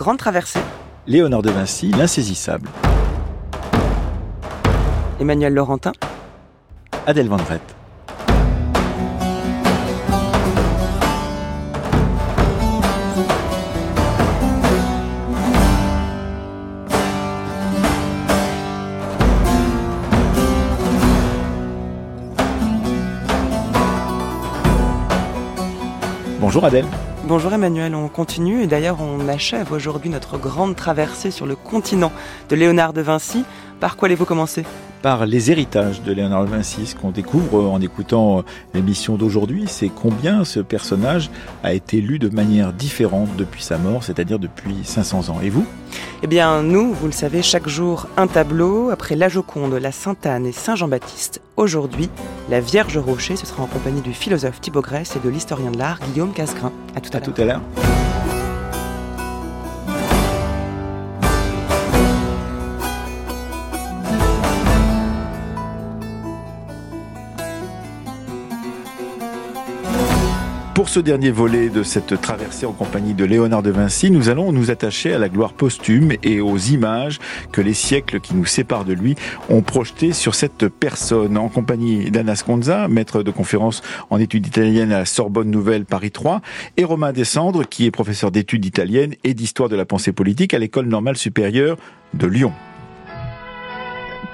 grande traversée. Léonard de Vinci, l'insaisissable. Emmanuel Laurentin. Adèle Van Bonjour Adèle. Bonjour Emmanuel, on continue et d'ailleurs on achève aujourd'hui notre grande traversée sur le continent de Léonard de Vinci. Par quoi allez-vous commencer? Par les héritages de Léonard de Vinci. Ce qu'on découvre en écoutant l'émission d'aujourd'hui, c'est combien ce personnage a été lu de manière différente depuis sa mort, c'est-à-dire depuis 500 ans. Et vous? Eh bien, nous, vous le savez, chaque jour un tableau. Après la Joconde, la Sainte-Anne et Saint-Jean-Baptiste, aujourd'hui, la Vierge Rocher, ce sera en compagnie du philosophe Thibaut Grèce et de l'historien de l'art Guillaume Casgrain. À tout à, tout à l'heure. Pour ce dernier volet de cette traversée en compagnie de Léonard de Vinci, nous allons nous attacher à la gloire posthume et aux images que les siècles qui nous séparent de lui ont projetées sur cette personne. En compagnie d'Anna Sconza, maître de conférence en études italiennes à la Sorbonne Nouvelle Paris 3, et Romain Descendre, qui est professeur d'études italiennes et d'histoire de la pensée politique à l'École normale supérieure de Lyon.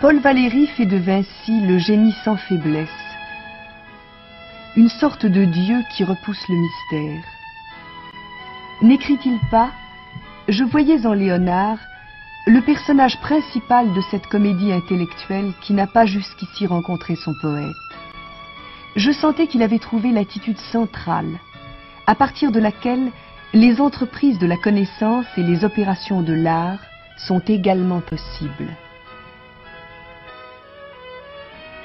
Paul Valéry fait de Vinci le génie sans faiblesse une sorte de Dieu qui repousse le mystère. N'écrit-il pas Je voyais en Léonard le personnage principal de cette comédie intellectuelle qui n'a pas jusqu'ici rencontré son poète. Je sentais qu'il avait trouvé l'attitude centrale, à partir de laquelle les entreprises de la connaissance et les opérations de l'art sont également possibles.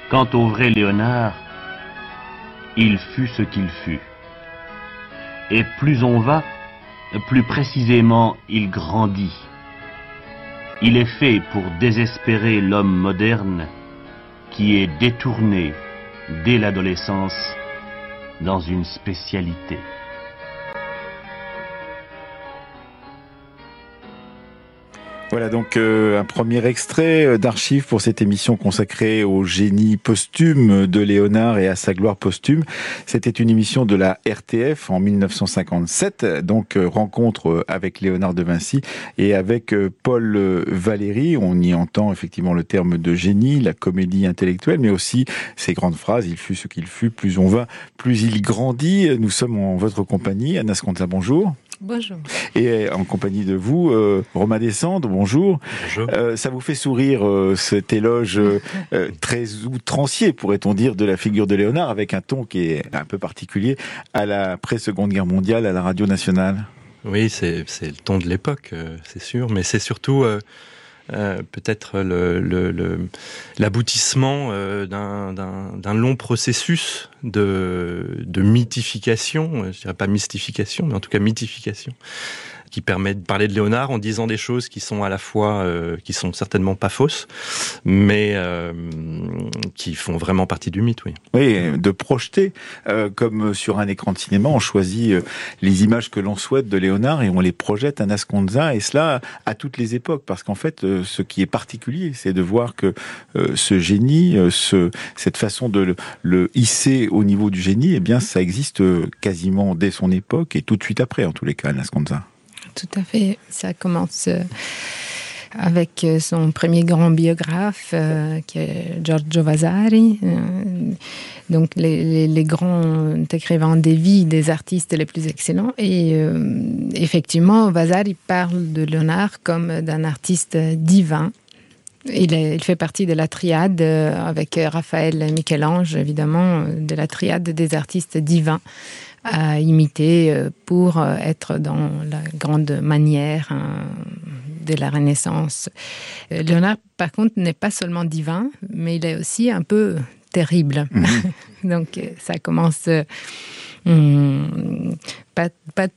Quant au vrai Léonard, il fut ce qu'il fut. Et plus on va, plus précisément il grandit. Il est fait pour désespérer l'homme moderne qui est détourné dès l'adolescence dans une spécialité. Voilà donc euh, un premier extrait euh, d'archives pour cette émission consacrée au génie posthume de Léonard et à sa gloire posthume. C'était une émission de la RTF en 1957, donc euh, rencontre avec Léonard de Vinci et avec Paul Valéry. On y entend effectivement le terme de génie, la comédie intellectuelle, mais aussi ces grandes phrases. Il fut ce qu'il fut, plus on va, plus il grandit. Nous sommes en votre compagnie. Anna Sconta, bonjour. Bonjour. Et en compagnie de vous, euh, Romain Descendre, bonjour. Bonjour. Euh, ça vous fait sourire euh, cet éloge euh, très outrancier, pourrait-on dire, de la figure de Léonard, avec un ton qui est un peu particulier à la pré-seconde guerre mondiale, à la radio nationale? Oui, c'est le ton de l'époque, c'est sûr, mais c'est surtout euh, peut-être l'aboutissement euh, d'un long processus de, mythification, je dirais pas mystification, mais en tout cas mythification, qui permet de parler de Léonard en disant des choses qui sont à la fois, euh, qui sont certainement pas fausses, mais euh, qui font vraiment partie du mythe, oui. Oui, de projeter, euh, comme sur un écran de cinéma, on choisit euh, les images que l'on souhaite de Léonard et on les projette à Nasconza, et cela à toutes les époques, parce qu'en fait, euh, ce qui est particulier, c'est de voir que ce génie, ce, cette façon de le, le, hisser au niveau du génie, eh bien, ça existe quasiment dès son époque et tout de suite après, en tous les cas, à Nasconza. Tout à fait. Ça commence euh, avec euh, son premier grand biographe, euh, qui est Giorgio Vasari. donc, les, grands écrivains des vies des artistes les plus excellents. Et effectivement, Vasari parle de Léonard comme d'un artiste divin. Il, il, fait partie de la triade, avec Raphaël Michel-Ange, évidemment, de la triade des artistes divins à imiter euh, pour euh, être dans la grande manière hein, de la Renaissance. Euh, Léonard, par contre, n'est pas seulement divin, mais il est aussi un peu terrible. Mhm. Donc ça commence hmm, pas, pas,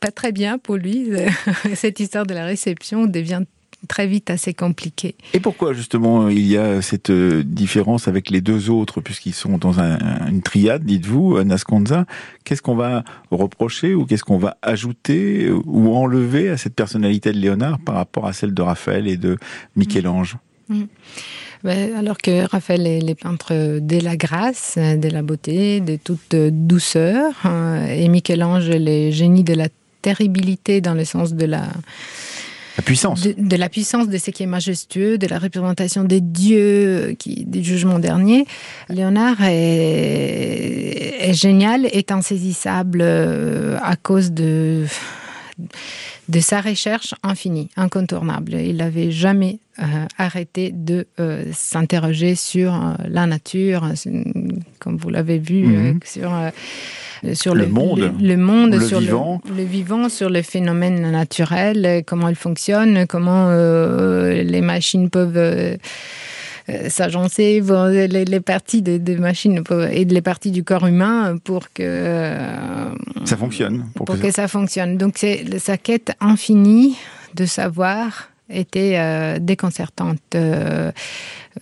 pas, très bien pour lui. Cette histoire de la réception devient très vite assez compliqué. Et pourquoi justement il y a cette euh, différence avec les deux autres, puisqu'ils sont dans une triade, dites-vous, Nasconza Qu'est-ce qu'on va reprocher ou qu'est-ce qu'on va ajouter ou enlever à cette personnalité de Léonard par rapport à celle de Raphaël et de Michel-Ange? Mmh. Ben, alors que Raphaël est les peintres de la grâce, de la beauté, de toute douceur, hein, et Michel-Ange les génies de la terribilité dans le sens de la, puissance. De, la puissance de ce qui est majestueux, de la représentation des dieux, qui, du jugement dernier. Léonard est, est génial, est insaisissable euh, à cause de de sa recherche infinie, incontournable. Il n'avait jamais euh, arrêté de euh, s'interroger sur euh, la nature, comme vous l'avez vu, mhm. sur sur le, monde, le, monde, le sur vivant. Le, vivant, sur les phénomènes naturels, comment ils fonctionnent, comment les machines peuvent euh, s'agencer les, les, parties de, machines et les parties du corps humain pour que euh, ça fonctionne. Pour, que, ça... fonctionne. Donc c'est sa quête infinie de savoir était euh, déconcertante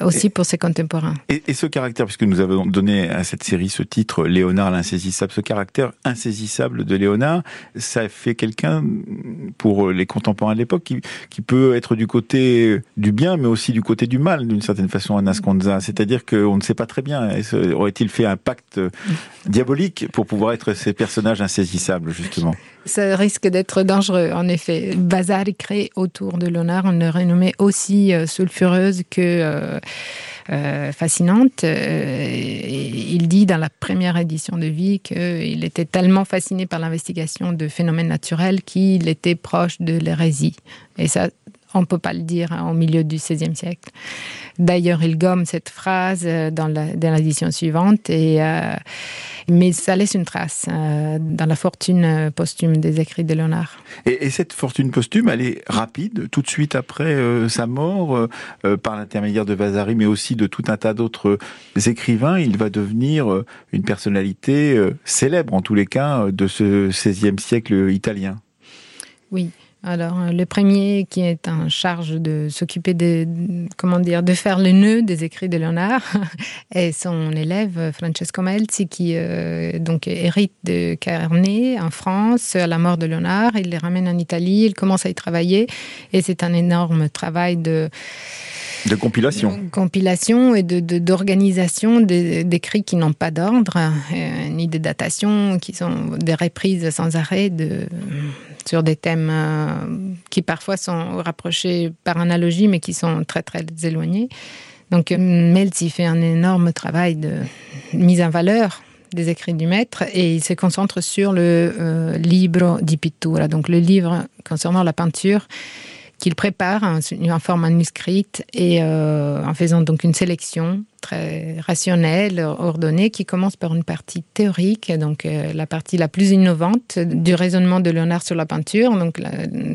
aussi pour ses contemporains. Et, ce caractère, puisque nous avons donné à cette série ce titre, Léonard l'insaisissable, ce caractère insaisissable de Léonard, ça fait quelqu'un, pour les contemporains de l'époque, qui, qui, peut être du côté du bien, mais aussi du côté du mal, d'une certaine façon, à Nasconza. C'est-à-dire qu'on ne sait pas très bien, aurait-il fait un pacte diabolique pour pouvoir être ces personnages insaisissables, justement? Ça risque d'être dangereux, en effet. Bazar crée autour de Léonard une renommée aussi euh, sulfureuse que euh, euh, fascinante. il dit dans la première édition de Vie qu'il était tellement fasciné par l'investigation de phénomènes naturels qu'il était proche de l'hérésie. Et ça, on ne peut pas le dire hein, au milieu du XVIe siècle. D'ailleurs, il gomme cette phrase euh, dans l'édition suivante, et, euh, mais ça laisse une trace euh, dans la fortune posthume des écrits de Léonard. Et, cette fortune posthume, elle est rapide, tout de suite après sa mort, par l'intermédiaire de Vasari, mais aussi de tout un tas d'autres écrivains. Il va devenir une personnalité célèbre, en tous les cas, de ce XVIe siècle italien. Oui. Alors, euh, le premier qui est en charge de s'occuper de, comment dire, de faire le nœud des écrits de Léonard est son élève Francesco Melzi qui euh, donc hérite de Carnet en France à la mort de Léonard. Il les ramène en Italie, il commence à y travailler et c'est un énorme travail de de compilation. compilation et d'organisation de, d'écrits qui n'ont pas d'ordre, euh, ni de datation, qui sont des reprises sans arrêt de, sur des thèmes euh, qui parfois sont rapprochés par analogie, mais qui sont très très éloignés. Donc Melzi fait un énorme travail de mise en valeur des écrits du maître et il se concentre sur le euh, Libro di Pittura, donc le livre concernant la peinture qu'il prépare en, forme manuscrite et euh, en faisant donc une sélection très rationnelle, ordonnée, qui commence par une partie théorique, donc euh, la partie la plus innovante du raisonnement de Léonard sur la peinture. Donc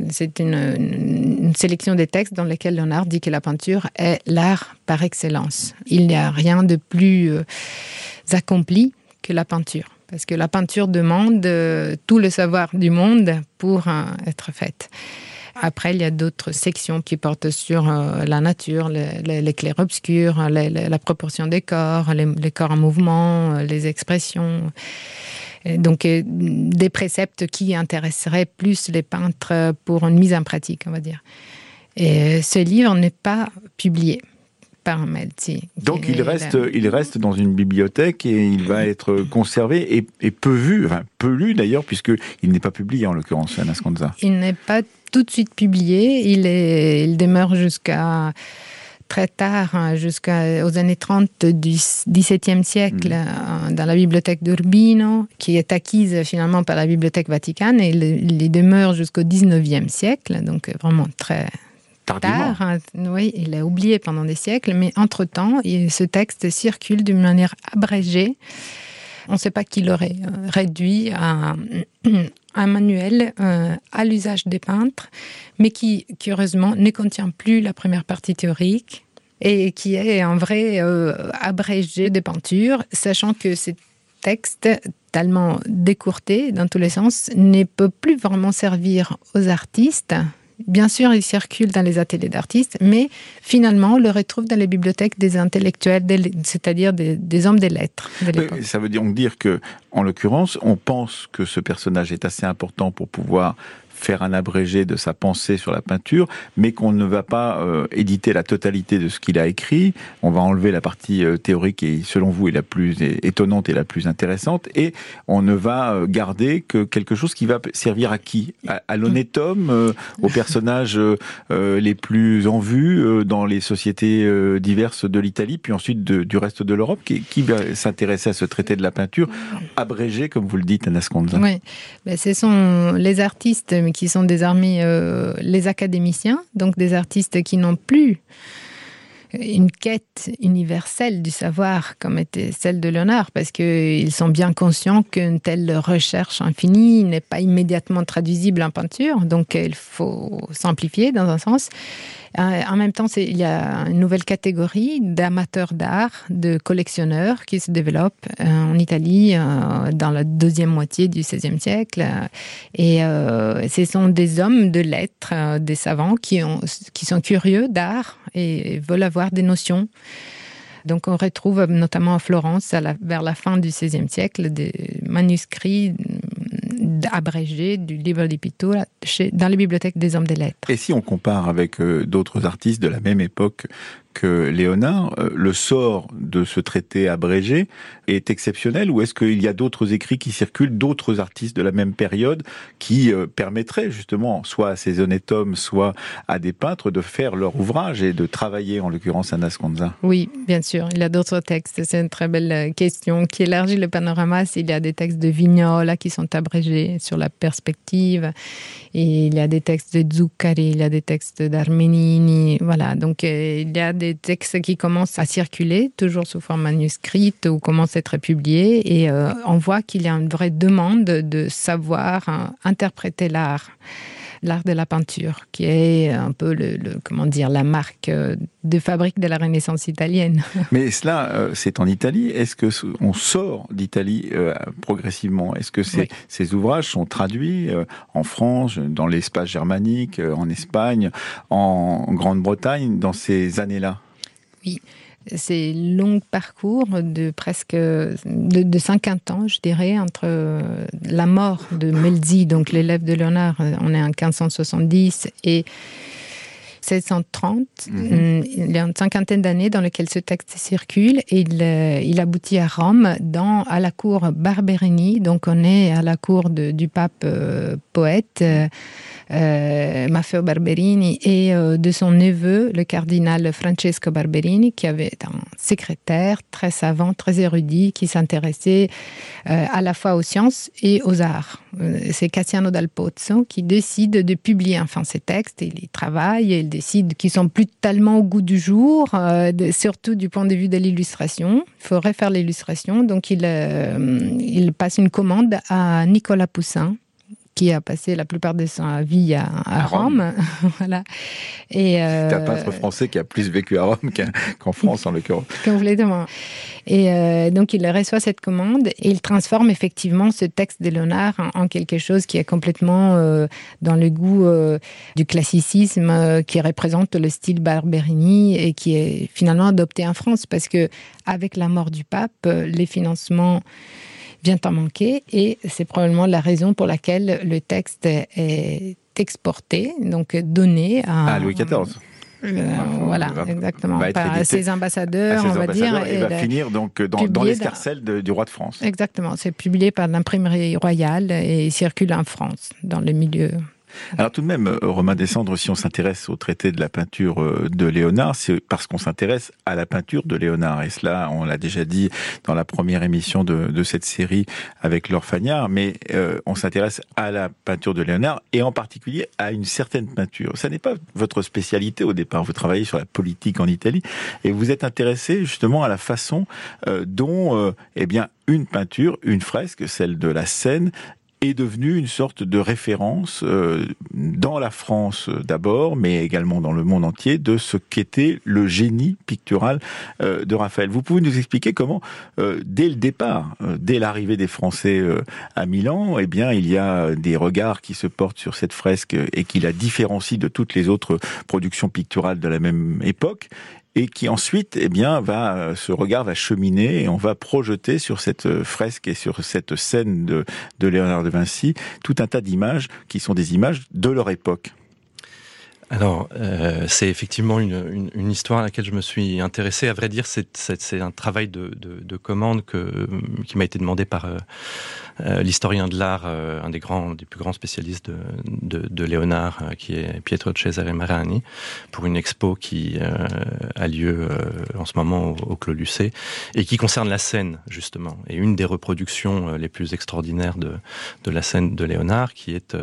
c'est une, sélection des textes dans lesquels Léonard dit que la peinture est l'art par excellence. Il n'y a rien de plus euh, accompli que la peinture parce que la peinture demande tout le savoir du monde pour être faite. Après, il y a d'autres sections qui portent sur euh, la nature, les, clairs-obscurs, la proportion des corps, les, corps en mouvement, euh, les expressions. donc, euh, des préceptes qui intéresseraient plus les peintres pour une mise en pratique, on va dire. Et ce livre n'est pas publié. Par Melzi. Donc il reste, il reste dans une bibliothèque et il va être conservé et, peu vu, enfin peu lu d'ailleurs, puisqu'il n'est pas publié en l'occurrence, Anasconza. Il n'est pas tout de suite publié. Il, est, il demeure jusqu'à très tard, hein, jusqu'aux années 30 du XVIIe siècle, mm. euh, dans la bibliothèque d'Urbino, qui est acquise finalement par la bibliothèque vaticane, et il, il demeure jusqu'au XIXe siècle, donc vraiment très tard. Hein. Oui, il est oublié pendant des siècles, mais entre-temps, ce texte circule d'une manière abrégée. On ne sait pas qui l'aurait euh, réduit à un manuel euh, à l'usage des peintres, mais qui, curieusement, ne contient plus la première partie théorique et qui est un vrai euh, abrégé de peinture, sachant que ce texte tellement décourté dans tous les sens ne peut plus vraiment servir aux artistes. Bien sûr, il circule dans les ateliers d'artistes, mais finalement, on le retrouve dans les bibliothèques des intellectuels, c'est-à-dire des, hommes des lettres. ça veut donc dire que, en l'occurrence, on pense que ce personnage est assez important pour pouvoir faire un abrégé de sa pensée sur la peinture, mais qu'on ne va pas euh, éditer la totalité de ce qu'il a écrit. On va enlever la partie euh, théorique et, selon vous, est la plus étonnante et la plus intéressante, et on ne va euh, garder que quelque chose qui va servir à qui? À, l'honnête homme, aux personnages les plus en vue dans les sociétés diverses de l'Italie, puis ensuite du reste de l'Europe? Qui, qui va s'intéresser à ce traité de la peinture abrégé, comme vous le dites, Anna Sconza? Oui, ben, ce sont les artistes qui sont désormais euh, les académiciens, donc des artistes qui n'ont plus une quête universelle du savoir comme était celle de Léonard, parce qu'ils sont bien conscients qu'une telle recherche infinie n'est pas immédiatement traduisible en peinture, donc il faut simplifier dans un sens. Euh, en même temps, il y a une nouvelle catégorie d'amateurs d'art, de collectionneurs qui se développe euh, en Italie euh, dans la deuxième moitié du XVIe siècle. Et ce sont des hommes de lettres, des savants qui, ont, qui sont curieux d'art et veulent avoir des notions. Donc on retrouve notamment à Florence, vers la fin du XVIe siècle, des manuscrits abrégé du livre di pittura dans les bibliothèques des hommes des lettres. Et si on compare avec euh, d'autres artistes de la même époque que Léonard, euh, le sort de ce traité abrégé est exceptionnel ou est-ce qu'il y a d'autres écrits qui circulent, d'autres artistes de la même période qui euh, permettraient justement soit à ces honnêtes hommes, soit à des peintres de faire leur ouvrage et de travailler en l'occurrence à Nasconza Oui, bien sûr. Il y a d'autres textes. C'est une très belle euh, question qui élargit le panorama. Il y a des textes de Vignola qui sont abrégés sur la perspective. Et il y a des textes de Zuccari, il y a des textes d'Armenini. Voilà. Donc, il y a des textes qui commencent à circuler, toujours sous forme manuscrite ou commencent à être publiés. Et euh, on voit qu'il y a une vraie demande de savoir hein, interpréter l'art l'art de la peinture, qui est un peu le, comment dire la marque euh, de fabrique de la Renaissance italienne. Mais cela, euh, c'est en Italie. Est-ce que on sort d'Italie euh, progressivement? Est-ce que ces, ces, ouvrages sont traduits en France, dans l'espace germanique, en Espagne, en Grande-Bretagne dans ces années-là? Oui ces longs parcours de presque de, 50 ans, je dirais, entre la mort de Melzi, donc l'élève de Léonard, on est en 1570, et 1630. Mhm. Il y a une cinquantaine d'années dans lesquelles ce texte circule et il, euh, il, aboutit à Rome, dans, à la cour Barberini. Donc on est à la cour du pape euh, poète. Euh, euh, Maffeo Barberini et euh, de son neveu, le cardinal Francesco Barberini, qui avait un secrétaire très savant, très érudit, qui s'intéressait euh, à la fois aux sciences et aux arts. C'est Cassiano Dal Pozzo qui décide de publier enfin ces textes. Il y travaille il décide qu'ils sont plus tellement au goût du jour, surtout du point de vue de l'illustration. Il faut refaire l'illustration. Donc il passe une commande à Nicolas Poussin, qui a passé la plupart de sa vie à, Rome. voilà. Et euh, C'est un peintre français qui a plus vécu à Rome qu'en France, en l'occurrence. Complètement. Et euh, donc, il reçoit cette commande et il transforme effectivement ce texte de Léonard en, quelque chose qui est complètement euh, dans le goût euh, du classicisme, euh, qui représente le style Barberini et qui est finalement adopté en France parce que avec la mort du pape, les financements vient en manquer et c'est probablement la raison pour laquelle le texte est exporté, donc donné à, Louis XIV. Euh, voilà, exactement. Par ses ambassadeurs, on va dire. Et, va finir donc dans, dans l'escarcelle du roi de France. Exactement. C'est publié par l'imprimerie royale et circule en France, dans le milieu alors tout de même, euh, Romain Descendre, si on s'intéresse au traité de la peinture euh, de Léonard, c'est parce qu'on s'intéresse à la peinture de Léonard. Et cela, on l'a déjà dit dans la première émission de, cette série avec Laure Fagnard, mais euh, on s'intéresse à la peinture de Léonard et en particulier à une certaine peinture. Ça n'est pas votre spécialité au départ. Vous travaillez sur la politique en Italie et vous êtes intéressé justement à la façon dont, eh bien, une peinture, une fresque, celle de la Seine, est devenu une sorte de référence dans la France d'abord, mais également dans le monde entier, de ce qu'était le génie pictural de Raphaël. Vous pouvez nous expliquer comment, dès le départ, dès l'arrivée des Français à Milan, eh bien, il y a des regards qui se portent sur cette fresque et qui la différencie de toutes les autres productions picturales de la même époque et qui ensuite, eh bien, va, ce regard va cheminer et on va projeter sur cette fresque et sur cette scène de, de Léonard de Vinci tout un tas d'images qui sont des images de leur époque. Alors, euh, c'est effectivement une, une, histoire à laquelle je me suis intéressé. À vrai dire, c'est un travail de, de, de, commande que, qui m'a été demandé par euh, euh, l'historien de l'art, un des grands, des plus grands spécialistes de, Léonard, qui est Pietro Cesare Marani, pour une expo qui a lieu en ce moment au, Clos Lucé et qui concerne la scène justement. Et une des reproductions les plus extraordinaires de, de la scène de Léonard, qui est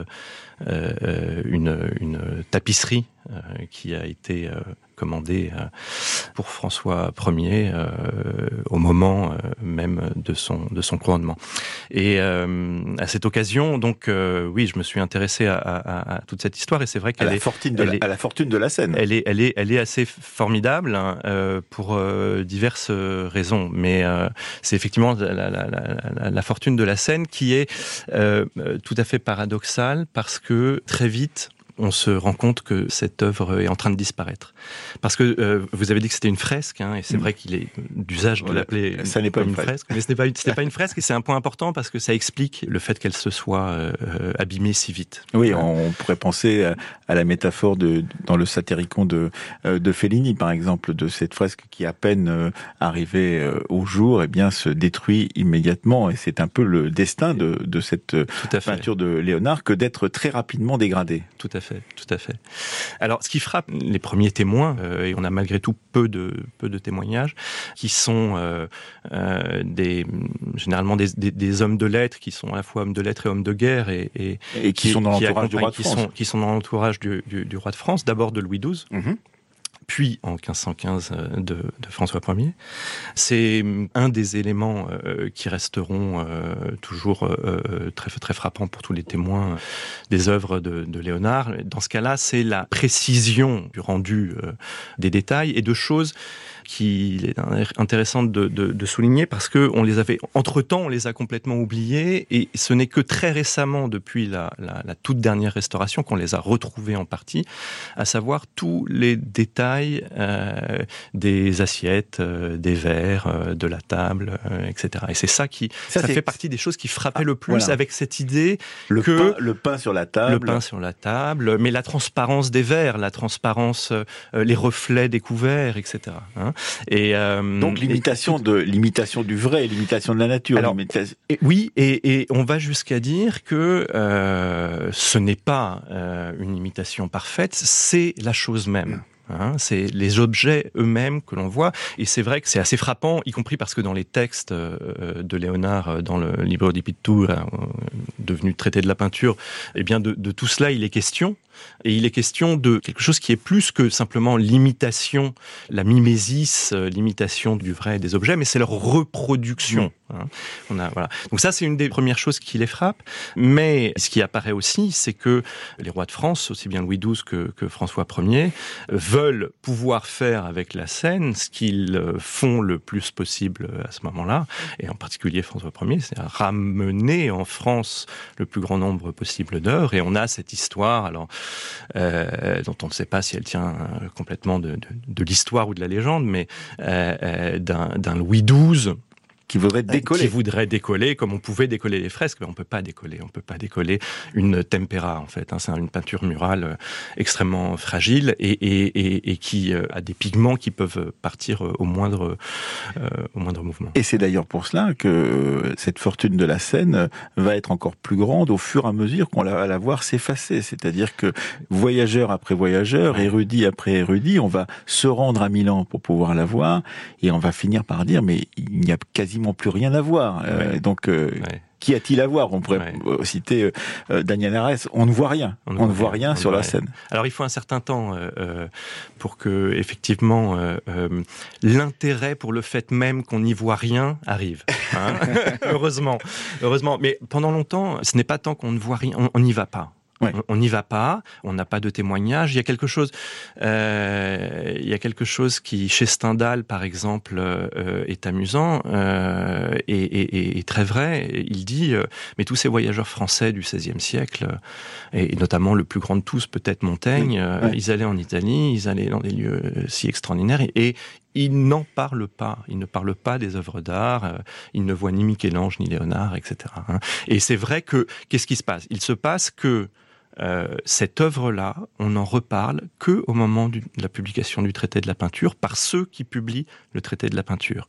euh, une, tapisserie euh, qui a été euh, commandé euh, pour François Ier au moment même de son de son couronnement. Et à cette occasion, donc oui, je me suis intéressé à, à, à toute cette histoire et c'est vrai qu'elle est fortune de la, à la fortune de la scène. Elle est elle est elle est assez formidable hein, pour diverses raisons, mais c'est effectivement la, la, la, la, fortune de la scène qui est tout à fait paradoxale parce que très vite on se rend compte que cette œuvre est en train de disparaître. Parce que euh, vous avez dit que c'était une fresque, hein, et c'est mm. vrai qu'il est d'usage de l'appeler. Ça n'est pas une fresque. mais ce n'est pas, une, pas une fresque, et c'est un point important parce que ça explique le fait qu'elle se soit euh, abîmée si vite. Oui, on pourrait penser à, la métaphore de dans le satyricon de euh, de Fellini, par exemple, de cette fresque qui à peine arrivée au jour, et eh bien se détruit immédiatement, et c'est un peu le destin de, de cette peinture de Léonard que d'être très rapidement dégradée. Tout à fait tout à fait. Alors, ce qui frappe les premiers témoins, euh, et on a malgré tout peu de peu de témoignages, qui sont euh, euh, des généralement des, des, hommes de lettres, qui sont à la fois hommes de lettres et hommes de guerre, et, et, qui, sont dans l'entourage du roi de France. Sont, qui sont dans l'entourage du, du, roi de France, d'abord de Louis XII puis en 1515 euh, de, de François Ier. C'est un des éléments euh, qui resteront euh, toujours très, très frappants pour tous les témoins des œuvres de, de Léonard. Dans ce cas-là, c'est la précision du rendu des détails et de choses qu'il est intéressant de, de, de, souligner parce que on les avait entre temps on les a complètement oubliés et ce n'est que très récemment depuis la, la, la toute dernière restauration qu'on les a retrouvés en partie, à savoir tous les détails euh, des assiettes, euh, des verres, euh, de la table, etc. Et c'est ça qui ça, fait partie des choses qui frappaient ah, le plus avec cette idée le que pain, le pain sur la table, le pain sur la table, mais la transparence des verres, la transparence, les reflets des couverts, etc. Hein et euh, donc l'imitation de l'imitation du vrai, l'imitation de la nature. Alors, et, oui, et, et, on va jusqu'à dire que euh, ce n'est pas euh, une imitation parfaite, c'est la chose même. Hein, c'est les objets eux-mêmes que l'on voit, et c'est vrai que c'est assez frappant, y compris parce que dans les textes de Léonard, dans le Libro di Pittura, devenu traité de la peinture, eh bien de, de tout cela il est question. Et il est question de quelque chose qui est plus que simplement l'imitation, la mimésis, l'imitation du vrai des objets, mais c'est leur reproduction. Mmh. Hein. On a, voilà. Donc ça, c'est une des premières choses qui les frappe. Mais ce qui apparaît aussi, c'est que les rois de France, aussi bien Louis XII que, que François Ier, veulent pouvoir faire avec la scène ce qu'ils font le plus possible à ce moment-là, et en particulier François Ier, c'est ramener en France le plus grand nombre possible d'heures. Et on a cette histoire, alors euh, dont on ne sait pas si elle tient complètement de, l'histoire ou de la légende, mais euh, euh d'un Louis XII qui voudrait euh, décoller. Qui voudrait décoller, comme on pouvait décoller les fresques, mais on peut pas décoller. On peut pas décoller une tempera, en fait. Hein. C'est une peinture murale euh, extrêmement fragile et, et, et, et qui euh, a des pigments qui peuvent partir au moindre, euh, au moindre mouvement. Et c'est d'ailleurs pour cela que cette fortune de la scène va être encore plus grande au fur et à mesure qu'on va la voir s'effacer. C'est-à-dire que voyageur après voyageur, érudit après érudit, on va se rendre à Milan pour pouvoir la voir et on va finir par dire mais il n'y a quasiment quasiment plus rien à voir. Donc, qui a-t-il à voir? On pourrait citer Daniel Arès. On ne voit rien. On ne, voit, rien, sur la scène. Alors, il faut un certain temps pour que, effectivement, l'intérêt pour le fait même qu'on n'y voit rien arrive. Hein. heureusement, heureusement. Mais pendant longtemps, ce n'est pas tant qu'on ne voit rien, on n'y va pas. On n'y va pas, on n'a pas de témoignage. Il y a quelque chose, euh, il y a quelque chose qui, chez Stendhal, par exemple, euh, est amusant euh, et, très vrai. Il dit, mais tous ces voyageurs français du XVIe siècle, et, notamment le plus grand de tous, peut-être Montaigne, ils allaient en Italie, ils allaient dans des lieux si extraordinaires et, ils n'en parlent pas. Ils ne parlent pas des œuvres d'art. ils ne voient ni Michel-Ange ni Léonard, etc. Hein. Et c'est vrai que qu'est-ce qui se passe? Il se passe que euh, cette œuvre-là, on n'en reparle que au moment de la publication du traité de la peinture par ceux qui publient le traité de la peinture.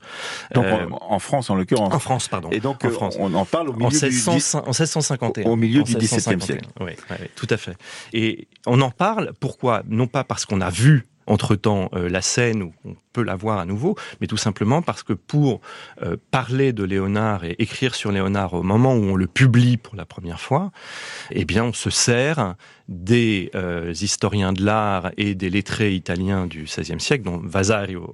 Donc euh, en France, en l'occurrence. En France, pardon. Et donc en euh, France. on en parle au milieu en, 1600, du, en 1651. Au milieu du XVIIe siècle. Oui, oui, tout à fait. Et on en parle, pourquoi? Non pas parce qu'on a vu entre-temps la scène où on peut la voir à nouveau, mais tout simplement parce que pour euh, parler de Léonard et écrire sur Léonard au moment où on le publie pour la première fois, eh bien, on se sert des euh, historiens de l'art et des lettrés italiens du XVIe siècle, dont Vasari au,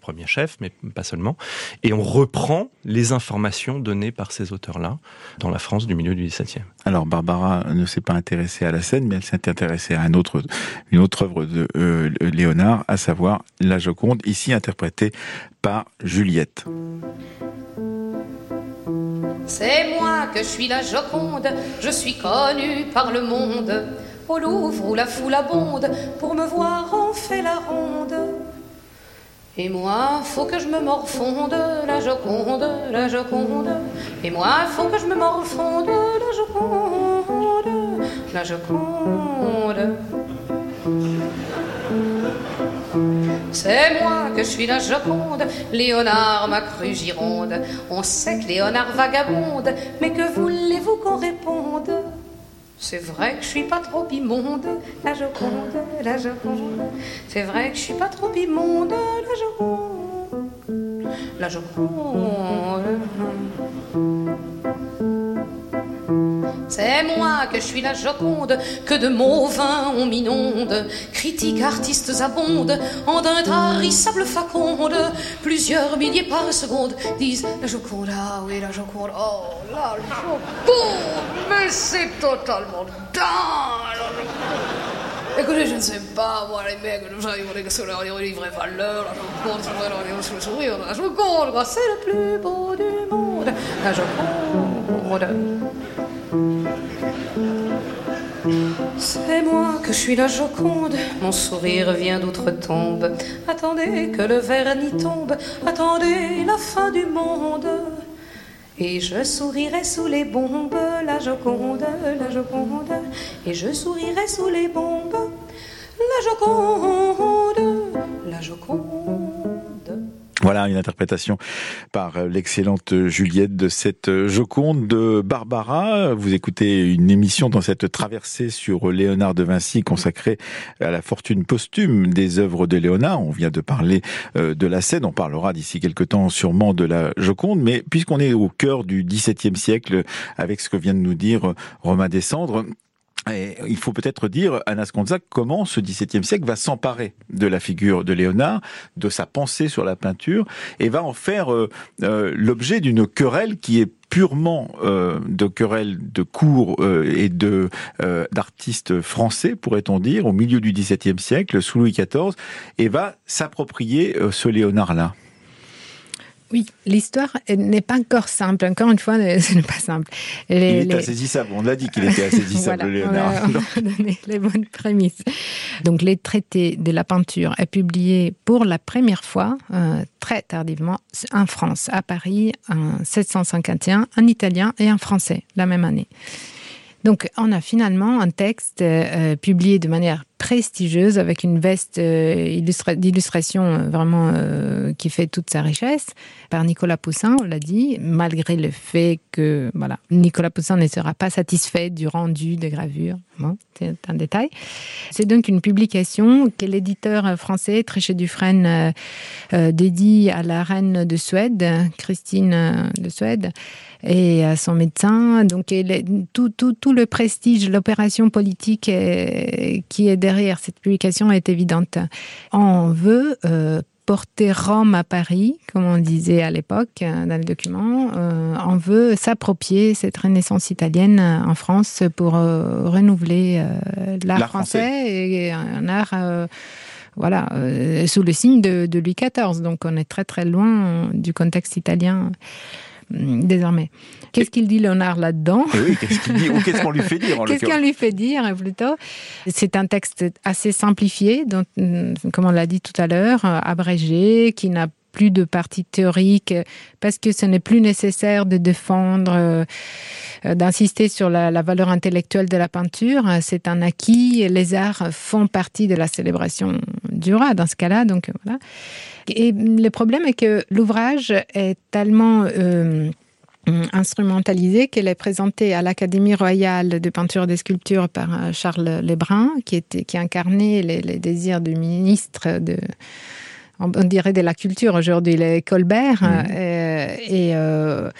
premier chef, mais pas seulement, et on reprend les informations données par ces auteurs-là dans la France du milieu du XVIIe. Alors, Barbara ne s'est pas intéressée à la scène, mais elle s'est intéressée à une autre œuvre de euh, Léonard, à savoir La Joconde ici interprété par Juliette. C'est moi que je suis la Joconde, je suis connue par le monde. Au Louvre où la foule abonde, pour me voir on fait la ronde. Et moi, faut que je me morfonde, la Joconde, la Joconde. Et moi, faut que je me morfonde, la Joconde, la Joconde. C'est moi que je suis la Joconde, Léonard m'a cru Gironde. On sait que Léonard vagabonde, mais que voulez-vous qu'on réponde? C'est vrai que je suis pas trop immonde, la Joconde, la Joconde. C'est vrai que je suis pas trop immonde, la Joconde, la Joconde. C'est moi que je suis la Joconde, que de mots vains on m'inonde. Critiques, artistes abondent, en d'un tarissable faconde. Plusieurs milliers par seconde disent la Joconde, ah oui, la Joconde, oh la Joconde, mais c'est totalement dingue. Écoutez, je ne sais pas, moi, les mecs, que sur leur vraie valeur, la Joconde, sur le sourire, la Joconde, c'est le plus beau du monde, C'est moi que je suis la Joconde, mon sourire vient d'outre-tombe. Attendez que le vernis tombe, attendez la fin du monde. Et je sourirai sous les bombes, la Joconde, la Joconde. Et je sourirai sous les bombes, la Joconde, la Joconde. Voilà une interprétation par euh, l'excellente Juliette de cette euh, Joconde de Barbara. Vous écoutez une émission dans cette traversée sur Léonard de Vinci consacrée à la fortune posthume des œuvres de Léonard. On vient de parler euh, de la scène, on parlera d'ici quelques temps sûrement de la Joconde, mais puisqu'on est au cœur du XVIIe siècle avec ce que vient de nous dire Romain Descendres, et il faut peut-être dire, Anas Gonzague, comment ce XVIIe siècle va s'emparer de la figure de Léonard, de sa pensée sur la peinture, et va en faire euh, euh, l'objet d'une querelle qui est purement euh, de querelle de cours et de d'artistes français, pourrait-on dire, au milieu du XVIIe siècle, sous Louis XIV, et va s'approprier ce Léonard-là. Oui, l'histoire n'est pas encore simple. Encore une fois, ce n'est pas simple. il est insaisissable. On l'a dit qu'il était insaisissable, Léonard. On va, donner les bonnes prémices. Donc, les traités de la peinture est publié pour la première fois, euh, très tardivement, en France, à Paris, en 1751, en italien et en français, la même année. Donc, on a finalement un texte euh, publié de manière prestigieuse avec une veste euh, d'illustration euh, vraiment euh, qui fait toute sa richesse par Nicolas Poussin, on l'a dit, malgré le fait que voilà, Nicolas Poussin ne sera pas satisfait du rendu des gravures. C'est un détail. C'est donc une publication que l'éditeur français Tréchet Dufresne dédie à la reine de Suède, Christine de Suède et à son médecin. Donc tout le prestige, l'opération politique qui est derrière cette publication est évidente. On veut euh, porter Rome à Paris, comme on disait à l'époque euh, dans le document. Euh, on veut s'approprier cette renaissance italienne en France pour renouveler l'art français, et un art voilà, sous le signe de, de, Louis XIV. Donc on est très très loin du contexte italien. Mm, désormais. Qu'est-ce qu'il dit Léonard là-dedans eh Oui, qu'est-ce qu'il dit ou qu'est-ce qu'on lui fait dire Qu'est-ce qu'on lui fait dire plutôt C'est un texte assez simplifié, donc, mm, comme on l'a dit tout à l'heure, abrégé, qui n'a plus de partie théorique parce que ce n'est plus nécessaire de défendre, euh, d'insister sur la, valeur intellectuelle de la peinture. C'est un acquis. Les arts font partie de la célébration du roi dans ce cas-là. Donc voilà. Et le problème est que l'ouvrage est tellement euh, instrumentalisé qu'elle est présentée à l'Académie royale de peinture et de sculpture par euh, Charles Lebrun, qui, était, qui incarnait les désirs du ministre de on dirait de la culture aujourd'hui, les Colbert. Mmh. Euh, et euh,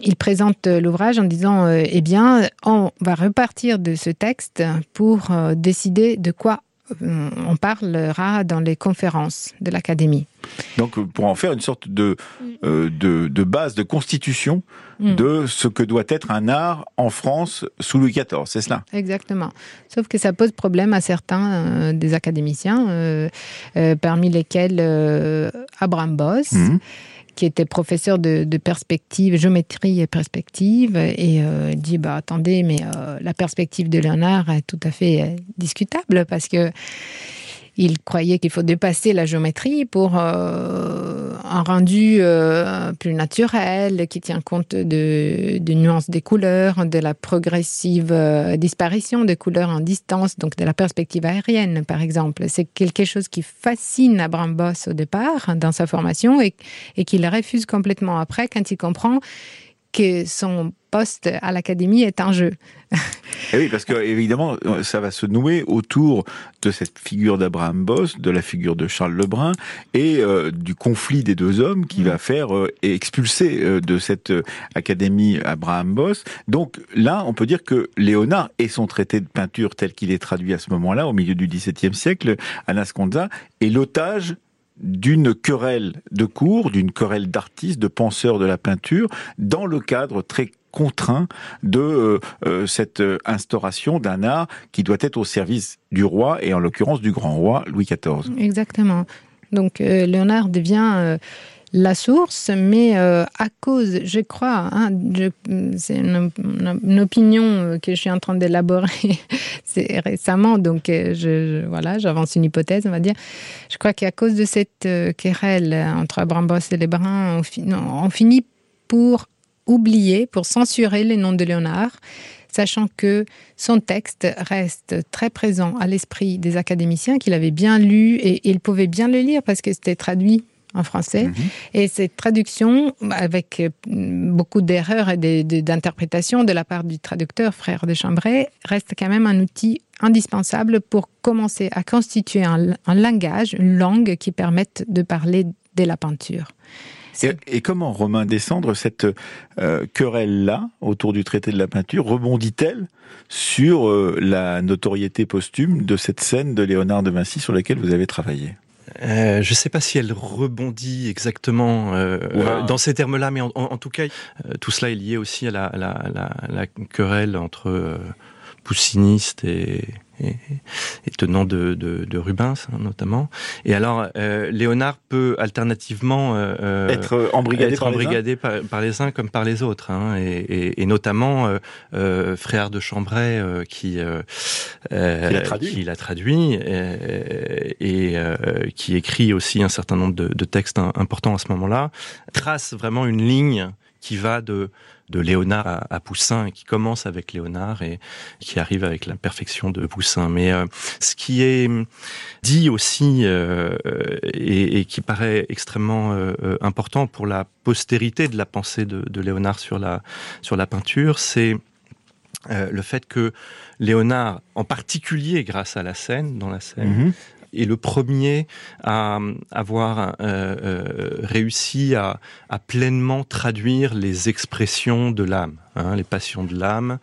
il présente l'ouvrage en disant euh, Eh bien, on va repartir de ce texte pour euh, décider de quoi on parlera dans les conférences de l'Académie. Donc pour en faire une sorte de, euh, de, de, base, de constitution mm. de ce que doit être un art en France sous Louis XIV, c'est cela? Exactement. Sauf que ça pose problème à certains euh, des académiciens, euh, parmi lesquels Abraham Boss. Mm qui était professeur de, perspective, géométrie et perspective, et euh, dit bah attendez, mais euh, la perspective de Léonard est tout à fait euh, discutable parce que il croyait qu'il faut dépasser la géométrie pour euh, un rendu euh, plus naturel, qui tient compte de, nuances des couleurs, de la progressive euh, disparition des couleurs en distance, donc de la perspective aérienne, par exemple. C'est quelque chose qui fascine Abraham Boss au départ dans sa formation et qu'il refuse complètement après quand il comprend que son poste à l'académie est un jeu. Et eh oui, parce que évidemment, ça va se nouer autour de cette figure d'Abraham Boss, de la figure de Charles Lebrun et euh, du conflit des deux hommes qui mmh. va faire euh, expulser euh, de cette académie Abraham Boss. Donc là, on peut dire que Léonard et son traité de peinture tel qu'il est traduit à ce moment-là, au milieu du XVIIe siècle, Anasconda, est l'otage d'une querelle de cours, d'une querelle d'artistes, de penseurs de la peinture, dans le cadre très contraint de euh, euh cette instauration d'un art qui doit être au service du roi et en l'occurrence du grand roi Louis XIV. Exactement. Donc euh, Léonard devient euh, la source, mais euh, à cause, je crois, hein, c'est une, opinion que je suis en train d'élaborer récemment, donc euh, je, voilà, j'avance une hypothèse, on va dire. Je crois qu'à cause de cette euh, querelle entre Brambos et les Bruns, on finit pour oublier, pour censurer les noms de Léonard, sachant que son texte reste très présent à l'esprit des académiciens, qu'il avait bien lu et, et il pouvait bien le lire parce que c'était traduit en français. Mm -hmm. Et cette traduction, avec euh, beaucoup d'erreurs et d'interprétations de, la part du traducteur, frère de Chambray, reste quand même un outil indispensable pour commencer à constituer un, un langage, une langue qui permette de parler de la peinture. Et, et comment, Romain Descendre, cette euh, querelle-là autour du traité de la peinture rebondit-elle sur euh, la notoriété posthume de cette scène de Léonard de Vinci sur laquelle vous avez travaillé? Euh, je ne sais pas si elle rebondit exactement euh, wow. dans ces termes-là, mais en, en, en, tout cas, euh, tout cela est lié aussi à la, la, la, la querelle entre poussinistes et, et, et tenant de, de, de Rubens hein, notamment. Et alors, euh, Léonard peut alternativement euh, être embrigadé, être par, embrigadé les par, par, les uns comme par les autres, hein, et, et, et, notamment euh, euh, Frère de Chambray euh, qui, euh, l'a traduit, qui l'a traduit et, et qui écrit aussi un certain nombre de, de textes importants à ce moment-là, trace vraiment une ligne qui va de de Léonard à, Poussin, qui commence avec Léonard et qui arrive avec la perfection de Poussin. Mais euh, ce qui est dit aussi euh, et, qui paraît extrêmement euh, important pour la postérité de la pensée de, Léonard sur la sur la peinture, c'est le fait que Léonard, en particulier grâce à la scène, dans la scène, mm-hmm est le premier à avoir euh, réussi à, pleinement traduire les expressions de l'âme. Hein, les passions de l'âme.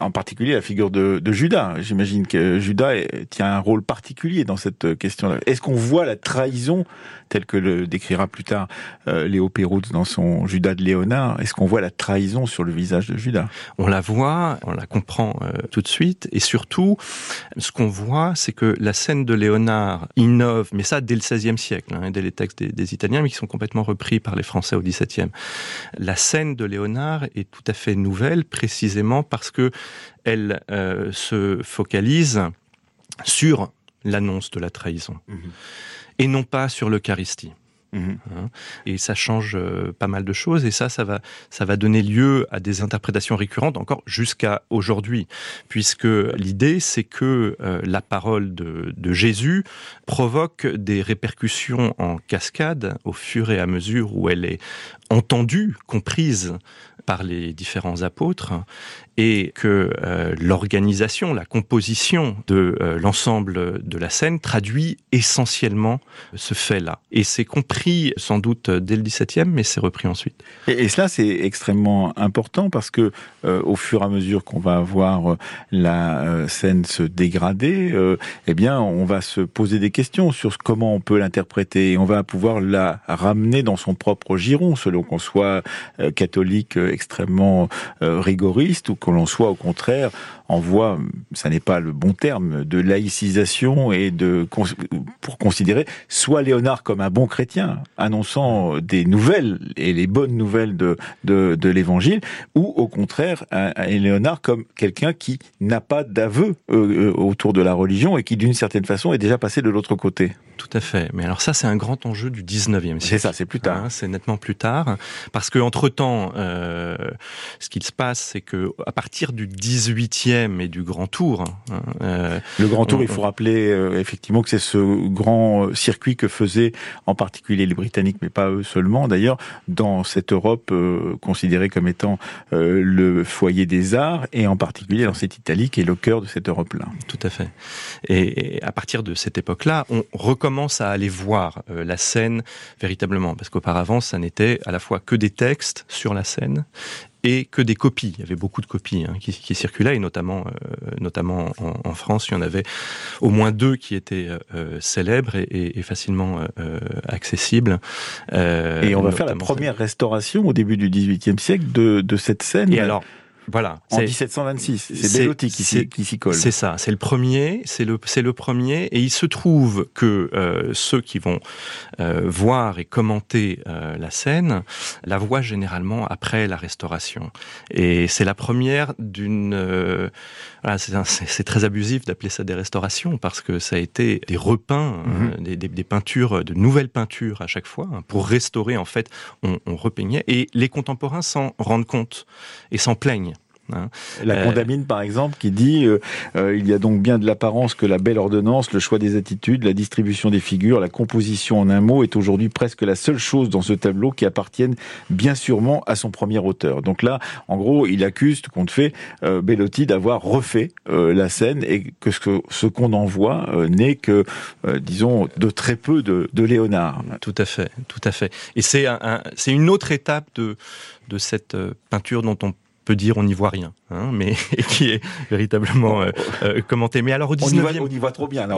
En particulier la figure de, Judas. J'imagine que Judas tient un rôle particulier dans cette question-là. Est-ce qu'on voit la trahison, telle que le décrira plus tard euh, Léo Pérout dans son Judas de Léonard? Est-ce qu'on voit la trahison sur le visage de Judas? On la voit, on la comprend euh, tout de suite, et surtout, ce qu'on voit, c'est que la scène de Léonard innove, mais ça dès le XVIe siècle, hein, dès les textes des, des, Italiens, mais qui sont complètement repris par les Français au XVIIe. La scène de Léonard est tout à fait nouvelle précisément parce que elle euh, se focalise sur l'annonce de la trahison mhm. et non pas sur l'Eucharistie. Mhm. Hein. Et ça change euh, pas mal de choses et ça, ça va, ça va donner lieu à des interprétations récurrentes encore jusqu'à aujourd'hui, puisque l'idée c'est que euh, la parole de, de, Jésus provoque des répercussions en cascade au fur et à mesure où elle est entendue, comprise par les différents apôtres et que euh, l'organisation, la composition de euh, l'ensemble de la scène traduit essentiellement ce fait-là. Et c'est compris sans doute dès le XVIIe, mais c'est repris ensuite. Et, cela, c'est extrêmement important parce que euh, au fur et à mesure qu'on va voir la scène se dégrader, eh bien, on va se poser des questions sur comment on peut l'interpréter et on va pouvoir la ramener dans son propre giron, selon qu'on soit catholique extrêmement rigoriste ou que l'on soit au contraire en voie, ça n'est pas le bon terme, de laïcisation et de pour considérer soit Léonard comme un bon chrétien, annonçant des nouvelles et les bonnes nouvelles de de, de l'Évangile, ou au contraire un, Léonard comme quelqu'un qui n'a pas d'aveu euh, euh, autour de la religion et qui d'une certaine façon est déjà passé de l'autre côté. Tout à fait. Mais alors ça, c'est un grand enjeu du 19e siècle. C'est ça, c'est plus tard. Hein, c'est nettement plus tard. Parce que entre temps, euh, ce qu'il se passe, c'est que à partir du 18e et du Grand Tour. Hein, euh, le Grand Tour, il faut rappeler euh, effectivement que c'est ce grand euh, circuit que faisaient en particulier les Britanniques, mais pas eux seulement d'ailleurs, dans cette Europe considérée comme étant le foyer des arts, et en particulier dans cette Italie qui est le cœur de cette Europe-là. Tout à fait. Et, à partir de cette époque-là, on recommence à aller voir la scène véritablement, parce qu'auparavant, ça n'était à la fois que des textes sur la scène et que des copies. Il y avait beaucoup de copies hein, qui, qui, circulaient, et notamment, euh, notamment en, en, France, il y en avait au moins deux qui étaient euh, célèbres et, et, facilement euh, accessibles. et on va faire la première restauration au début du XVIIIe siècle de, de cette scène. Et alors, voilà. En 1726, c'est Bellotti qui s'y colle. C'est ça, c'est le premier, c'est le, c'est le premier, et il se trouve que euh, ceux qui vont euh, voir et commenter euh, la scène la voient généralement après la restauration, et c'est la première d'une. Voilà, c'est très abusif d'appeler ça des restaurations parce que ça a été des repeints, mhm. des, des, des, peintures, de nouvelles peintures à chaque fois hein, pour restaurer. En fait, on, on repeignait, et les contemporains s'en rendent compte et s'en plaignent. Hein. La euh, Condamine, par exemple, qui dit euh, euh, il y a donc bien de l'apparence que la belle ordonnance, le choix des attitudes, la distribution des figures, la composition en un mot est aujourd'hui presque la seule chose dans ce tableau qui appartienne bien sûrement à son premier auteur. Donc là, en gros, il accuse, tout compte fait, Bellotti d'avoir refait la scène et que ce, qu'on en voit n'est que, disons, de très peu de, de Léonard. Tout à fait, tout à fait. Et c'est un, c'est une autre étape de de cette peinture dont on peut dire on n'y voit rien, hein, mais qui est véritablement euh, euh, commenté. Mais alors au 19e, on y voit, trop bien. Là,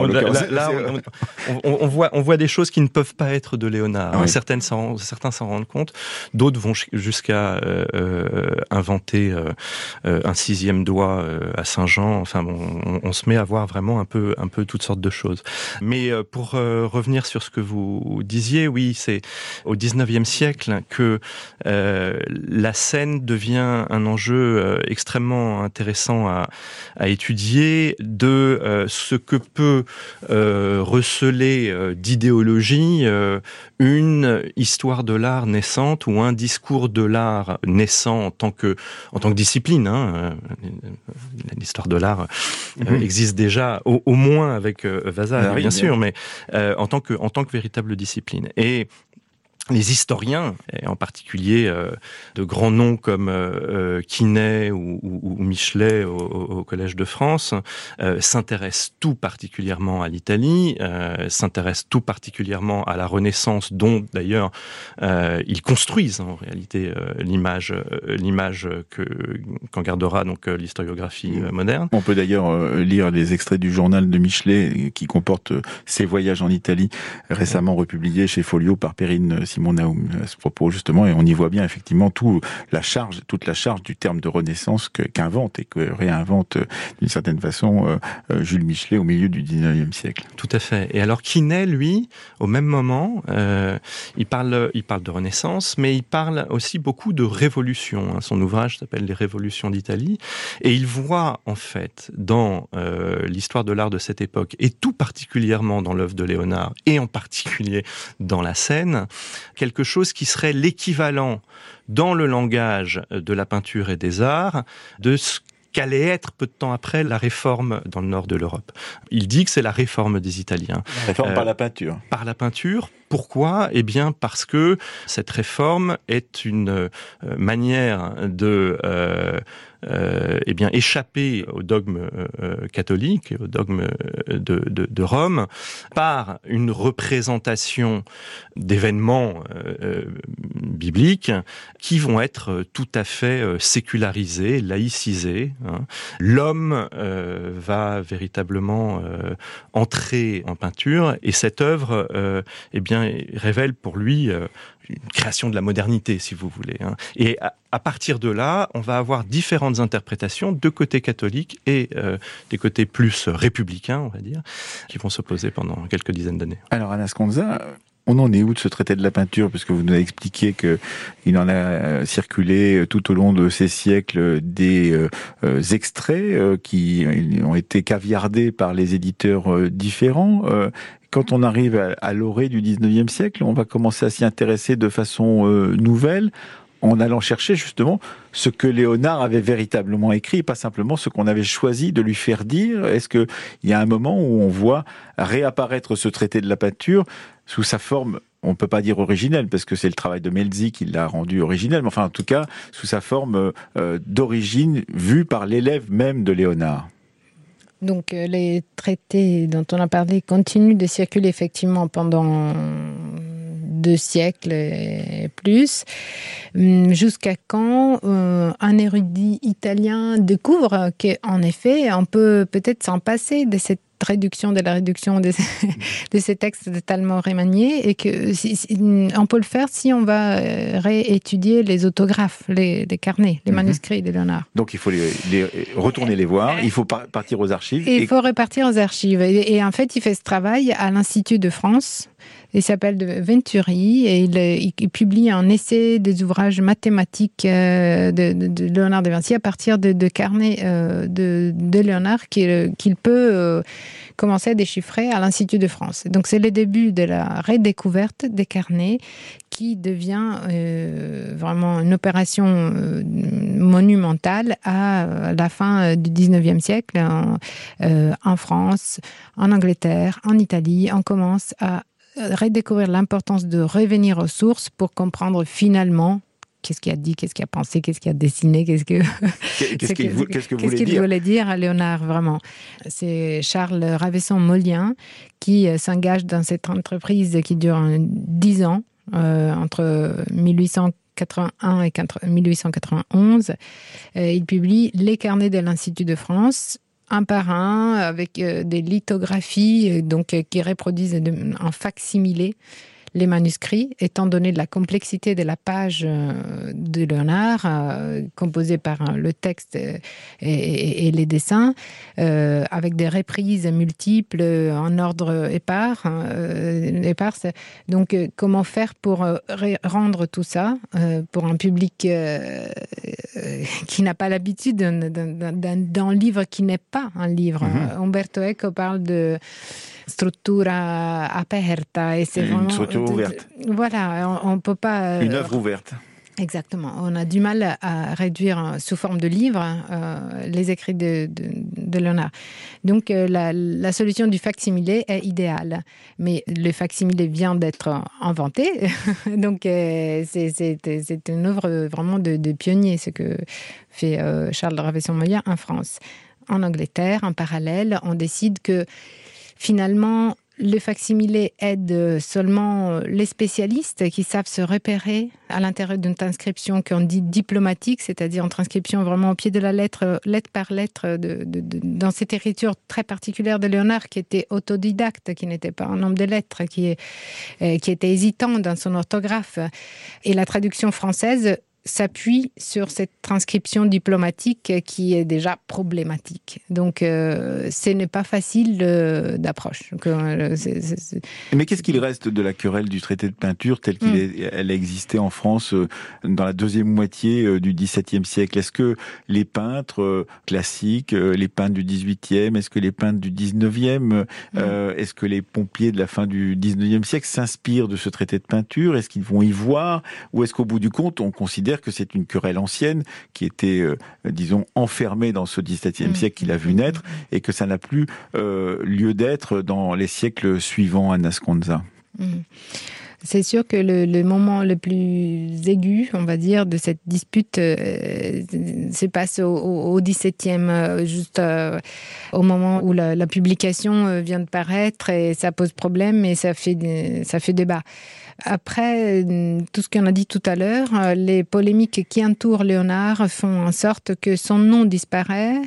on, voit, on voit des choses qui ne peuvent pas être de Léonard. Hein. Certaines certains s'en rendent compte, d'autres vont jusqu'à euh, inventer un sixième doigt à Saint-Jean. Enfin bon, on, se met à voir vraiment un peu, un peu toutes sortes de choses. Mais pour revenir sur ce que vous disiez, oui, c'est au 19e siècle que la scène devient un enjeu enjeu extrêmement intéressant à, à étudier de ce que peut receler d'idéologie une histoire de l'art naissante ou un discours de l'art naissant en tant que en tant que discipline. Hein. L'histoire de l'art mhm. existe déjà au, moins avec Vazal, bien sûr, mais en tant que en tant que véritable discipline. Et les historiens, et en particulier euh, de grands noms comme euh, euh Quinet ou, ou, Michelet au, au, Collège de France, euh, s'intéressent tout particulièrement à l'Italie, euh, s'intéressent tout particulièrement à la Renaissance, dont d'ailleurs ils construisent en réalité l'image, l'image que qu'en gardera donc l'historiographie moderne. On peut d'ailleurs lire des extraits du journal de Michelet qui comporte ses voyages en Italie, récemment republiés chez Folio par Perrine Simon Naoum à ce propos justement, et on y voit bien effectivement tout la charge, toute la charge du terme de renaissance qu'invente et que réinvente euh, d'une certaine façon euh, euh, Jules Michelet au milieu du 19e siècle. Tout à fait. Et alors Quinet, lui, au même moment, il parle, il parle de renaissance, mais il parle aussi beaucoup de révolution. Hein. Son ouvrage s'appelle Les révolutions d'Italie, et il voit en fait dans l'histoire de l'art de cette époque, et tout particulièrement dans l'œuvre de Léonard, et en particulier dans la scène, quelque chose qui serait l'équivalent dans le langage de la peinture et des arts de ce qu'allait être peu de temps après la réforme dans le nord de l'Europe. Il dit que c'est la réforme des Italiens. La réforme par la peinture. Par la peinture, pourquoi? Eh bien parce que cette réforme est une euh, manière de euh, euh, eh bien échapper au dogme catholique, au dogme de, Rome, par une représentation d'événements bibliques qui vont être tout à fait sécularisés, laïcisés. Hein. L'homme va véritablement entrer en peinture et cette œuvre, eh bien révèle pour lui euh, une création de la modernité, si vous voulez. Hein. Et à, partir de là, on va avoir différentes interprétations de côté catholique et euh, des côtés plus républicains, on va dire, qui vont s'opposer pendant quelques dizaines d'années. Alors, Anna Sconza, on en est où de ce traité de la peinture? Puisque vous nous avez expliqué qu'il en a euh, circulé tout au long de ces siècles des extraits qui ont été caviardés par les éditeurs différents quand on arrive à, l'orée du 19e siècle, on va commencer à s'y intéresser de façon euh, nouvelle en allant chercher justement ce que Léonard avait véritablement écrit, pas simplement ce qu'on avait choisi de lui faire dire. Est-ce qu'il y a un moment où on voit réapparaître ce traité de la peinture sous sa forme on peut pas dire originelle parce que c'est le travail de Melzi qui l'a rendu originel, mais enfin en tout cas sous sa forme euh, d'origine vue par l'élève même de Léonard? Donc euh, les traités dont on a parlé continuent de circuler effectivement pendant deux siècles et plus, hum, jusqu'à quand euh, un érudit italien découvre qu'en effet, on peut peut-être s'en passer de cette réduction de la réduction de, de ces textes totalement remaniés et que si, on peut le faire si on va euh, réétudier les autographes, les, les carnets, les mhm. manuscrits de Léonard. Donc il faut les, les, retourner les voir, il faut partir aux archives. Et Il faut repartir aux archives. Et, et, en fait, il fait ce travail à l'Institut de France il s'appelle Venturi et il, publie un essai des ouvrages mathématiques euh, de, de, de, Léonard de Vinci à partir de, carnets euh, de, de Léonard qu'il peut euh, commencer à déchiffrer à l'Institut de France. Donc c'est le début de la redécouverte des carnets qui devient vraiment une opération monumentale à la fin du 19e siècle en France, en Angleterre, en Italie. On commence à redécouvrir l'importance de revenir aux sources pour comprendre finalement qu'est-ce qu'il a dit, qu'est-ce qu'il a pensé, qu'est-ce qu'il a dessiné, qu'est-ce que qu'est-ce qu'il qu qu qu qu voulait dire? à Léonard vraiment? C'est Charles Ravesson-Molien qui euh, s'engage dans cette entreprise qui dure dix ans euh, entre 1881 et 1891. Euh, il publie Les carnets de l'Institut de France un par un avec euh, des lithographies euh, donc euh, qui reproduisent en facsimilé les manuscrits, étant donné la complexité de la page de Léonard, euh, composée par le texte et, les dessins, avec des reprises multiples en ordre épars, éparse. Donc, comment faire pour rendre tout ça pour un public qui n'a pas l'habitude d'un livre qui n'est pas un livre. Mm Umberto Eco parle de struttura aperta et c'est vraiment une structure ouverte. Voilà, on, ne peut pas une œuvre ouverte. Exactement. On a du mal à réduire sous forme de livre euh, les écrits de, de, Léonard. Donc euh, la, solution du facsimilé est idéale. Mais le facsimilé vient d'être inventé. Donc euh, c'est une œuvre vraiment de, pionnier, ce que fait Charles Ravesson-Moya en France. En Angleterre, en parallèle, on décide que finalement, le facsimilé aide seulement les spécialistes qui savent se repérer à l'intérieur d'une transcription qu'on dit diplomatique, c'est-à-dire une transcription vraiment au pied de la lettre, lettre par lettre, dans cette écriture très particulière de Léonard, qui était autodidacte, qui n'était pas un homme de lettres, euh, qui était hésitant dans son orthographe. Et la traduction française s'appuie sur cette transcription diplomatique qui est déjà problématique. Donc, euh, ce n'est pas facile d'approche. Euh, Mais qu'est-ce qu'il reste de la querelle du traité de peinture telle qu'elle hmm. a existé en France euh, dans la deuxième moitié du XVIIe siècle? Est-ce que les peintres classiques, les peintres du XVIIIe, est-ce que les peintres du XIXe, hmm. est-ce que les pompiers de la fin du XIXe siècle s'inspirent de ce traité de peinture? Est-ce qu'ils vont y voir? Ou est-ce qu'au bout du compte, on considère que c'est une querelle ancienne qui était, euh, disons, enfermée dans ce XVIIe mm. siècle qu'il a vu naître et que ça n'a plus euh, lieu d'être dans les siècles suivants à Nasconza. Mm. C'est sûr que le, moment le plus aigu, on va dire, de cette dispute euh, se passe au, XVIIe, juste au moment où la, la, publication vient de paraître et ça pose problème et ça fait, ça fait débat. Après euh, tout ce qu'on a dit tout à l'heure, euh, les polémiques qui entourent Léonard font en sorte que son nom disparaît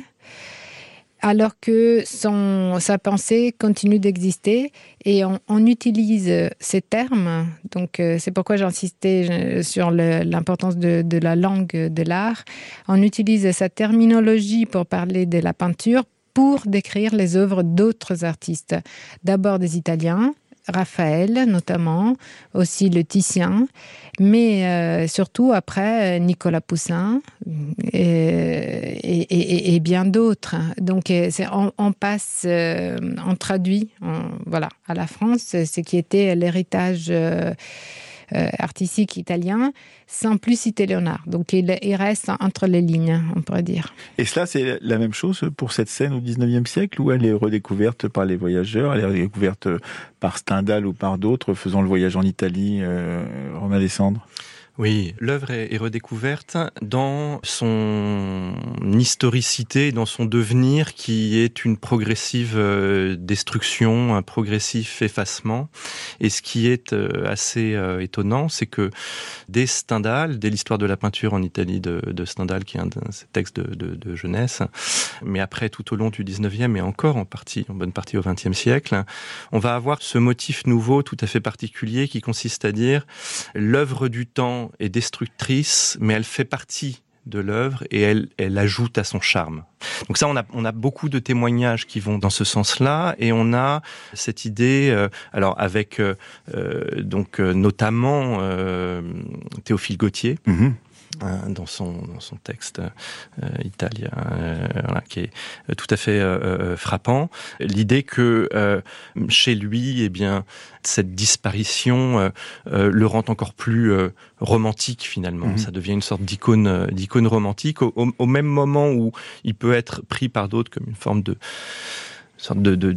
alors que son, sa pensée continue d'exister et on, utilise ces termes. Donc euh, c'est pourquoi j'insistais sur l'importance de, de, la langue de l'art. On utilise sa terminologie pour parler de la peinture pour décrire les œuvres d'autres artistes. D'abord des Italiens, Raphaël notamment, aussi le Titien, mais euh, surtout après Nicolas Poussin et, bien d'autres. Donc euh, on, passe, euh, on traduit, voilà, à la France ce qui était l'héritage euh, artistique italien, sans plus citer Léonard. Donc il, reste entre les lignes, on pourrait dire. Et cela, c'est la même chose pour cette scène au 19e siècle, où elle est redécouverte par les voyageurs, elle est redécouverte par Stendhal ou par d'autres faisant le voyage en Italie, euh, Romain Descendre oui, l'œuvre est, redécouverte dans son historicité, dans son devenir qui est une progressive euh, destruction, un progressif effacement. Et ce qui est euh, assez euh, étonnant, c'est que dès Stendhal, dès l'histoire de la peinture en Italie de, Stendhal, qui est un de ses textes de, jeunesse, mais après tout au long du 19e et encore en partie, en bonne partie au 20e siècle, on va avoir ce motif nouveau tout à fait particulier qui consiste à dire l'œuvre du temps est destructrice, mais elle fait partie de l'œuvre et elle, elle ajoute à son charme. Donc ça, on a, on a beaucoup de témoignages qui vont dans ce sens-là et on a cette idée, euh, alors avec euh, euh, donc notamment Théophile Gautier. Mm-hmm. Hein, dans son, dans son texte euh, italien, euh, qui est euh, tout à fait frappant. L'idée que chez lui, eh bien, cette disparition le rend encore plus romantique finalement. Mhm. Ça devient une sorte d'icône, d'icône romantique au, au, même moment où il peut être pris par d'autres comme une forme de sorte de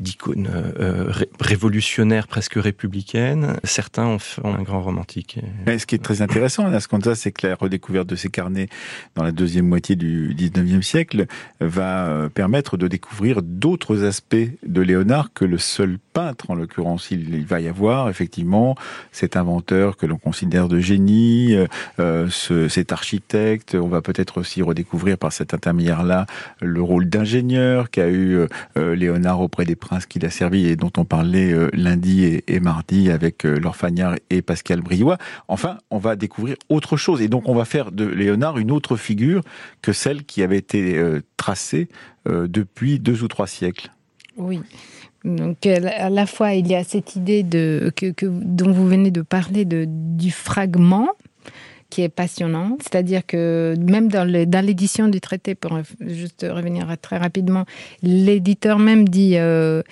d'icône euh, euh, révolutionnaire presque républicaine. Certains en font un grand romantique. Ce qui est très intéressant à Nasconza, c'est que la redécouverte de ces carnets dans la deuxième moitié du 19e siècle va euh, permettre de découvrir d'autres aspects de Léonard que le seul peintre, en l'occurrence. Il, va y avoir effectivement cet inventeur que l'on considère de génie, ce, cet architecte. On va peut-être aussi redécouvrir par cet intermédiaire-là le rôle d'ingénieur qu'a eu Léonard auprès des princes qu'il a servi et dont on parlait euh, lundi et, mardi avec euh, Laure et Pascal Briouat. Enfin, on va découvrir autre chose et donc on va faire de Léonard une autre figure que celle qui avait été tracée depuis deux ou trois siècles. Oui. Donc à la fois il y a cette idée de que, dont vous venez de parler de du fragment qui est passionnant. C'est-à-dire que même dans l'édition du traité, pour juste revenir très rapidement, l'éditeur même dit euh,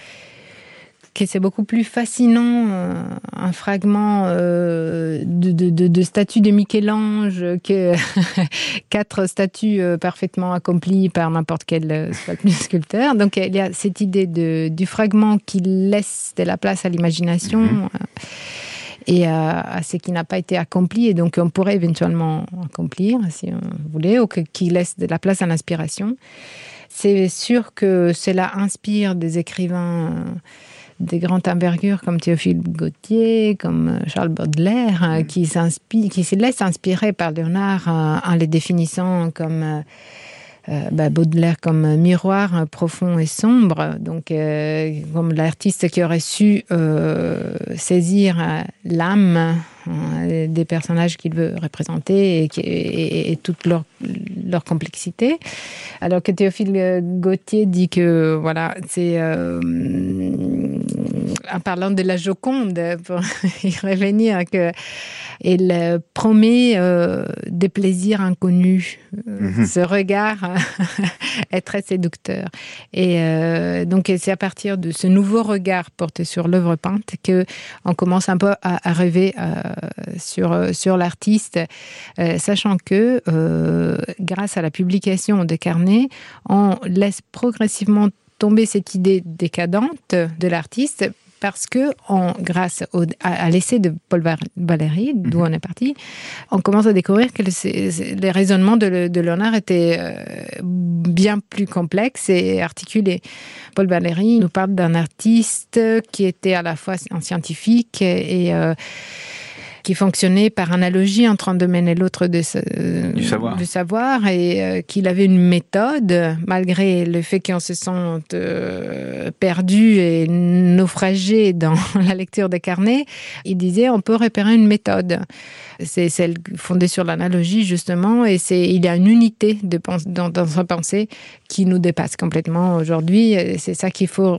que c'est beaucoup plus fascinant euh, un fragment euh, de, de, de, statue de Michel-Ange que quatre statues parfaitement accomplies par n'importe quel sculpteur. Donc il y a cette idée de, du fragment qui laisse de la place à l'imagination. Mm-hmm et à, ce qui n'a pas été accompli et donc on pourrait éventuellement accomplir si on voulait ou qui laisse de la place à l'inspiration. C'est sûr que cela inspire des écrivains des grandes envergures comme Théophile Gautier, comme Charles Baudelaire, mm. qui, qui se laissent inspirer par Léonard en les définissant comme euh, bah, Baudelaire comme miroir profond et sombre, donc euh, comme l'artiste qui aurait su euh, saisir l'âme des personnages qu'il veut représenter et, et, toute leur, leur, complexité. Alors que Théophile Gautier dit que, voilà, c'est en parlant de la Joconde, pour y revenir, que il promet euh, des plaisirs inconnus. Mhm. Ce regard est très séducteur. Et euh, donc, c'est à partir de ce nouveau regard porté sur l'œuvre peinte que on commence un peu à, rêver euh, sur, sur l'artiste, sachant que grâce à la publication de carnets, on laisse progressivement tomber cette idée décadente de l'artiste parce que, grâce à, l'essai de Paul Valéry, d'où mhm. on est parti, on commence à découvrir que les raisonnements de, de Léonard étaient euh, bien plus complexes et articulés. Paul Valéry nous parle d'un artiste qui était à la fois un scientifique et, euh, qui fonctionnait par analogie entre un domaine et l'autre du, savoir. et euh, qu'il avait une méthode, malgré le fait qu'on se sente euh, perdu et naufragé dans la lecture des carnets, il disait on peut repérer une méthode. C'est celle fondée sur l'analogie justement, et c'est il y a une unité de dans, dans sa pensée qui nous dépasse complètement aujourd'hui. C'est ça qu'il faut euh,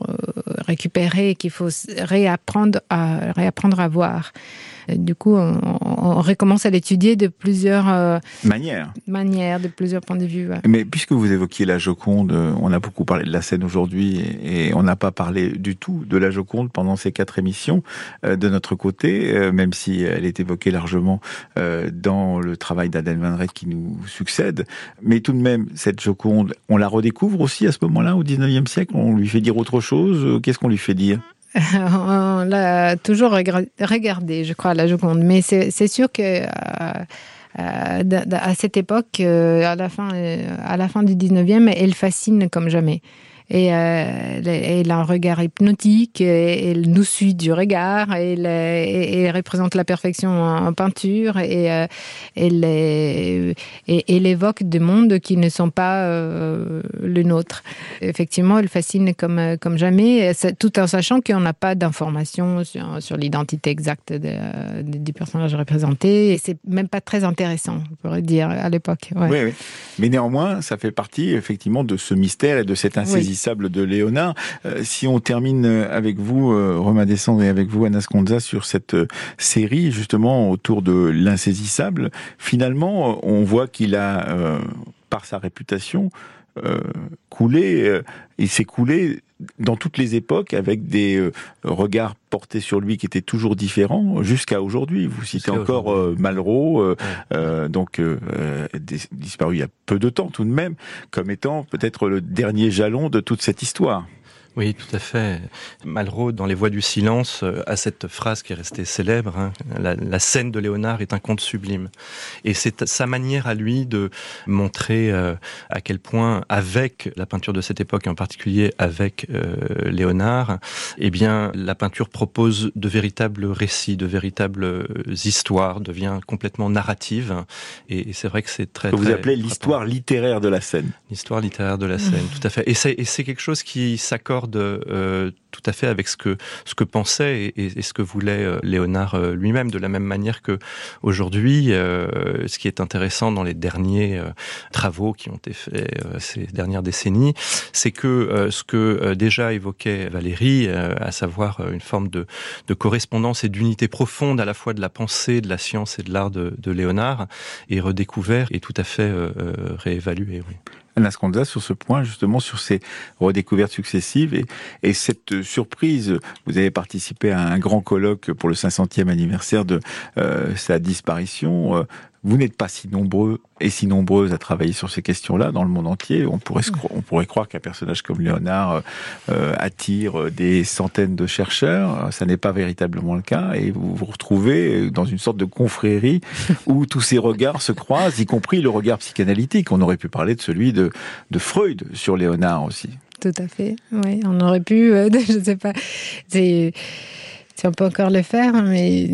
récupérer, qu'il faut réapprendre à réapprendre à voir du coup, on, recommence à l'étudier de plusieurs euh, manières. manières, de plusieurs points de vue. Mais puisque vous évoquiez la Joconde, euh, on a beaucoup parlé de la scène aujourd'hui et, on n'a pas parlé du tout de la Joconde pendant ces quatre émissions euh, de notre côté, même si elle est évoquée largement dans le travail d'Aden Van Rett qui nous succède. Mais tout de même, cette Joconde, on la redécouvre aussi à ce moment-là, au 19e siècle? On lui fait dire autre chose? Qu'est-ce qu'on lui fait dire? On l'a toujours regardé, je crois, la Joconde. Mais c'est sûr que euh, euh, à cette époque, euh, à la fin, à la fin du 19e, elle fascine comme jamais et euh, elle a un regard hypnotique, et elle nous suit du regard, et elle, elle représente la perfection en peinture et euh, elle, et, elle évoque des mondes qui ne sont pas euh, le nôtre. Effectivement, elle fascine comme, comme jamais, tout en sachant qu'on n'a pas d'informations sur, sur l'identité exacte de, du personnage représenté, et c'est même pas très intéressant, on pourrait dire, à l'époque. Oui, oui. Mais néanmoins, ça fait partie effectivement de ce mystère et de cette insaisissabilité de Léonard. Euh, si on termine avec vous, euh, Romain Descendre, et avec vous, Anas Conza, sur cette euh, série, justement, autour de l'insaisissable, finalement, on voit qu'il a, par sa réputation, coulé, il s'est coulé dans toutes les époques avec des regards portés sur lui qui étaient toujours différents jusqu'à aujourd'hui. Vous citez encore Malraux, donc disparu il y a peu de temps tout de même, comme étant peut-être le dernier jalon de toute cette histoire. Oui, tout à fait. Malraux, dans Les Voix du silence, euh, a cette phrase qui est restée célèbre hein, la, scène de Léonard est un conte sublime. Et c'est sa manière à lui de montrer euh, à quel point, avec la peinture de cette époque, en particulier avec euh, Léonard, eh bien, la peinture propose de véritables récits, de véritables histoires, devient complètement narrative. Et, c'est vrai que c'est très. vous appelez l'histoire littéraire de la scène. L'histoire littéraire de la scène, tout à fait. Et c'est quelque chose qui s'accorde euh, tout à fait avec ce que pensait et, ce que voulait euh, Léonard euh, lui-même. De la même manière que aujourd'hui, ce qui est intéressant dans les derniers travaux qui ont été faits ces dernières décennies, c'est que ce que déjà évoquait Valérie, à savoir une forme de, correspondance et d'unité profonde à la fois de la pensée, de la science et de l'art de, Léonard, est redécouvert et tout à fait réévalué. Sur ce point, justement, sur ces redécouvertes successives et, et cette surprise. Vous avez participé à un grand colloque pour le 500e anniversaire de euh, sa disparition. Euh, vous n'êtes pas si nombreux et si nombreuses à travailler sur ces questions-là dans le monde entier. On pourrait, on pourrait croire qu'un personnage comme Léonard euh, euh, attire des centaines de chercheurs. Ça n'est pas véritablement le cas. Et vous vous retrouvez dans une sorte de confrérie où tous ces regards se croisent, y compris le regard psychanalytique. On aurait pu parler de celui de, de Freud sur Léonard aussi. Tout à fait. Oui, on aurait pu. Euh, je ne sais pas. C'est si on peut encore le faire, mais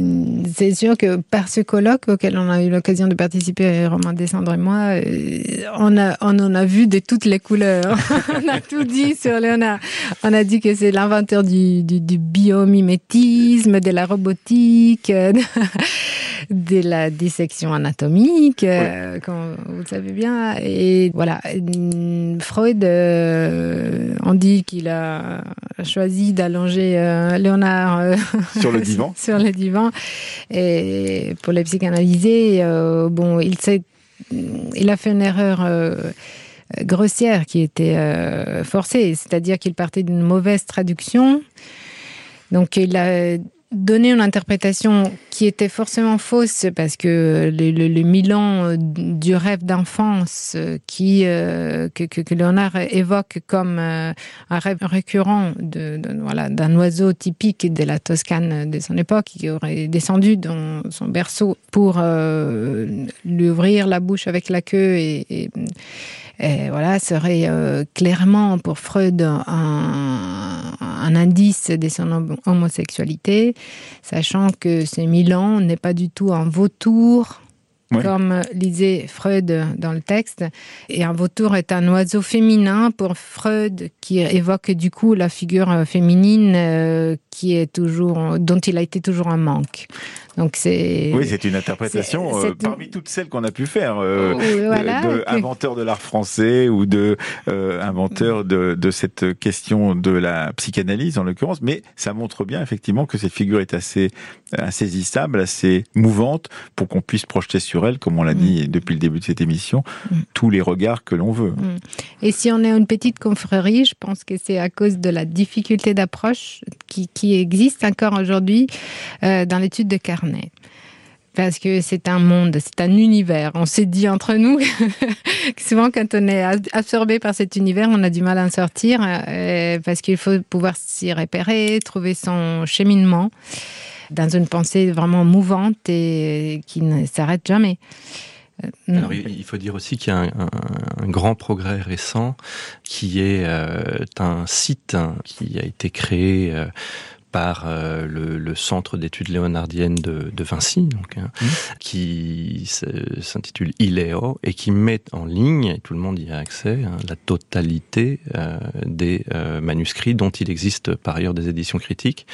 c'est sûr que par ce colloque auquel on a eu l'occasion de participer, Romain Descendre et moi, euh, on, a, on en a vu de toutes les couleurs. on a tout dit sur Léonard. On a dit que c'est l'inventeur du, du, du, biomimétisme, de la robotique, de la dissection anatomique, euh, comme vous savez bien. Et voilà, Freud, euh, on dit qu'il a choisi d'allonger Léonard sur le divan. sur le divan. Et pour les psychanalyser, euh, bon, il s'est, il a fait une erreur. Euh, grossière qui était euh, forcée, c'est-à-dire qu'il partait d'une mauvaise traduction. Donc il a donner une interprétation qui était forcément fausse parce que le, Milan du rêve d'enfance euh, euh, que, que, Léonard évoque comme euh, un rêve récurrent d'un oiseau typique de la Toscane de son époque qui aurait descendu dans son berceau pour euh, lui ouvrir la bouche avec la queue et et voilà, serait euh, clairement pour Freud un, un, indice de son homosexualité, sachant que ce Milan n'est pas du tout un vautour oui. comme lisait Freud dans le texte. Et un vautour est un oiseau féminin pour Freud qui évoque du coup la figure féminine euh, qui est toujours, dont il a été toujours un manque. Donc c'est oui, c'est une interprétation euh, parmi toutes celles qu'on a pu faire, euh, voilà, de, de inventeur de l'art français ou de euh, inventeur de, de cette question de la psychanalyse en l'occurrence. Mais ça montre bien effectivement que cette figure est assez insaisissable, assez mouvante pour qu'on puisse projeter sur elle, comme on l'a mm. dit depuis le début de cette émission, mm. tous les regards que l'on veut. Mm. Et si on est une petite confrérie, je pense que c'est à cause de la difficulté d'approche qui, qui existe encore aujourd'hui euh, dans l'étude de Parce que c'est un monde, c'est un univers. On s'est dit entre nous que souvent quand on est absorbé par cet univers, on a du mal à en sortir euh, parce qu'il faut pouvoir s'y repérer, trouver son cheminement dans une pensée vraiment mouvante et qui ne s'arrête jamais. Euh, Alors, il faut dire aussi qu'il y a un, grand progrès récent qui est euh, un site qui a été créé par euh, le, le, centre d'études léonardiennes de, de Vinci, donc, hein, mmh. qui s'intitule ILEO et qui met en ligne, et tout le monde y a accès, hein, la totalité euh, des euh, manuscrits dont il existe par ailleurs des éditions critiques,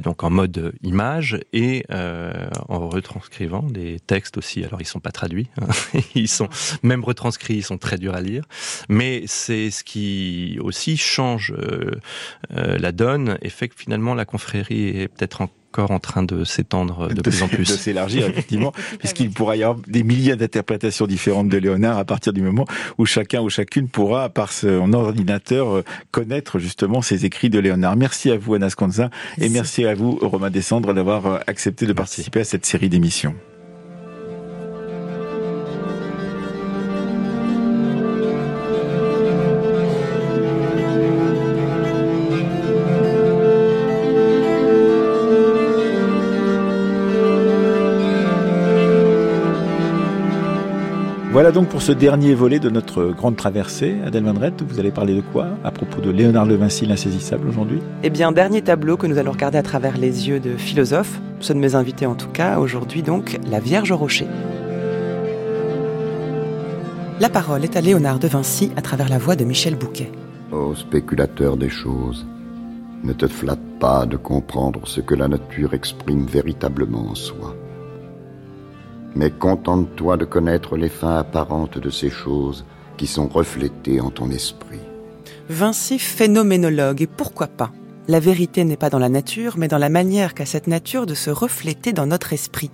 donc en mode image et euh, en retranscrivant des textes aussi. Alors ils sont pas traduits, hein, ils sont même retranscrits, ils sont très durs à lire, mais c'est ce qui aussi change la donne et fait que finalement la confrérie est peut-être encore en train de s'étendre de, de, plus en plus. De s'élargir, effectivement, puisqu'il pourra y avoir des milliers d'interprétations différentes de Léonard à partir du moment où chacun ou chacune pourra, par son ordinateur, euh, connaître justement ces écrits de Léonard. Merci à vous, Anna Sconza, et merci à vous, Romain Descendre, d'avoir euh, accepté de participer à cette série d'émissions. Voilà donc pour ce dernier volet de notre grande traversée. Adèle Vendrette, vous allez parler de quoi à propos de Léonard de Vinci, l'insaisissable aujourd'hui? Eh bien, dernier tableau que nous allons regarder à travers les yeux de philosophes, ceux de mes invités en tout cas, aujourd'hui donc, la Vierge au rocher. La parole est à Léonard de Vinci à travers la voix de Michel Bouquet. Ô spéculateur des choses, ne te flatte pas de comprendre ce que la nature exprime véritablement en soi. Mais contente-toi de connaître les fins apparentes de ces choses qui sont reflétées en ton esprit. Vinci phénoménologue, et pourquoi pas? La vérité n'est pas dans la nature, mais dans la manière qu'a cette nature de se refléter dans notre esprit.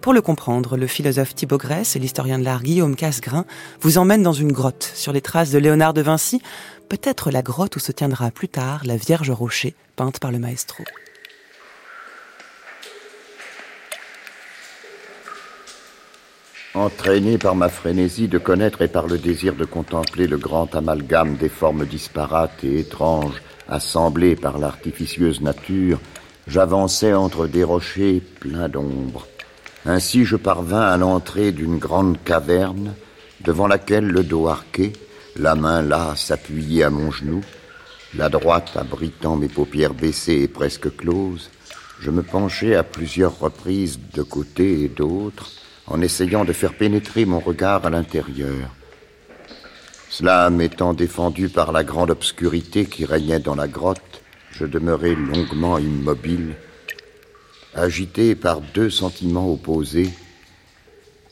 Pour le comprendre, le philosophe Thibaut Grèce et l'historien de l'art Guillaume Casgrain vous emmènent dans une grotte sur les traces de Léonard de Vinci, peut-être la grotte où se tiendra plus tard la Vierge Rocher, peinte par le maestro. Entraîné par ma frénésie de connaître et par le désir de contempler le grand amalgame des formes disparates et étranges assemblées par l'artificieuse nature, j'avançais entre des rochers pleins d'ombre. Ainsi je parvins à l'entrée d'une grande caverne, devant laquelle le dos arqué, la main là s'appuyait à mon genou, la droite abritant mes paupières baissées et presque closes, je me penchais à plusieurs reprises de côté et d'autre, en essayant de faire pénétrer mon regard à l'intérieur. Cela m'étant défendu par la grande obscurité qui régnait dans la grotte, je demeurai longuement immobile, agité par deux sentiments opposés,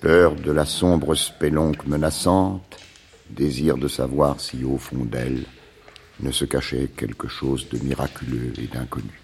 peur de la sombre spélonque menaçante, désir de savoir si au fond d'elle ne se cachait quelque chose de miraculeux et d'inconnu.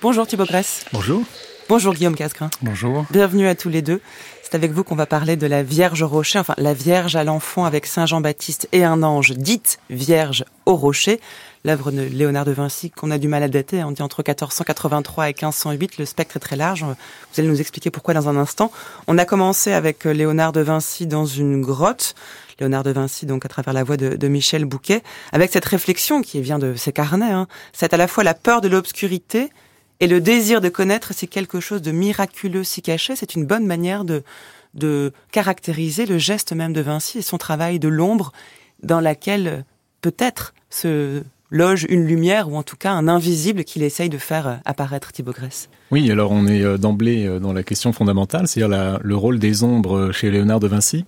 Bonjour Thibaut Grèce. Bonjour. Bonjour Guillaume Casgrain. Bonjour. Bienvenue à tous les deux. C'est avec vous qu'on va parler de la Vierge au rocher, enfin la Vierge à l'enfant avec Saint Jean-Baptiste et un ange, dite Vierge au rocher. L'œuvre de Léonard de Vinci qu'on a du mal à dater, on dit entre 1483 et 1508, le spectre est très large. Vous allez nous expliquer pourquoi dans un instant. On a commencé avec Léonard de Vinci dans une grotte. Léonard de Vinci, donc à travers la voix de, de Michel Bouquet, avec cette réflexion qui vient de ses carnets. Hein. C'est à la fois la peur de l'obscurité et le désir de connaître si quelque chose de miraculeux s'y cachait. C'est une bonne manière de, de caractériser le geste même de Vinci et son travail de l'ombre dans laquelle peut-être se loge une lumière ou en tout cas un invisible qu'il essaye de faire apparaître Thibaut Grèce. Oui, alors on est d'emblée dans la question fondamentale, c'est-à-dire le rôle des ombres chez Léonard de Vinci.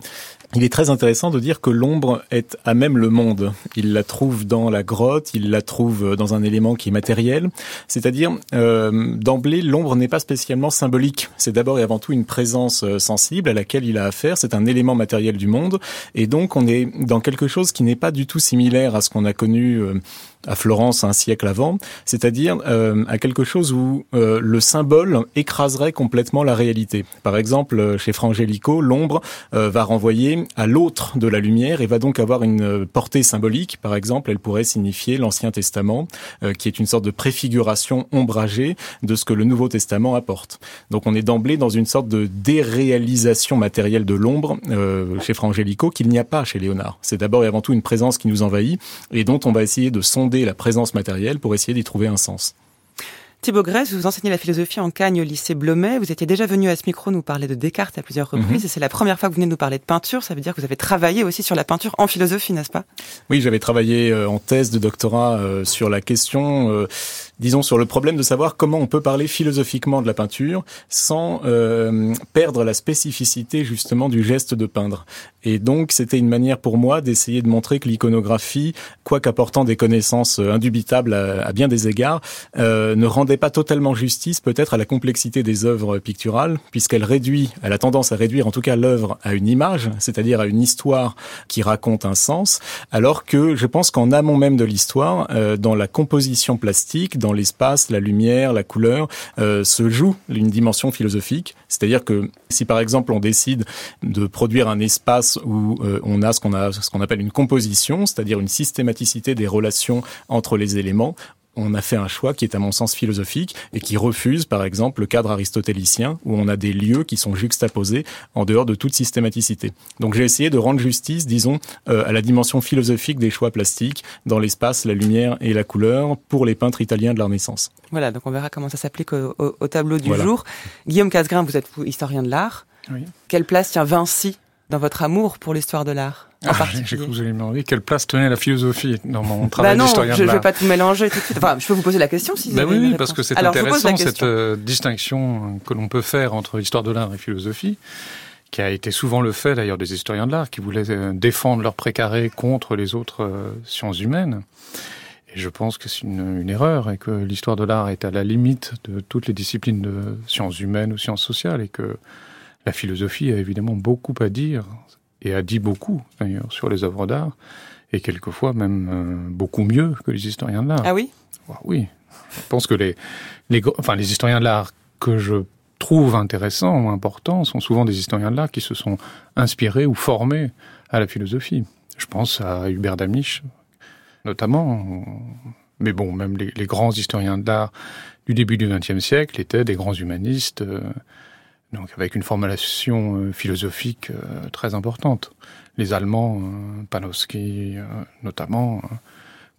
Il est très intéressant de dire que l'ombre est à même le monde. Il la trouve dans la grotte, il la trouve dans un élément qui est matériel. C'est-à-dire, euh, d'emblée, l'ombre n'est pas spécialement symbolique. C'est d'abord et avant tout une présence sensible à laquelle il a affaire. C'est un élément matériel du monde. Et donc, on est dans quelque chose qui n'est pas du tout similaire à ce qu'on a connu euh, à Florence un siècle avant. C'est-à-dire euh, à quelque chose où euh, le symbole écraserait complètement la réalité. Par exemple, chez Frangelico, l'ombre euh, va renvoyer à l'autre de la lumière et va donc avoir une portée symbolique. Par exemple, elle pourrait signifier l'Ancien Testament, qui est une sorte de préfiguration ombragée de ce que le Nouveau Testament apporte. Donc on est d'emblée dans une sorte de déréalisation matérielle de l'ombre chez Frangelico qu'il n'y a pas chez Léonard. C'est d'abord et avant tout une présence qui nous envahit et dont on va essayer de sonder la présence matérielle pour essayer d'y trouver un sens. Thibaut Grèce, vous enseignez la philosophie en Cagne au lycée Blomet. Vous étiez déjà venu à ce micro nous parler de Descartes à plusieurs reprises. -hmm. Et c'est la première fois que vous venez nous parler de peinture. Ça veut dire que vous avez travaillé aussi sur la peinture en philosophie, n'est-ce pas? Oui, j'avais travaillé en thèse de doctorat sur la question, euh, disons, sur le problème de savoir comment on peut parler philosophiquement de la peinture sans euh, perdre la spécificité justement du geste de peindre. Et donc, c'était une manière pour moi d'essayer de montrer que l'iconographie, quoique apportant des connaissances indubitables à, à bien des égards, euh, ne rendait pas totalement justice peut-être à la complexité des œuvres picturales, puisqu'elle réduit, elle a tendance à réduire en tout cas l'œuvre à une image, c'est-à-dire à une histoire qui raconte un sens, alors que je pense qu'en amont même de l'histoire, euh, dans la composition plastique, dans l'espace, la lumière, la couleur, euh, se joue une dimension philosophique. C'est-à-dire que si par exemple on décide de produire un espace où euh, on a a ce qu'on appelle une composition, c'est-à-dire une systématicité des relations entre les éléments, on a fait un choix qui est à mon sens philosophique et qui refuse par exemple le cadre aristotélicien où on a des lieux qui sont juxtaposés en dehors de toute systématicité. Donc j'ai essayé de rendre justice, disons, euh, à la dimension philosophique des choix plastiques dans l'espace, la lumière et la couleur pour les peintres italiens de la Renaissance. Voilà, donc on verra comment ça s'applique au, au, au, tableau du voilà. jour. Guillaume Casgrain, vous êtes historien de l'art. Oui. Quelle place tient Vinci dans votre amour pour l'histoire de l'art? Ah, J'ai cru que vous allez me demander quelle place tenait la philosophie dans mon travail bah d'historien de l'art. Je ne vais pas tout mélanger tout de suite. Enfin, je peux vous poser la question si vous bah avez Oui, une parce que c'est intéressant cette euh, distinction que l'on peut faire entre histoire de l'art et philosophie qui a été souvent le fait d'ailleurs des historiens de l'art, qui voulaient euh, défendre leur précaré contre les autres euh, sciences humaines. Et je pense que c'est une, une, erreur et que l'histoire de l'art est à la limite de toutes les disciplines de sciences humaines ou sciences sociales et que la philosophie a évidemment beaucoup à dire et a dit beaucoup d'ailleurs sur les œuvres d'art et quelquefois même euh, beaucoup mieux que les historiens de l'art. Ah oui? Oui. Je pense que les, les, enfin, les historiens de l'art que je trouve intéressants ou importants sont souvent des historiens de l'art qui se sont inspirés ou formés à la philosophie. Je pense à Hubert Damisch, notamment. Mais bon, même les, les grands historiens de l'art du début du XXe siècle étaient des grands humanistes, euh, donc avec une formulation euh, philosophique euh, très importante. Les Allemands, euh, Panofsky euh, notamment,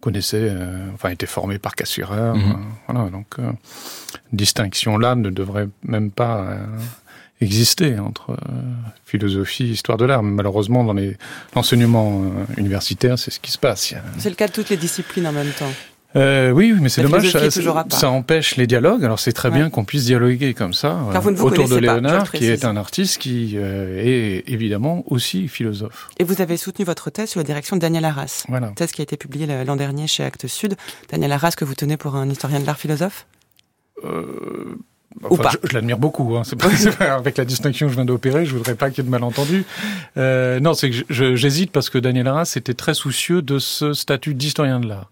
connaissaient, euh, enfin étaient formés par Cassurer. Euh, voilà, donc euh, distinction là ne devrait même pas euh, exister entre philosophie et histoire de l'art. Malheureusement, dans les- l'enseignement universitaire, c'est ce qui se passe. C'est le cas de toutes les disciplines en même temps. Euh, oui, mais c'est dommage, ça, ça empêche les dialogues. Alors c'est très Ouais. bien qu'on puisse dialoguer comme ça Car vous ne vous autour de pas, Léonard, qui est un artiste qui euh, est évidemment aussi philosophe. Et vous avez soutenu votre thèse sous la direction de Daniel Arras. Voilà. Thèse qui a été publiée l'an dernier chez Actes Sud. Daniel Arras, que vous tenez pour un historien de l'art philosophe? Euh, Ou enfin, pas. Je, je l'admire beaucoup. Hein. C'est pas, pas- avec la distinction que je viens d'opérer, je voudrais pas qu'il y ait de malentendus. Euh, non, c'est que j'hésite parce que Daniel Arras était très soucieux de ce statut d'historien de l'art.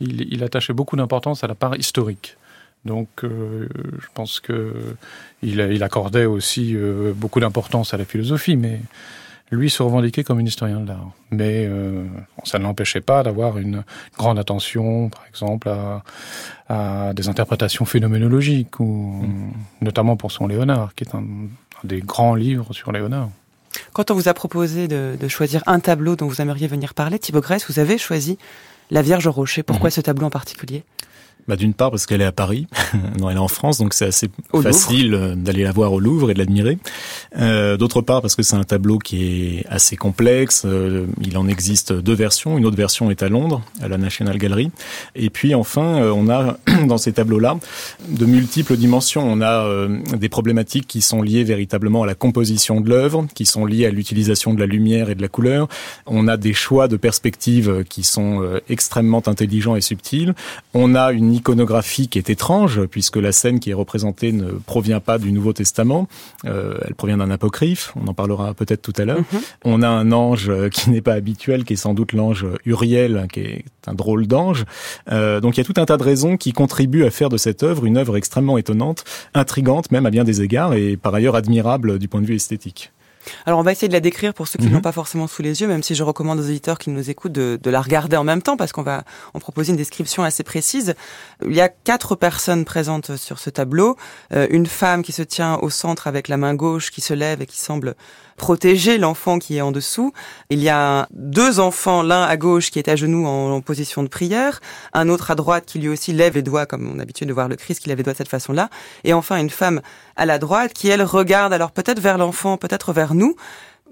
Il, il attachait beaucoup d'importance à la part historique. Donc, euh, je pense que il, il accordait aussi euh, beaucoup d'importance à la philosophie, mais lui se revendiquait comme un historien de l'art. Mais euh, ça ne l'empêchait pas d'avoir une grande attention, par exemple, à, à des interprétations phénoménologiques, ou notamment pour son Léonard, qui est un, un des grands livres sur Léonard. Quand on vous a proposé de, de choisir un tableau dont vous aimeriez venir parler, Thibaut Grèce, vous avez choisi La Vierge au Rocher. Pourquoi ce tableau en particulier? Bah, D'une part parce qu'elle est à Paris, non, elle est en France, donc c'est assez Au facile euh, d'aller la voir au Louvre et de l'admirer. Euh, D'autre part parce que c'est un tableau qui est assez complexe. euh, il en existe deux versions. Une autre version est à Londres, à la National Gallery. Et puis enfin, euh, on a dans ces tableaux-là de multiples dimensions. On a des problématiques qui sont liées véritablement à la composition de l'œuvre, qui sont liées à l'utilisation de la lumière et de la couleur. On a des choix de perspectives qui sont extrêmement intelligents et subtils. On a une iconographie qui est étrange, puisque la scène qui est représentée ne provient pas du Nouveau Testament, euh, elle provient d'un apocryphe, on en parlera peut-être tout à l'heure. Mhm. On a un ange euh, qui n'est pas habituel, qui est sans doute l'ange Uriel, qui est un drôle d'ange. Euh, donc il y a tout un tas de raisons qui contribuent à faire de cette œuvre une œuvre extrêmement étonnante, intrigante même à bien des égards, et par ailleurs admirable du point de vue esthétique. Alors on va essayer de la décrire pour ceux qui Mhm. l'ont pas forcément sous les yeux, même si je recommande aux auditeurs qui nous écoutent de, de la regarder en même temps, parce qu'on va en proposer une description assez précise. Il y a quatre personnes présentes sur ce tableau. Euh, une femme qui se tient au centre avec la main gauche qui se lève et qui semble protéger l'enfant qui est en dessous. Il y a deux enfants, l'un à gauche qui est à genoux en, position de prière, un autre à droite qui lui aussi lève les doigts, comme on a l'habitude de voir le Christ qui lève les doigts de cette façon-là, et enfin une femme à la droite qui, elle, regarde alors peut-être vers l'enfant, peut-être vers nous.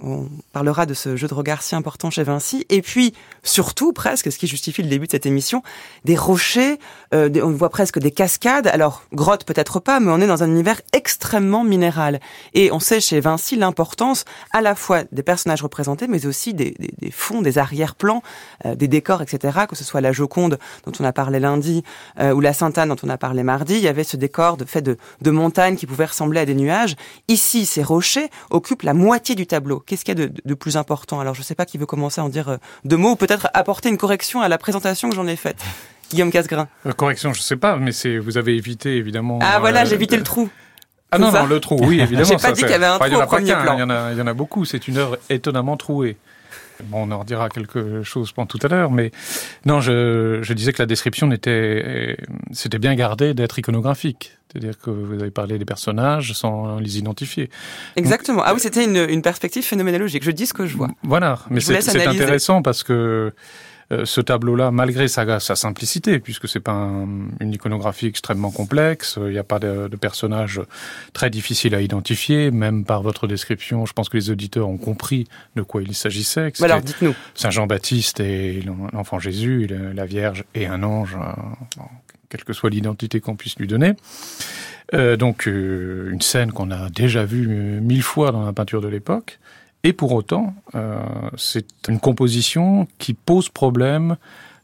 On parlera de ce jeu de regard si important chez Vinci. Et puis, surtout, presque, ce qui justifie le début de cette émission, des rochers, euh, on voit presque des cascades. Alors, grotte peut-être pas, mais on est dans un univers extrêmement minéral. Et on sait chez Vinci l'importance à la fois des personnages représentés, mais aussi des, des- des fonds, des arrière-plans, euh, des décors, etc. Que ce soit la Joconde, dont on a parlé lundi, euh, ou la Sainte-Anne, dont on a parlé mardi, il y avait ce décor de fait de, de montagnes qui pouvaient ressembler à des nuages. Ici, ces rochers occupent la moitié du tableau. Qu'est-ce qu'il y a de, de plus important? Alors, je sais pas qui veut commencer à en dire euh, deux mots, ou peut-être apporter une correction à la présentation que j'en ai faite. Guillaume Casgrain. Euh, correction, je sais pas, mais c'est vous avez évité évidemment. Ah voilà, euh, j'ai évité de- le trou. Ah non, le trou, oui, évidemment. J'ai pas ça, dit qu'il y avait un trou en a au pas premier qu'un, plan. Il y en a, il y en a beaucoup. C'est une œuvre étonnamment trouée. Bon, on en redira quelque chose pendant tout à l'heure, mais non, je, je disais que la description était, c'était bien gardé d'être iconographique. C'est-à-dire que vous avez parlé des personnages sans les identifier. Exactement. Ah oui, c'était une, une perspective phénoménologique. Je dis ce que je vois. Voilà, mais c'est intéressant parce que euh, ce tableau-là, malgré sa, sa simplicité, puisque c'est pas un- une iconographie extrêmement complexe, il n'y a pas de, de personnages très difficiles à identifier, même par votre description, je pense que les auditeurs ont compris de quoi il s'agissait. alors, dites-nous. Saint Jean-Baptiste et l'enfant Jésus, la Vierge et un ange, euh, quelle que soit l'identité qu'on puisse lui donner. Euh, donc euh, une scène qu'on a déjà vue mille fois dans la peinture de l'époque. Et pour autant, euh, c'est une composition qui pose problème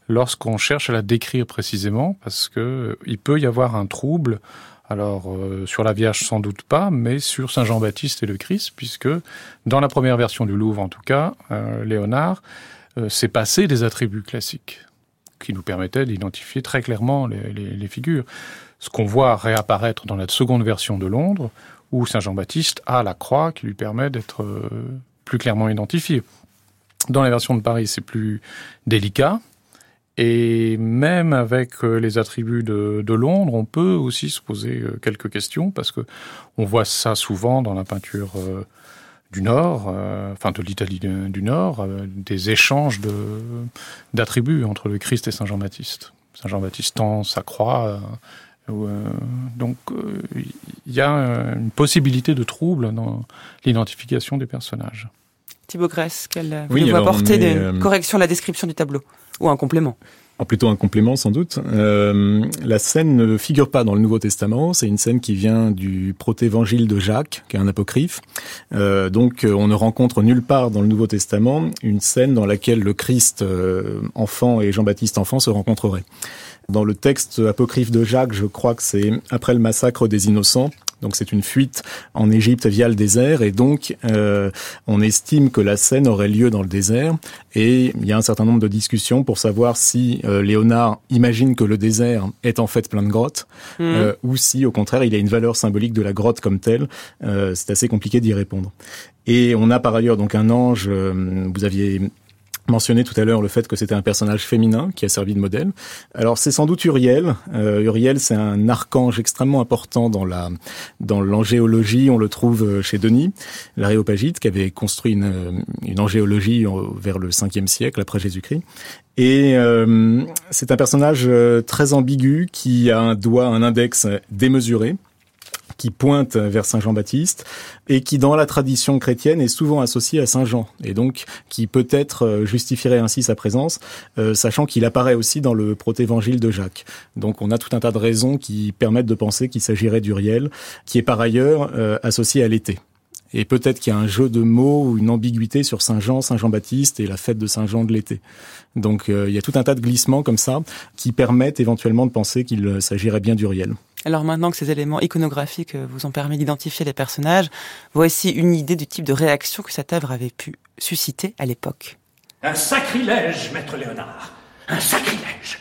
lorsqu'on cherche à la décrire précisément, parce que il peut y avoir un trouble. Alors sur la Vierge sans doute pas, mais sur Saint Jean-Baptiste et le Christ, puisque dans la première version du Louvre en tout cas, Léonard s'est passé des attributs classiques qui nous permettaient d'identifier très clairement les, les, figures ce qu'on voit réapparaître dans la seconde version de Londres, où Saint Jean-Baptiste a la croix qui lui permet d'être euh, plus clairement identifié. Dans la version de Paris, c'est plus délicat. Et même avec euh, les attributs de, Londres, on peut aussi se poser euh, quelques questions parce que on voit ça souvent dans la peinture du Nord, enfin de l'Italie du Nord, des échanges d'attributs entre le Christ et Saint Jean-Baptiste. Saint Jean-Baptiste tend sa croix euh, donc il euh, y a une possibilité de trouble dans l'identification des personnages. Thibaut Grèce, quelle oui, vous apporter des euh... corrections à la description du tableau ou un complément en plutôt un complément sans doute. Euh, la scène ne figure pas dans le Nouveau Testament, c'est une scène qui vient du protévangile de Jacques, qui est un apocryphe. Euh, donc on ne rencontre nulle part dans le Nouveau Testament une scène dans laquelle le Christ euh, enfant et Jean-Baptiste enfant se rencontreraient. Dans le texte apocryphe de Jacques, je crois que c'est après le massacre des innocents. Donc c'est une fuite en Égypte via le désert et donc euh, on estime que la scène aurait lieu dans le désert et il y a un certain nombre de discussions pour savoir si euh, Léonard imagine que le désert est en fait plein de grottes mmh. euh, ou si au contraire il a une valeur symbolique de la grotte comme telle. Euh, c'est assez compliqué d'y répondre. Et on a par ailleurs donc un ange, euh, vous aviez mentionné tout à l'heure le fait que c'était un personnage féminin qui a servi de modèle. Alors c'est sans doute Uriel. Euh, Uriel, c'est un archange extrêmement important dans la dans l'angéologie. On le trouve euh, chez Denis, l'aréopagite, qui avait construit une, euh, une angéologie vers le 5e siècle après Jésus-Christ. Et euh, c'est un personnage euh, très ambigu qui a un doigt, un index démesuré qui pointe vers Saint Jean-Baptiste et qui, dans la tradition chrétienne, est souvent associé à Saint Jean et donc qui peut-être euh, justifierait ainsi sa présence, euh, sachant qu'il apparaît aussi dans le protévangile de Jacques. Donc on a tout un tas de raisons qui permettent de penser qu'il s'agirait d'Uriel, qui est par ailleurs euh, associé à l'été. Et peut-être qu'il y a un jeu de mots ou une ambiguïté sur Saint Jean, Saint Jean-Baptiste et la fête de Saint Jean de l'été. Donc euh, il y a tout un tas de glissements comme ça qui permettent éventuellement de penser qu'il euh, s'agirait bien d'Uriel. Alors maintenant que ces éléments iconographiques euh, vous ont permis d'identifier les personnages, voici une idée du type de réaction que cette œuvre avait pu susciter à l'époque. Un sacrilège, maître Léonard. Un sacrilège.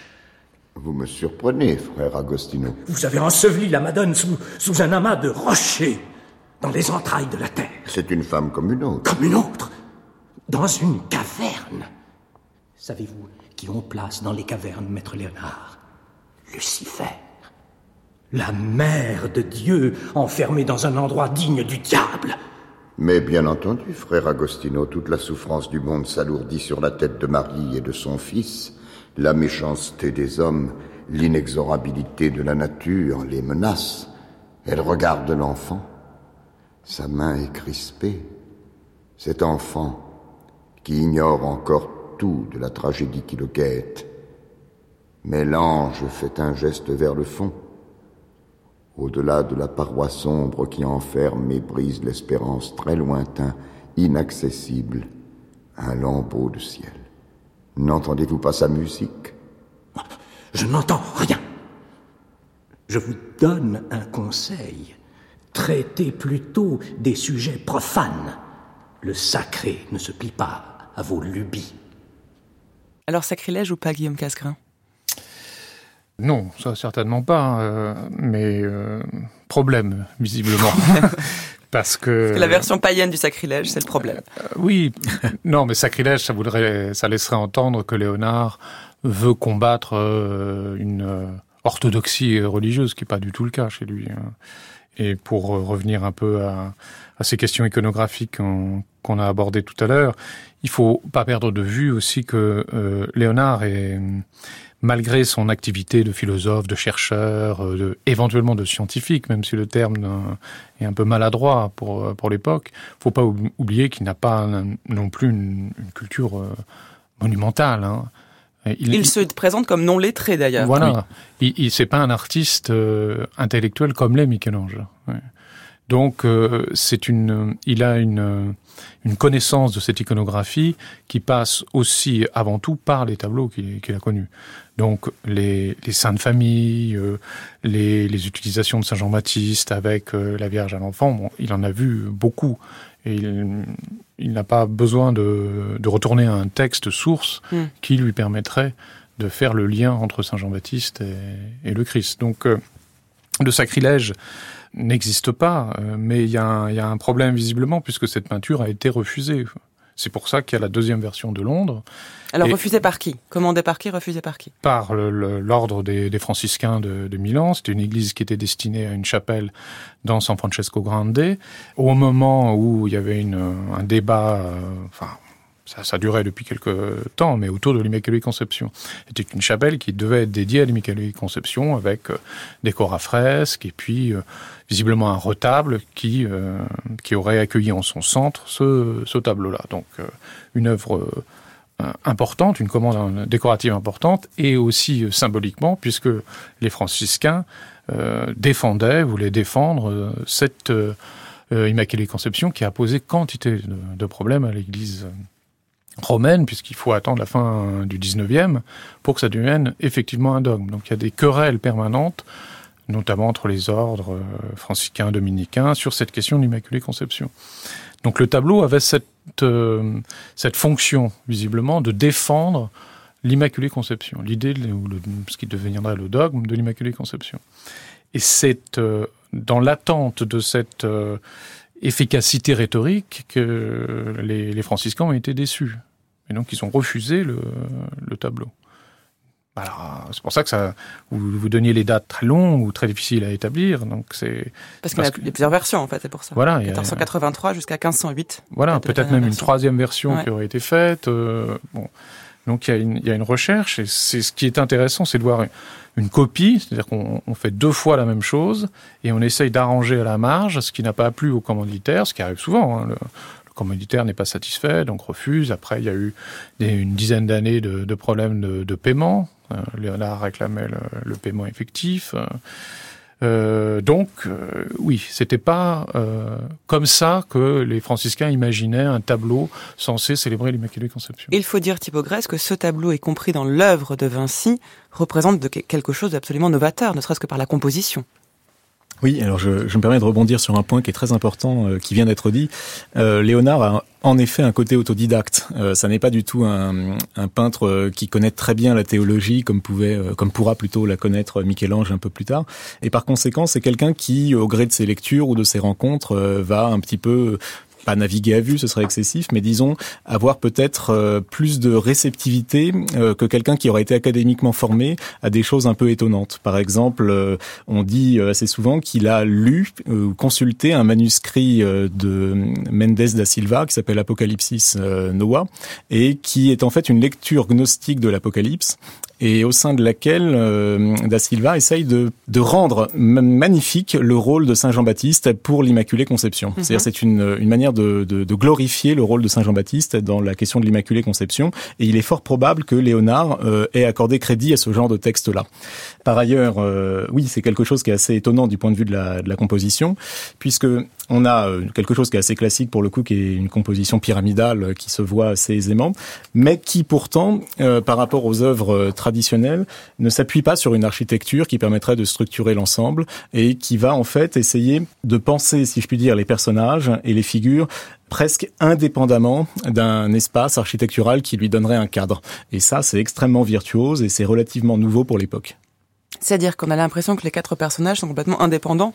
Vous me surprenez, frère Agostino. Vous avez enseveli la Madone sous, sous un amas de rochers dans les entrailles de la terre. C'est une femme comme une autre. Comme une autre Dans une caverne. Savez-vous qui on place dans les cavernes, maître Léonard? Lucifer. La mère de Dieu, enfermée dans un endroit digne du diable. Mais bien entendu, frère Agostino, toute la souffrance du monde s'alourdit sur la tête de Marie et de son fils. La méchanceté des hommes, l'inexorabilité de la nature les menace. Elle regarde l'enfant sa main est crispée. Cet enfant, qui ignore encore tout de la tragédie qui le guette. Mais l'ange fait un geste vers le fond, au-delà de la paroi sombre qui enferme et brise l'espérance très lointain, inaccessible, un lambeau de ciel. N'entendez-vous pas sa musique? Je n'entends rien. Je vous donne un conseil. Traitez plutôt des sujets profanes. Le sacré ne se plie pas à vos lubies. Alors sacrilège ou pas, Guillaume Casgrain? Non, ça certainement pas. Euh, mais euh, problème, visiblement. Parce que... Parce que... la version païenne du sacrilège, c'est le problème. Euh, oui, non, mais sacrilège, ça voudrait, ça laisserait entendre que Léonard veut combattre euh, une euh, orthodoxie religieuse, qui n'est pas du tout le cas chez lui. Hein. Et pour revenir un peu à, à ces questions iconographiques qu'on a abordées tout à l'heure, il faut pas perdre de vue aussi que euh, Léonard est, malgré son activité de philosophe, de chercheur, euh, de, éventuellement de scientifique, même si le terme est un peu maladroit pour, pour l'époque, faut pas oublier qu'il n'a pas non plus une, une culture euh, monumentale. Hein. Il, se présente comme non lettré d'ailleurs. Voilà, il, il c'est pas un artiste euh, intellectuel comme l'est Michel-Ange. Donc euh, c'est une, il a une, une connaissance de cette iconographie qui passe aussi avant tout par les tableaux qu'il a connus. Donc les, les saints de famille, euh, les, les, utilisations de Saint Jean-Baptiste avec la Vierge à l'enfant, bon, il en a vu beaucoup. Et il, il n'a pas besoin de, de, retourner à un texte source mm. qui lui permettrait de faire le lien entre Saint Jean-Baptiste et, et, le Christ. Donc, euh, le sacrilège n'existe pas, euh, mais il y, y, a un problème visiblement puisque cette peinture a été refusée. C'est pour ça qu'il y a la deuxième version de Londres. Alors refusée par qui? Commandée par qui? Refusée par qui? Par l'ordre des, des, franciscains de, de Milan. C'était une église qui était destinée à une chapelle dans San Francesco Grande. Au moment où il y avait une, un débat, euh, enfin ça, ça durait depuis quelques temps, mais autour de l'Immaculée Conception. C'était une chapelle qui devait être dédiée à l'Immaculée Conception avec euh, des corps à fresques et puis euh, visiblement un retable qui, euh, qui aurait accueilli en son centre ce, ce tableau-là. Donc euh, une œuvre importante, une commande décorative importante et aussi symboliquement puisque les franciscains défendaient, voulaient défendre cette Immaculée Conception qui a posé quantité de problèmes à l'Église romaine, puisqu'il faut attendre la fin du 19e pour que ça devienne effectivement un dogme. Donc il y a des querelles permanentes, notamment entre les ordres euh, franciscains, dominicains, sur cette question de l'Immaculée Conception. Donc le tableau avait cette, euh, cette fonction, visiblement, de défendre l'Immaculée Conception, l'idée, ce qui deviendra le dogme de l'Immaculée Conception. Et c'est euh, dans l'attente de cette efficacité rhétorique que les, les franciscains ont été déçus. Et donc ils ont refusé le, le tableau. Alors, c'est pour ça que ça, vous, vous donniez les dates très longues ou très difficiles à établir. Donc c'est parce qu'il y a que... plusieurs versions en fait, c'est pour ça. Voilà, 1483 a... jusqu'à 1508. Voilà, peut-être même une troisième version ouais. qui aurait été faite. Euh, bon, donc il y, a une, y a une recherche et c'est ce qui est intéressant, c'est de voir une, copie, c'est-à-dire qu'on fait deux fois la même chose et on essaye d'arranger à la marge ce qui n'a pas plu au commanditaire, ce qui arrive souvent. Hein, le, commanditaire n'est pas satisfait, donc refuse. Après, il y a eu des, une dizaine d'années de, de problèmes de, de paiement. Euh, Léonard réclamait le, le paiement effectif. Euh, donc, euh, oui, c'était pas euh, comme ça que les franciscains imaginaient un tableau censé célébrer l'Immaculée Conception. Il faut dire, Thibaut Grèce, que ce tableau, y compris dans l'œuvre de Vinci, représente quelque chose d'absolument novateur, ne serait-ce que par la composition. Oui, alors je, je me permets de rebondir sur un point qui est très important, euh, qui vient d'être dit. Euh, Léonard a en effet un côté autodidacte. Euh, ça n'est pas du tout un, un, peintre qui connaît très bien la théologie, comme pouvait, euh, comme pourra plutôt la connaître Michel-Ange un peu plus tard. Et par conséquent, c'est quelqu'un qui, au gré de ses lectures ou de ses rencontres, euh, va un petit peu pas naviguer à vue, ce serait excessif, mais disons avoir peut-être euh, plus de réceptivité euh, que quelqu'un qui aurait été académiquement formé à des choses un peu étonnantes. Par exemple, euh, on dit assez souvent qu'il a lu ou consulté un manuscrit de Mendes da Silva qui s'appelle Apocalypsis Noah et qui est en fait une lecture gnostique de l'Apocalypse et au sein de laquelle euh, Da Silva essaye de, de rendre magnifique le rôle de Saint Jean-Baptiste pour l'Immaculée Conception. Mm -hmm. C'est-à-dire c'est une, une manière de, de, de glorifier le rôle de Saint Jean-Baptiste dans la question de l'Immaculée Conception, et il est fort probable que Léonard euh, ait accordé crédit à ce genre de texte-là. Par ailleurs, euh, oui, c'est quelque chose qui est assez étonnant du point de vue de la, de la composition, puisque on a euh, quelque chose qui est assez classique pour le coup, qui est une composition pyramidale euh, qui se voit assez aisément, mais qui pourtant, euh, par rapport aux œuvres euh, traditionnelles, ne s'appuie pas sur une architecture qui permettrait de structurer l'ensemble et qui va en fait essayer de penser, si je puis dire, les personnages et les figures presque indépendamment d'un espace architectural qui lui donnerait un cadre. Et ça, c'est extrêmement virtuose et c'est relativement nouveau pour l'époque. C'est-à-dire qu'on a l'impression que les quatre personnages sont complètement indépendants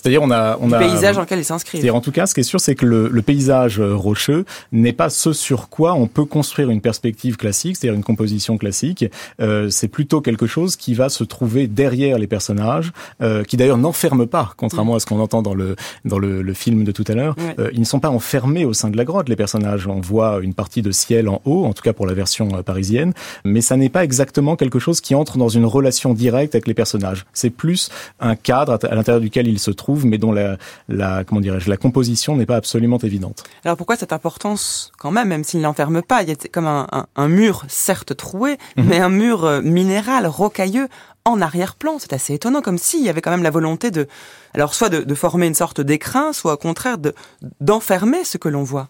c'est-à-dire on a on du a paysage dans lequel il s'inscrit. En tout cas, ce qui est sûr, c'est que le, le, paysage rocheux n'est pas ce sur quoi on peut construire une perspective classique, c'est-à-dire une composition classique. Euh, c'est plutôt quelque chose qui va se trouver derrière les personnages, euh, qui d'ailleurs n'enferme pas, contrairement mmh. à ce qu'on entend dans le dans le, le, film de tout à l'heure. Ouais. Euh, ils ne sont pas enfermés au sein de la grotte. Les personnages, on voit une partie de ciel en haut, en tout cas pour la version euh, parisienne, mais ça n'est pas exactement quelque chose qui entre dans une relation directe avec les personnages. C'est plus un cadre à l'intérieur duquel ils se trouvent mais dont la, la comment dirais-je, la composition n'est pas absolument évidente. Alors pourquoi cette importance quand même, même s'il n'enferme pas Il y a comme un, un, mur certes troué, mhm. mais un mur euh, minéral, rocailleux, en arrière-plan. C'est assez étonnant, comme s'il y avait quand même la volonté de, alors soit de, de former une sorte d'écrin, soit au contraire de d'enfermer ce que l'on voit.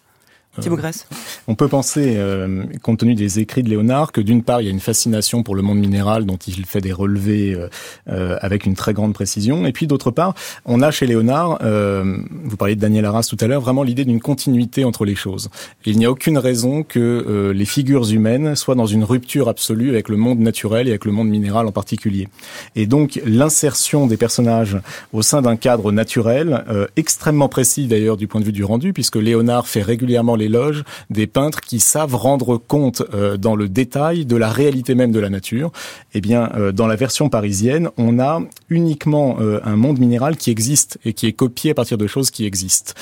Thibaut Grèce. On peut penser, euh, compte tenu des écrits de Léonard, que d'une part, il y a une fascination pour le monde minéral dont il fait des relevés euh, euh, avec une très grande précision. Et puis d'autre part, on a chez Léonard, vous parliez de Daniel Arras tout à l'heure, vraiment l'idée d'une continuité entre les choses. il n'y a aucune raison que les figures humaines soient dans une rupture absolue avec le monde naturel et avec le monde minéral en particulier. Et donc l'insertion des personnages au sein d'un cadre naturel, extrêmement précis d'ailleurs du point de vue du rendu, puisque Léonard fait régulièrement l'éloge des peintres qui savent rendre compte euh, dans le détail de la réalité même de la nature. Eh bien, euh, dans la version parisienne, on a uniquement euh, un monde minéral qui existe et qui est copié à partir de choses qui existent.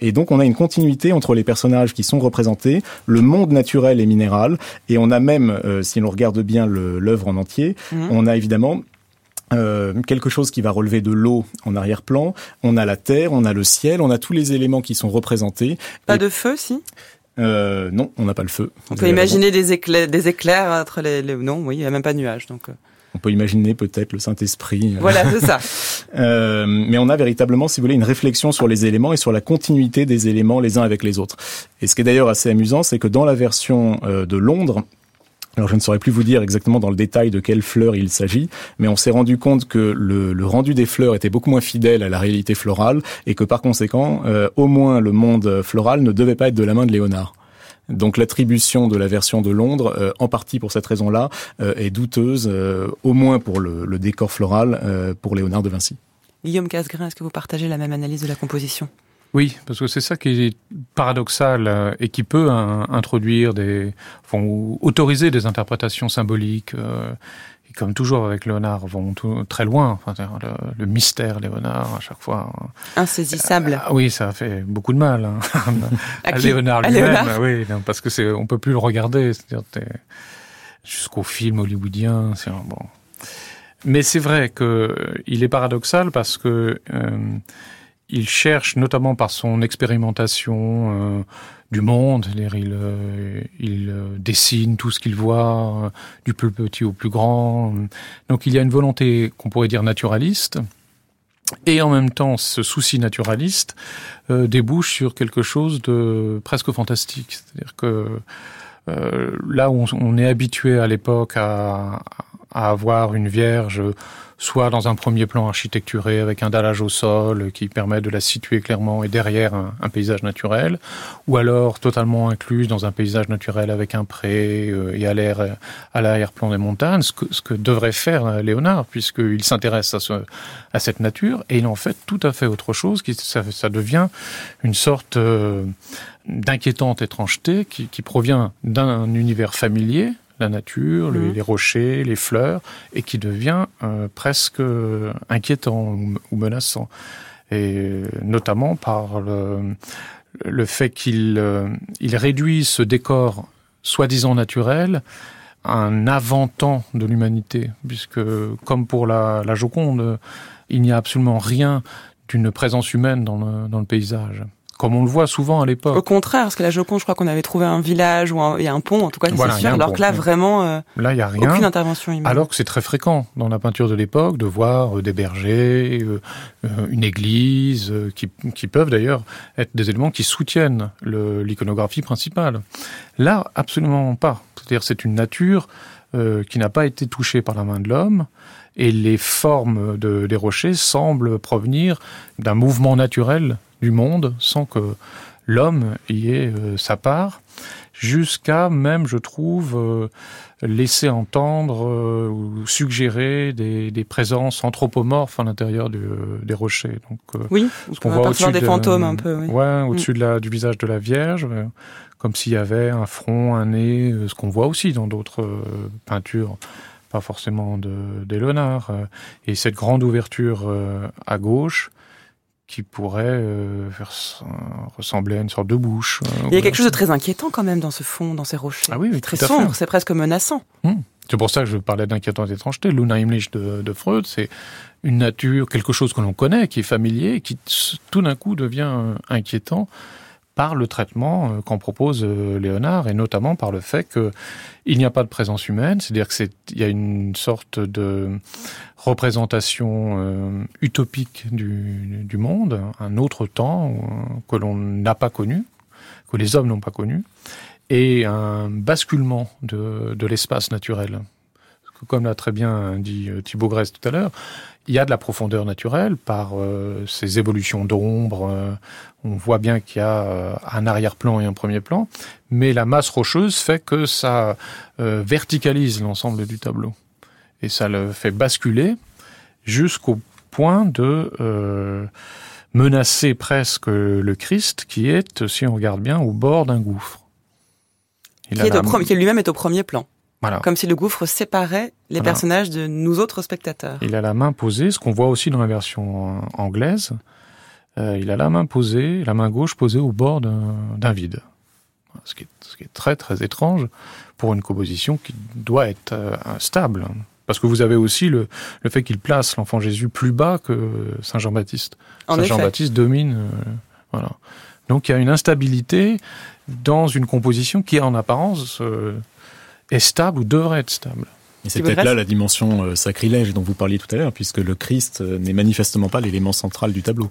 et donc, on a une continuité entre les personnages qui sont représentés, le monde naturel et minéral, et on a même, si l'on regarde bien l'œuvre en entier, mmh. on a évidemment euh, quelque chose qui va relever de l'eau en arrière-plan. On a la terre, on a le ciel, on a tous les éléments qui sont représentés. Pas de feu, si? Euh, Non, on n'a pas le feu. On peut imaginer des éclairs, des éclairs entre les, Non, oui, il n'y a même pas de nuages. Donc... Euh. On peut imaginer peut-être le Saint-Esprit. Voilà, c'est ça. euh, mais on a véritablement, si vous voulez, une réflexion sur les éléments et sur la continuité des éléments les uns avec les autres. Et ce qui est d'ailleurs assez amusant, c'est que dans la version de Londres, alors je ne saurais plus vous dire exactement dans le détail de quelles fleurs il s'agit, mais on s'est rendu compte que le, rendu des fleurs était beaucoup moins fidèle à la réalité florale et que par conséquent, euh, au moins le monde floral ne devait pas être de la main de Léonard. Donc l'attribution de la version de Londres, euh, en partie pour cette raison-là, euh, est douteuse, au moins pour le, le décor floral, pour Léonard de Vinci. Guillaume Casgrain, est-ce que vous partagez la même analyse de la composition? Oui, parce que c'est ça qui est paradoxal euh, et qui peut introduire des, enfin, autoriser des interprétations symboliques. Euh, et comme toujours avec Léonard, vont très loin. Enfin, le, mystère Léonard à chaque fois. Insaisissable. Ah, oui, ça fait beaucoup de mal hein, à, Léonard lui-même. Oui, parce que c'est, on peut plus le regarder. C'est-à-dire jusqu'au film hollywoodien. C'est bon. Mais c'est vrai que il est paradoxal parce que euh, il cherche, notamment par son expérimentation euh, du monde, il, euh, il euh, dessine tout ce qu'il voit, du plus petit au plus grand. Donc il y a une volonté qu'on pourrait dire naturaliste. Et en même temps, ce souci naturaliste débouche sur quelque chose de presque fantastique. C'est-à-dire que là où on, est habitué à l'époque à, à avoir une vierge soit dans un premier plan architecturé avec un dallage au sol qui permet de la situer clairement et derrière un, paysage naturel, ou alors totalement incluse dans un paysage naturel avec un pré euh, et à l'air à l'arrière-plan des montagnes, ce que, ce que devrait faire Léonard puisqu'il s'intéresse à, ce, à cette nature et il en fait tout à fait autre chose, qui ça, ça devient une sorte euh, d'inquiétante étrangeté qui, qui provient d'un univers familier la nature, mhm. les, rochers, les fleurs, et qui devient euh, presque inquiétant ou, menaçant. Et euh, notamment par le, le fait qu'il euh, il réduit ce décor soi-disant naturel à un avant-temps de l'humanité, puisque comme pour la, la Joconde, il n'y a absolument rien d'une présence humaine dans le, dans le paysage comme on le voit souvent à l'époque. Au contraire, parce que la Joconde, je crois qu'on avait trouvé un village ou y a un pont, en tout cas, c'est sûr. Alors que là, vraiment, euh, là, il y a rien. Aucune intervention humaine. Alors que c'est très fréquent dans la peinture de l'époque de voir euh, des bergers, euh, une église, qui, qui peuvent d'ailleurs être des éléments qui soutiennent l'iconographie principale. Là, absolument pas. C'est-à-dire, c'est une nature qui n'a pas été touchée par la main de l'homme et les formes de, des rochers semblent provenir d'un mouvement naturel du monde sans que l'homme y ait euh, sa part, jusqu'à même, je trouve, euh, laisser entendre euh, ou suggérer des, des, présences anthropomorphes à l'intérieur des rochers. Donc, oui, ce qu'on voit au-dessus des fantômes un peu. Oui. Ouais, au-dessus mm. de la, du visage de la Vierge, comme s'il y avait un front, un nez, ce qu'on voit aussi dans d'autres peintures pas forcément de Léonard. Et cette grande ouverture à gauche, qui pourrait euh, faire ressembler à une sorte de bouche. Euh, Il y a quelque chose de très inquiétant quand même dans ce fond, dans ces rochers. Ah oui, très sombre, c'est presque menaçant. Mmh. C'est pour ça que je parlais d'inquiétante étrangeté. L'Unheimlich de, de Freud, c'est une nature, quelque chose que l'on connaît, qui est familier, qui tout d'un coup devient inquiétant par le traitement euh, qu'en propose euh, Léonard et notamment par le fait qu'il n'y a pas de présence humaine, c'est-à-dire qu'il y a une sorte de représentation euh, utopique du, du, monde, un autre temps que l'on n'a pas connu, que les hommes n'ont pas connu, et un basculement de, de l'espace naturel. Comme l'a très bien dit Thibaut Grèce tout à l'heure, il y a de la profondeur naturelle par euh, ces évolutions d'ombre. Euh, on voit bien qu'il y a euh, un arrière-plan et un premier plan, mais la masse rocheuse fait que ça euh, verticalise l'ensemble du tableau et ça le fait basculer jusqu'au point de euh, menacer presque le Christ qui est, si on regarde bien, au bord d'un gouffre. Il qui, est qui lui-même est au premier plan. Voilà. Comme si le gouffre séparait les voilà. personnages de nous autres spectateurs. Il a la main posée, ce qu'on voit aussi dans la version anglaise. Euh, il a la main posée, la main gauche posée au bord d'un vide. Ce qui, est, ce qui, est, très très étrange pour une composition qui doit être euh, stable. Parce que vous avez aussi le, le fait qu'il place l'enfant Jésus plus bas que Saint Jean-Baptiste. Saint Jean-Baptiste domine. Euh, voilà. Donc il y a une instabilité dans une composition qui, en apparence, euh, est stable ou devrait être stable. Et c'est peut-être là la dimension euh, sacrilège dont vous parliez tout à l'heure, puisque le Christ euh, n'est manifestement pas l'élément central du tableau.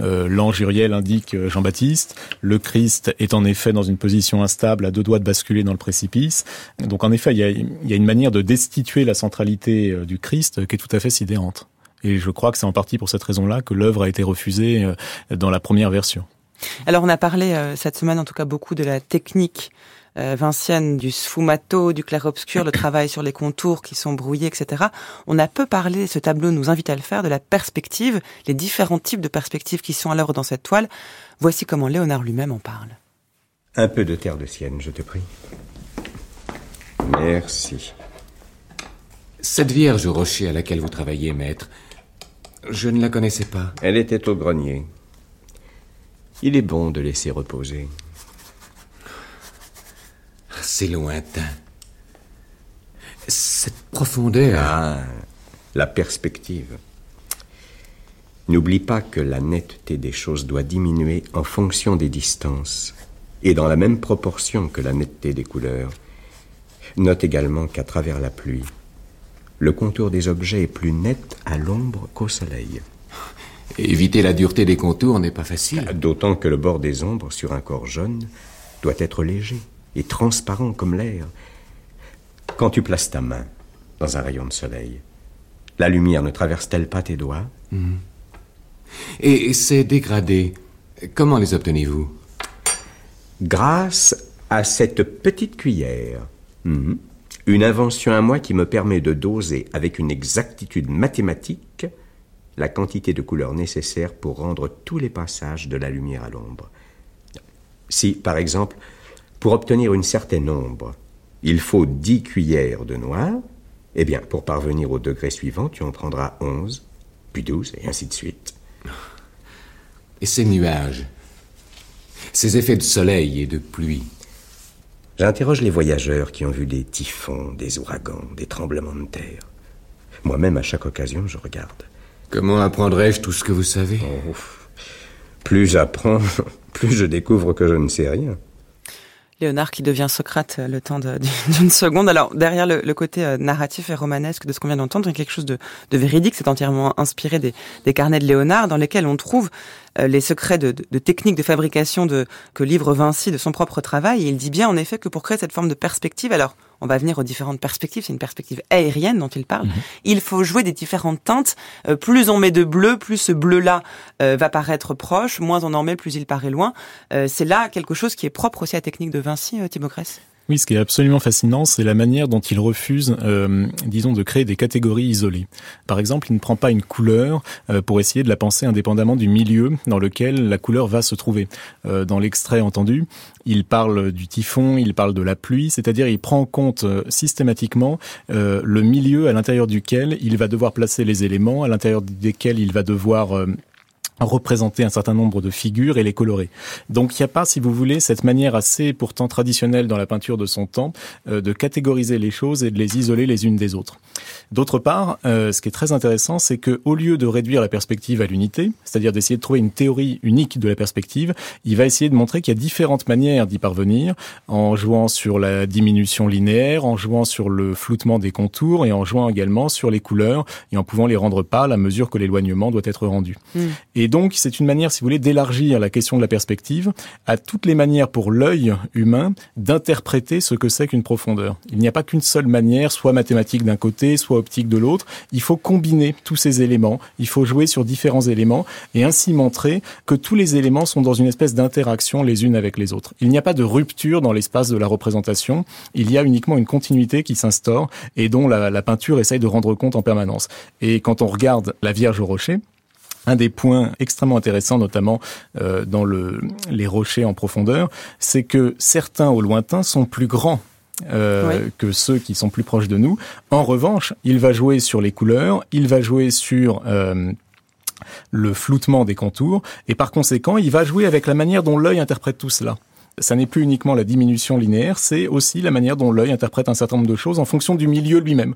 Euh, L'ange Uriel indique euh, Jean-Baptiste, le Christ est en effet dans une position instable, à deux doigts de basculer dans le précipice. Donc en effet, il y a, il y a une manière de destituer la centralité du Christ qui est tout à fait sidérante. Et je crois que c'est en partie pour cette raison-là que l'œuvre a été refusée dans la première version. Alors on a parlé cette semaine en tout cas beaucoup de la technique euh, vincienne du sfumato, du clair-obscur, le travail sur les contours qui sont brouillés, etc. On a peu parlé, ce tableau nous invite à le faire, de la perspective, les différents types de perspectives qui sont à l'œuvre dans cette toile. Voici comment Léonard lui-même en parle. Un peu de terre de sienne, je te prie. Merci. Cette vierge au rocher à laquelle vous travaillez, maître, je ne la connaissais pas. Elle était au grenier. Il est bon de laisser reposer. C'est lointain. Cette profondeur. Ah, la perspective. N'oublie pas que la netteté des choses doit diminuer en fonction des distances, et dans la même proportion que la netteté des couleurs. Note également qu'à travers la pluie, le contour des objets est plus net à l'ombre qu'au soleil. Éviter la dureté des contours n'est pas facile. D'autant que le bord des ombres sur un corps jaune doit être léger et transparent comme l'air. Quand tu places ta main dans un rayon de soleil, la lumière ne traverse-t-elle pas tes doigts? Mmh. Et ces dégradés, comment les obtenez-vous? Grâce à cette petite cuillère. Mmh. Une invention à moi qui me permet de doser avec une exactitude mathématique la quantité de couleur nécessaire pour rendre tous les passages de la lumière à l'ombre. Si, par exemple, pour obtenir une certaine ombre, il faut 10 cuillères de noir, eh bien, pour parvenir au degré suivant, tu en prendras 11, puis 12, et ainsi de suite. Et ces nuages Ces effets de soleil et de pluie? J'interroge les voyageurs qui ont vu des typhons, des ouragans, des tremblements de terre. Moi-même, à chaque occasion, je regarde. Comment apprendrais-je tout ce que vous savez? Oh, Plus j'apprends, plus je découvre que je ne sais rien. Léonard qui devient Socrate euh, le temps d'une seconde. Alors derrière le, côté euh, narratif et romanesque de ce qu'on vient d'entendre, il y a quelque chose de, véridique. C'est entièrement inspiré des, carnets de Léonard dans lesquels on trouve euh, les secrets de, de, de techniques de fabrication de, que livre Vinci de son propre travail. Il dit bien en effet que pour créer cette forme de perspective, alors on va venir aux différentes perspectives, c'est une perspective aérienne dont il parle, mmh. il faut jouer des différentes teintes. Euh, plus on met de bleu, plus ce bleu-là euh, va paraître proche, moins on en met, plus il paraît loin. Euh, c'est là quelque chose qui est propre aussi à la technique de Vinci, euh, Thibaut Grèce. Oui, ce qui est absolument fascinant, c'est la manière dont il refuse, euh, disons, de créer des catégories isolées. Par exemple, il ne prend pas une couleur euh, pour essayer de la penser indépendamment du milieu dans lequel la couleur va se trouver. Euh, dans l'extrait entendu, il parle du typhon, il parle de la pluie, c'est-à-dire il prend en compte systématiquement le milieu à l'intérieur duquel il va devoir placer les éléments, à l'intérieur desquels il va devoir représenter un certain nombre de figures et les colorer. Donc il n'y a pas, si vous voulez, cette manière assez pourtant traditionnelle dans la peinture de son temps euh, de catégoriser les choses et de les isoler les unes des autres. D'autre part, euh, ce qui est très intéressant, c'est que au lieu de réduire la perspective à l'unité, c'est-à-dire d'essayer de trouver une théorie unique de la perspective, il va essayer de montrer qu'il y a différentes manières d'y parvenir, en jouant sur la diminution linéaire, en jouant sur le floutement des contours et en jouant également sur les couleurs et en pouvant les rendre pâles à mesure que l'éloignement doit être rendu. Mm. Et donc, c'est une manière, si vous voulez, d'élargir la question de la perspective à toutes les manières pour l'œil humain d'interpréter ce que c'est qu'une profondeur. Il n'y a pas qu'une seule manière, soit mathématique d'un côté, soit optique de l'autre. Il faut combiner tous ces éléments. Il faut jouer sur différents éléments et ainsi montrer que tous les éléments sont dans une espèce d'interaction les unes avec les autres. Il n'y a pas de rupture dans l'espace de la représentation. Il y a uniquement une continuité qui s'instaure et dont la, la peinture essaye de rendre compte en permanence. Et quand on regarde la Vierge au rocher, un des points extrêmement intéressants, notamment euh, dans le, les rochers en profondeur, c'est que certains au lointain sont plus grands euh, que ceux qui sont plus proches de nous. En revanche, il va jouer sur les couleurs, il va jouer sur euh, le floutement des contours, et par conséquent, il va jouer avec la manière dont l'œil interprète tout cela ça n'est plus uniquement la diminution linéaire, c'est aussi la manière dont l'œil interprète un certain nombre de choses en fonction du milieu lui-même.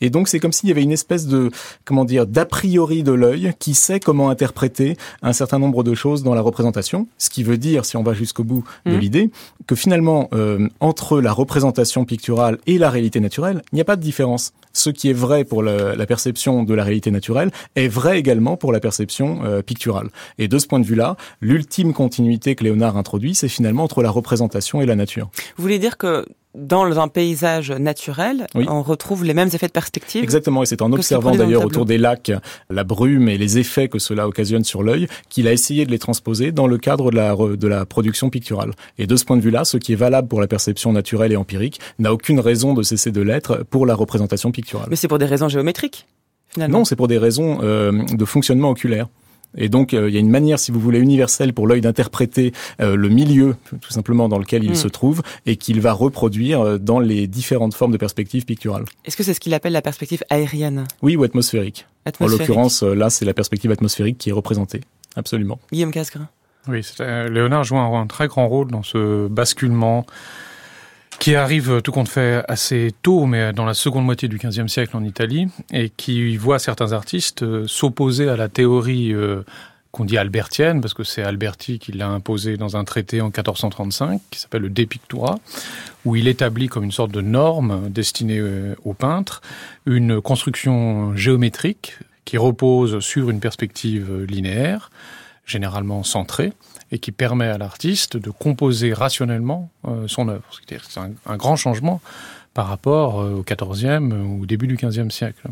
Et donc c'est comme s'il y avait une espèce de comment dire d'a priori de l'œil qui sait comment interpréter un certain nombre de choses dans la représentation, ce qui veut dire si on va jusqu'au bout de mmh. l'idée que finalement euh, entre la représentation picturale et la réalité naturelle, il n'y a pas de différence ce qui est vrai pour la, perception de la réalité naturelle est vrai également pour la perception euh, picturale. Et de ce point de vue-là, l'ultime continuité que Léonard introduit, c'est finalement entre la représentation et la nature. Vous voulez dire que dans un paysage naturel, on retrouve les mêmes effets de perspective. Exactement, et c'est en observant d'ailleurs autour des lacs la brume et les effets que cela occasionne sur l'œil qu'il a essayé de les transposer dans le cadre de la, de la production picturale. Et de ce point de vue-là, ce qui est valable pour la perception naturelle et empirique n'a aucune raison de cesser de l'être pour la représentation picturale. Mais c'est pour des raisons géométriques Finalement. Non, c'est pour des raisons euh, de fonctionnement oculaire. Et donc, euh, il y a une manière, si vous voulez, universelle pour l'œil d'interpréter euh, le milieu, tout simplement, dans lequel il mm. se trouve, et qu'il va reproduire euh, dans les différentes formes de perspectives picturales. Est-ce que c'est ce qu'il appelle la perspective aérienne? Oui, ou atmosphérique. En l'occurrence, là, c'est la perspective atmosphérique qui est représentée. Absolument. Guillaume Casgrain. Oui, Léonard joue un, un, très grand rôle dans ce basculement qui arrive tout compte fait assez tôt, mais dans la seconde moitié du XVe siècle en Italie, et qui voit certains artistes euh, s'opposer à la théorie euh, qu'on dit albertienne, parce que c'est Alberti qui l'a imposée dans un traité en 1435, qui s'appelle le De Pictura, où il établit comme une sorte de norme destinée euh, aux peintres une construction géométrique qui repose sur une perspective linéaire, généralement centrée, et qui permet à l'artiste de composer rationnellement euh, son œuvre. C'est un, grand changement par rapport euh, au XIVe ou au début du XVe siècle.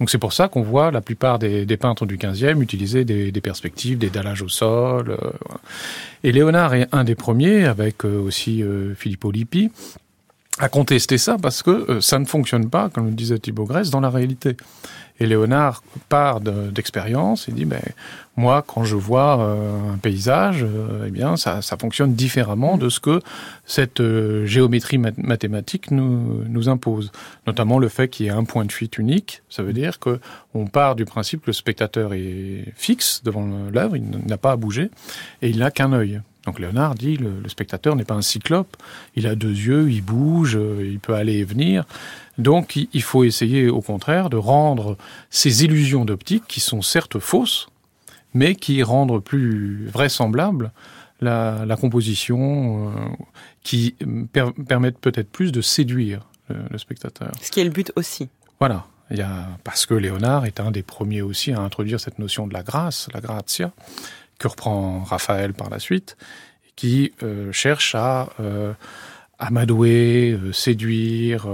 Donc c'est pour ça qu'on voit la plupart des, peintres du XVe utiliser des, perspectives, des dallages au sol. Euh, et Léonard est un des premiers, avec aussi Filippo Lippi, à contester ça parce que ça ne fonctionne pas, comme le disait Thibaut Grèce, dans la réalité. Et Léonard part d'expérience et dit, ben, moi, quand je vois euh, un paysage, euh, eh bien, ça, ça, fonctionne différemment de ce que cette euh, géométrie mathématique nous, nous impose. Notamment le fait qu'il y ait un point de fuite unique. Ça veut dire que on part du principe que le spectateur est fixe devant l'œuvre, il n'a pas à bouger, et il n'a qu'un œil. Donc Léonard dit le, le spectateur n'est pas un cyclope, il a deux yeux, il bouge, il peut aller et venir. Donc il faut essayer au contraire de rendre ces illusions d'optique, qui sont certes fausses, mais qui rendent plus vraisemblable la, la composition, euh, qui per permettent peut-être plus de séduire le, le, spectateur. Ce qui est le but aussi. Voilà. Il y a, parce que Léonard est un des premiers aussi à introduire cette notion de la grâce, la grazia, que reprend Raphaël par la suite, qui euh, cherche à euh, amadouer, euh, séduire,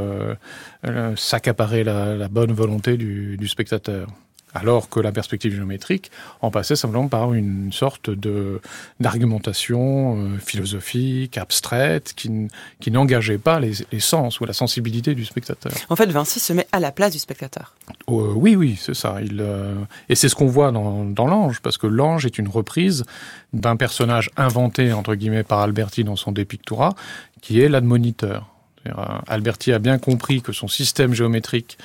s'accaparer la, bonne volonté du spectateur alors que la perspective géométrique en passait simplement par une sorte de d'argumentation euh, philosophique, abstraite, qui, qui n'engageait pas les, les, sens ou la sensibilité du spectateur. En fait, Vinci se met à la place du spectateur. Euh, oui, oui, c'est ça. Il, euh, et c'est ce qu'on voit dans, dans l'ange, parce que l'ange est une reprise d'un personnage inventé, entre guillemets, par Alberti dans son De Pictura, qui est l'admoniteur. Alberti a bien compris que son système géométrique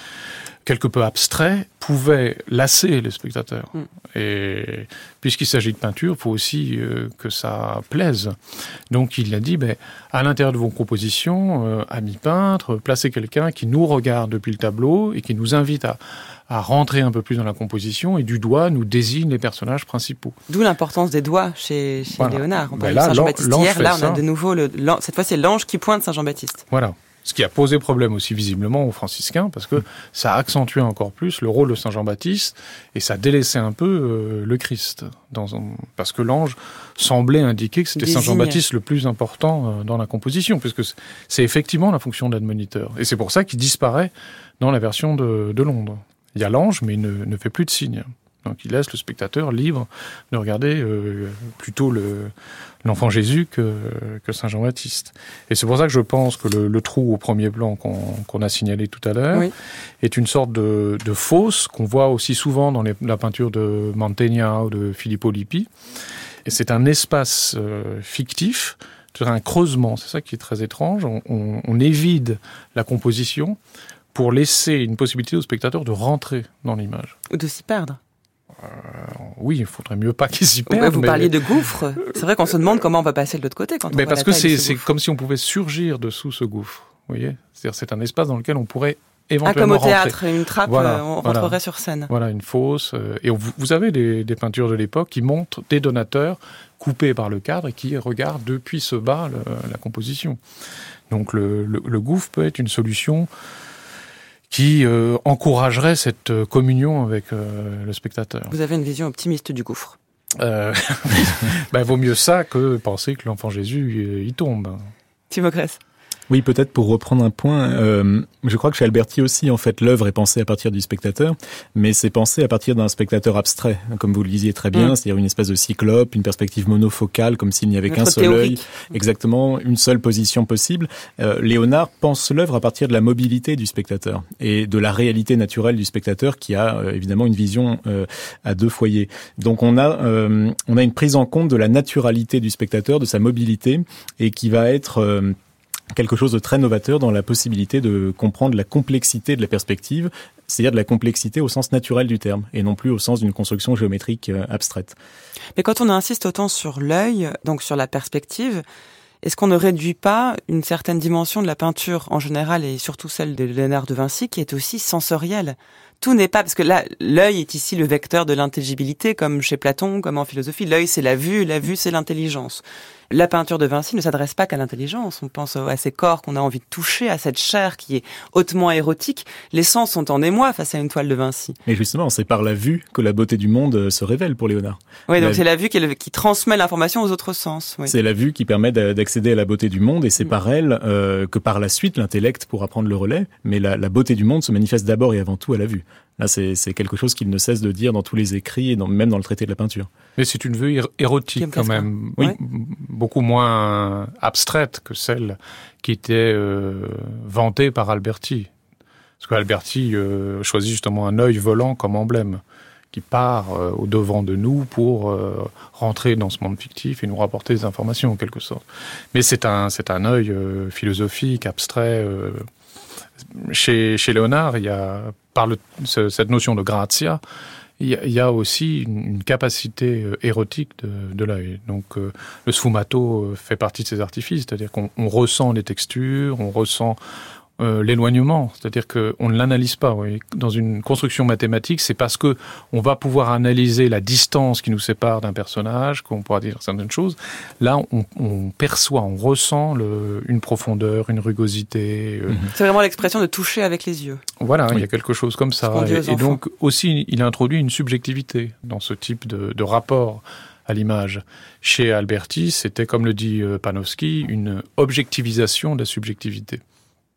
quelque peu abstrait pouvait lasser les spectateurs. Mm. Et puisqu'il s'agit de peinture, il faut aussi euh, que ça plaise. Donc il a dit, ben, à l'intérieur de vos compositions, euh, amis peintres, placez quelqu'un qui nous regarde depuis le tableau et qui nous invite à, à rentrer un peu plus dans la composition et du doigt nous désigne les personnages principaux. D'où l'importance des doigts chez, chez Voilà. Léonard. On Ben là, de Saint-Jean-Baptiste hier, là on a ça. de nouveau, le, cette fois c'est l'ange qui pointe Saint-Jean-Baptiste. Voilà. Ce qui a posé problème aussi visiblement aux franciscains, parce que ça a accentué encore plus le rôle de Saint Jean-Baptiste et ça délaissait un peu euh, le Christ. Dans un- parce que l'ange semblait indiquer que c'était. Saint Jean-Baptiste le plus important euh, dans la composition, puisque c'est- c'est effectivement la fonction d'admoniteur. Et c'est pour ça qu'il disparaît dans la version de, de Londres. Il y a l'ange, mais il ne, ne fait plus de signe. Donc il laisse le spectateur libre de regarder euh, plutôt le- l'enfant Jésus que, que Saint Jean-Baptiste. Et c'est pour ça que je pense que le, le trou au premier plan qu'on qu'on a signalé tout à l'heure Oui. est une sorte de, de fosse qu'on voit aussi souvent dans les- la peinture de Mantegna ou de Filippo Lippi. Et c'est un espace euh, fictif, c'est un creusement, c'est ça qui est très étrange. On, on- on évide la composition pour laisser une possibilité au spectateur de rentrer dans l'image. Ou de s'y perdre. Oui, il faudrait mieux pas qu'il s'y Ouais, perde. vous mais- parliez de gouffre. C'est vrai qu'on se demande comment on va passer de l'autre côté quand on Mais voit parce la que c'est comme si on pouvait surgir dessous ce gouffre. Vous voyez? C'est-à-dire c'est un espace dans lequel on pourrait Ah, éventuellement comme au rentrer. théâtre, une trappe, Voilà, euh, on voilà. rentrerait sur scène. Voilà, une fosse. euh, et vous, vous avez des, des peintures de l'époque qui montrent des donateurs coupés par le cadre et qui regardent depuis ce bas le- la composition. Donc le, le- le gouffre peut être une solution qui euh, encouragerait cette euh, communion avec euh, le spectateur. Vous avez une vision optimiste du gouffre. Euh, ben, vaut mieux ça que penser que l'enfant Jésus euh, y tombe. Grèce. Oui, peut-être pour reprendre un point, euh, je crois que chez Alberti aussi, en fait, l'œuvre est pensée à partir du spectateur, mais c'est pensé à partir d'un spectateur abstrait, comme vous le disiez très bien, Mm. c'est-à-dire une espèce de cyclope, une perspective monofocale, comme s'il n'y avait qu'un seul œil, exactement, une seule position possible. Euh, Léonard pense l'œuvre à partir de la mobilité du spectateur et de la réalité naturelle du spectateur qui a euh, évidemment une vision euh, à deux foyers. Donc on a euh, on a une prise en compte de la naturalité du spectateur, de sa mobilité et qui va être euh, quelque chose de très novateur dans la possibilité de comprendre la complexité de la perspective, c'est-à-dire de la complexité au sens naturel du terme, et non plus au sens d'une construction géométrique euh, abstraite. Mais quand on insiste autant sur l'œil, donc sur la perspective, est-ce qu'on ne réduit pas une certaine dimension de la peinture en général et surtout celle de Léonard de Vinci qui est aussi sensorielle? Tout n'est pas parce que là l'œil est ici le vecteur de l'intelligibilité comme chez Platon, comme en philosophie. L'œil c'est la vue, la vue c'est l'intelligence. La peinture de Vinci ne s'adresse pas qu'à l'intelligence. On pense à ces corps qu'on a envie de toucher, à cette chair qui est hautement érotique. Les sens sont en émoi face à une toile de Vinci. Et justement, c'est par la vue que la beauté du monde euh, se révèle pour Léonard. Oui, donc c'est la vue qui, est le- qui transmet l'information aux autres sens. Oui. C'est la vue qui permet d'a- d'accéder à la beauté du monde et c'est par elle euh, que par la suite l'intellect pourra prendre le relais. Mais la, la beauté du monde se manifeste d'abord et avant tout à la vue. Là, c'est c'est quelque chose qu'il ne cesse de dire dans tous les écrits et dans, même dans le traité de la peinture. Mais c'est une vue ér- érotique quand même, Oui. beaucoup moins abstraite que celle qui était euh, vantée par Alberti. Parce qu'Alberti euh, choisit justement un œil volant comme emblème, qui part euh, au devant de nous pour euh, rentrer dans ce monde fictif et nous rapporter des informations en quelque sorte. Mais c'est un c'est un œil euh, philosophique, abstrait. euh. Chez, chez Léonard, il y a par cette notion de grazia, il y, a, aussi une, capacité euh, érotique de, l'œil. Donc euh, le sfumato euh, fait partie de ces artifices, c'est-à-dire qu'on on ressent les textures, on ressent euh, l'éloignement, c'est-à-dire qu'on ne l'analyse pas. vous voyez. Dans une construction mathématique, c'est parce que on va pouvoir analyser la distance qui nous sépare d'un personnage qu'on pourra dire certaines choses. Là, on, on perçoit, on ressent le, une profondeur, une rugosité. euh, C'est vraiment l'expression de toucher avec les yeux. voilà, il Oui. y a quelque chose comme ça. Et, donc aussi, il introduit une subjectivité dans ce type de, de rapport à l'image. Chez Alberti, c'était, comme le dit euh, Panofsky, une objectivisation de la subjectivité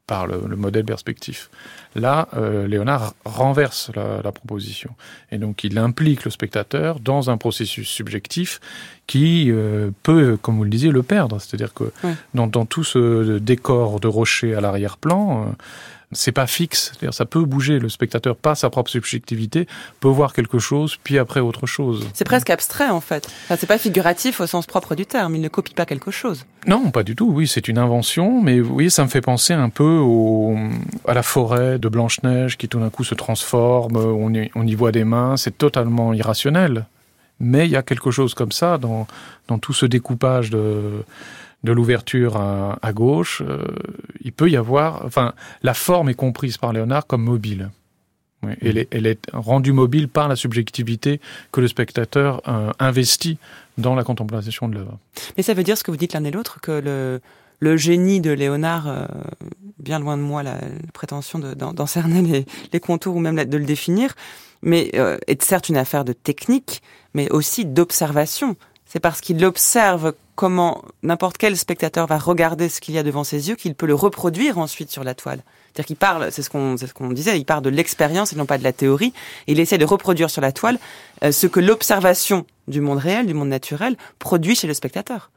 par le, le modèle perspectif. Là, euh, Léonard renverse la, la proposition. Et donc, il implique le spectateur dans un processus subjectif qui euh, peut, comme vous le disiez, le perdre. C'est-à-dire que Ouais. dans, dans tout ce décor de rocher à l'arrière-plan, euh, c'est pas fixe. C'est-à-dire, ça peut bouger. Le spectateur, pas sa propre subjectivité, peut voir quelque chose, puis après autre chose. C'est presque abstrait, en fait. Enfin, c'est pas figuratif au sens propre du terme. Il ne copie pas quelque chose. Non, pas du tout. Oui, c'est une invention, mais vous voyez, ça me fait penser un peu au, à la forêt de Blanche-Neige qui tout d'un coup se transforme. On y, on y voit des mains. C'est totalement irrationnel. Mais il y a quelque chose comme ça dans, dans tout ce découpage de, de l'ouverture à, à, gauche. Euh, il peut y avoir, enfin, la forme est comprise par Léonard comme mobile. Oui, elle, est, elle, est, rendue mobile par la subjectivité que le spectateur euh, investit dans la contemplation de l'œuvre. Mais ça veut dire ce que vous dites l'un et l'autre, que le, le génie de Léonard, euh, bien loin de moi la, la prétention d'en cerner les, les, contours ou même de le définir, mais euh, est certes une affaire de technique, mais aussi d'observation. C'est parce qu'il observe comment n'importe quel spectateur va regarder ce qu'il y a devant ses yeux qu'il peut le reproduire ensuite sur la toile. C'est-à-dire qu'il parle, c'est ce qu'on disait, il part de l'expérience et non pas de la théorie. Il essaie de reproduire sur la toile euh, ce que l'observation du monde réel, du monde naturel, produit chez le spectateur.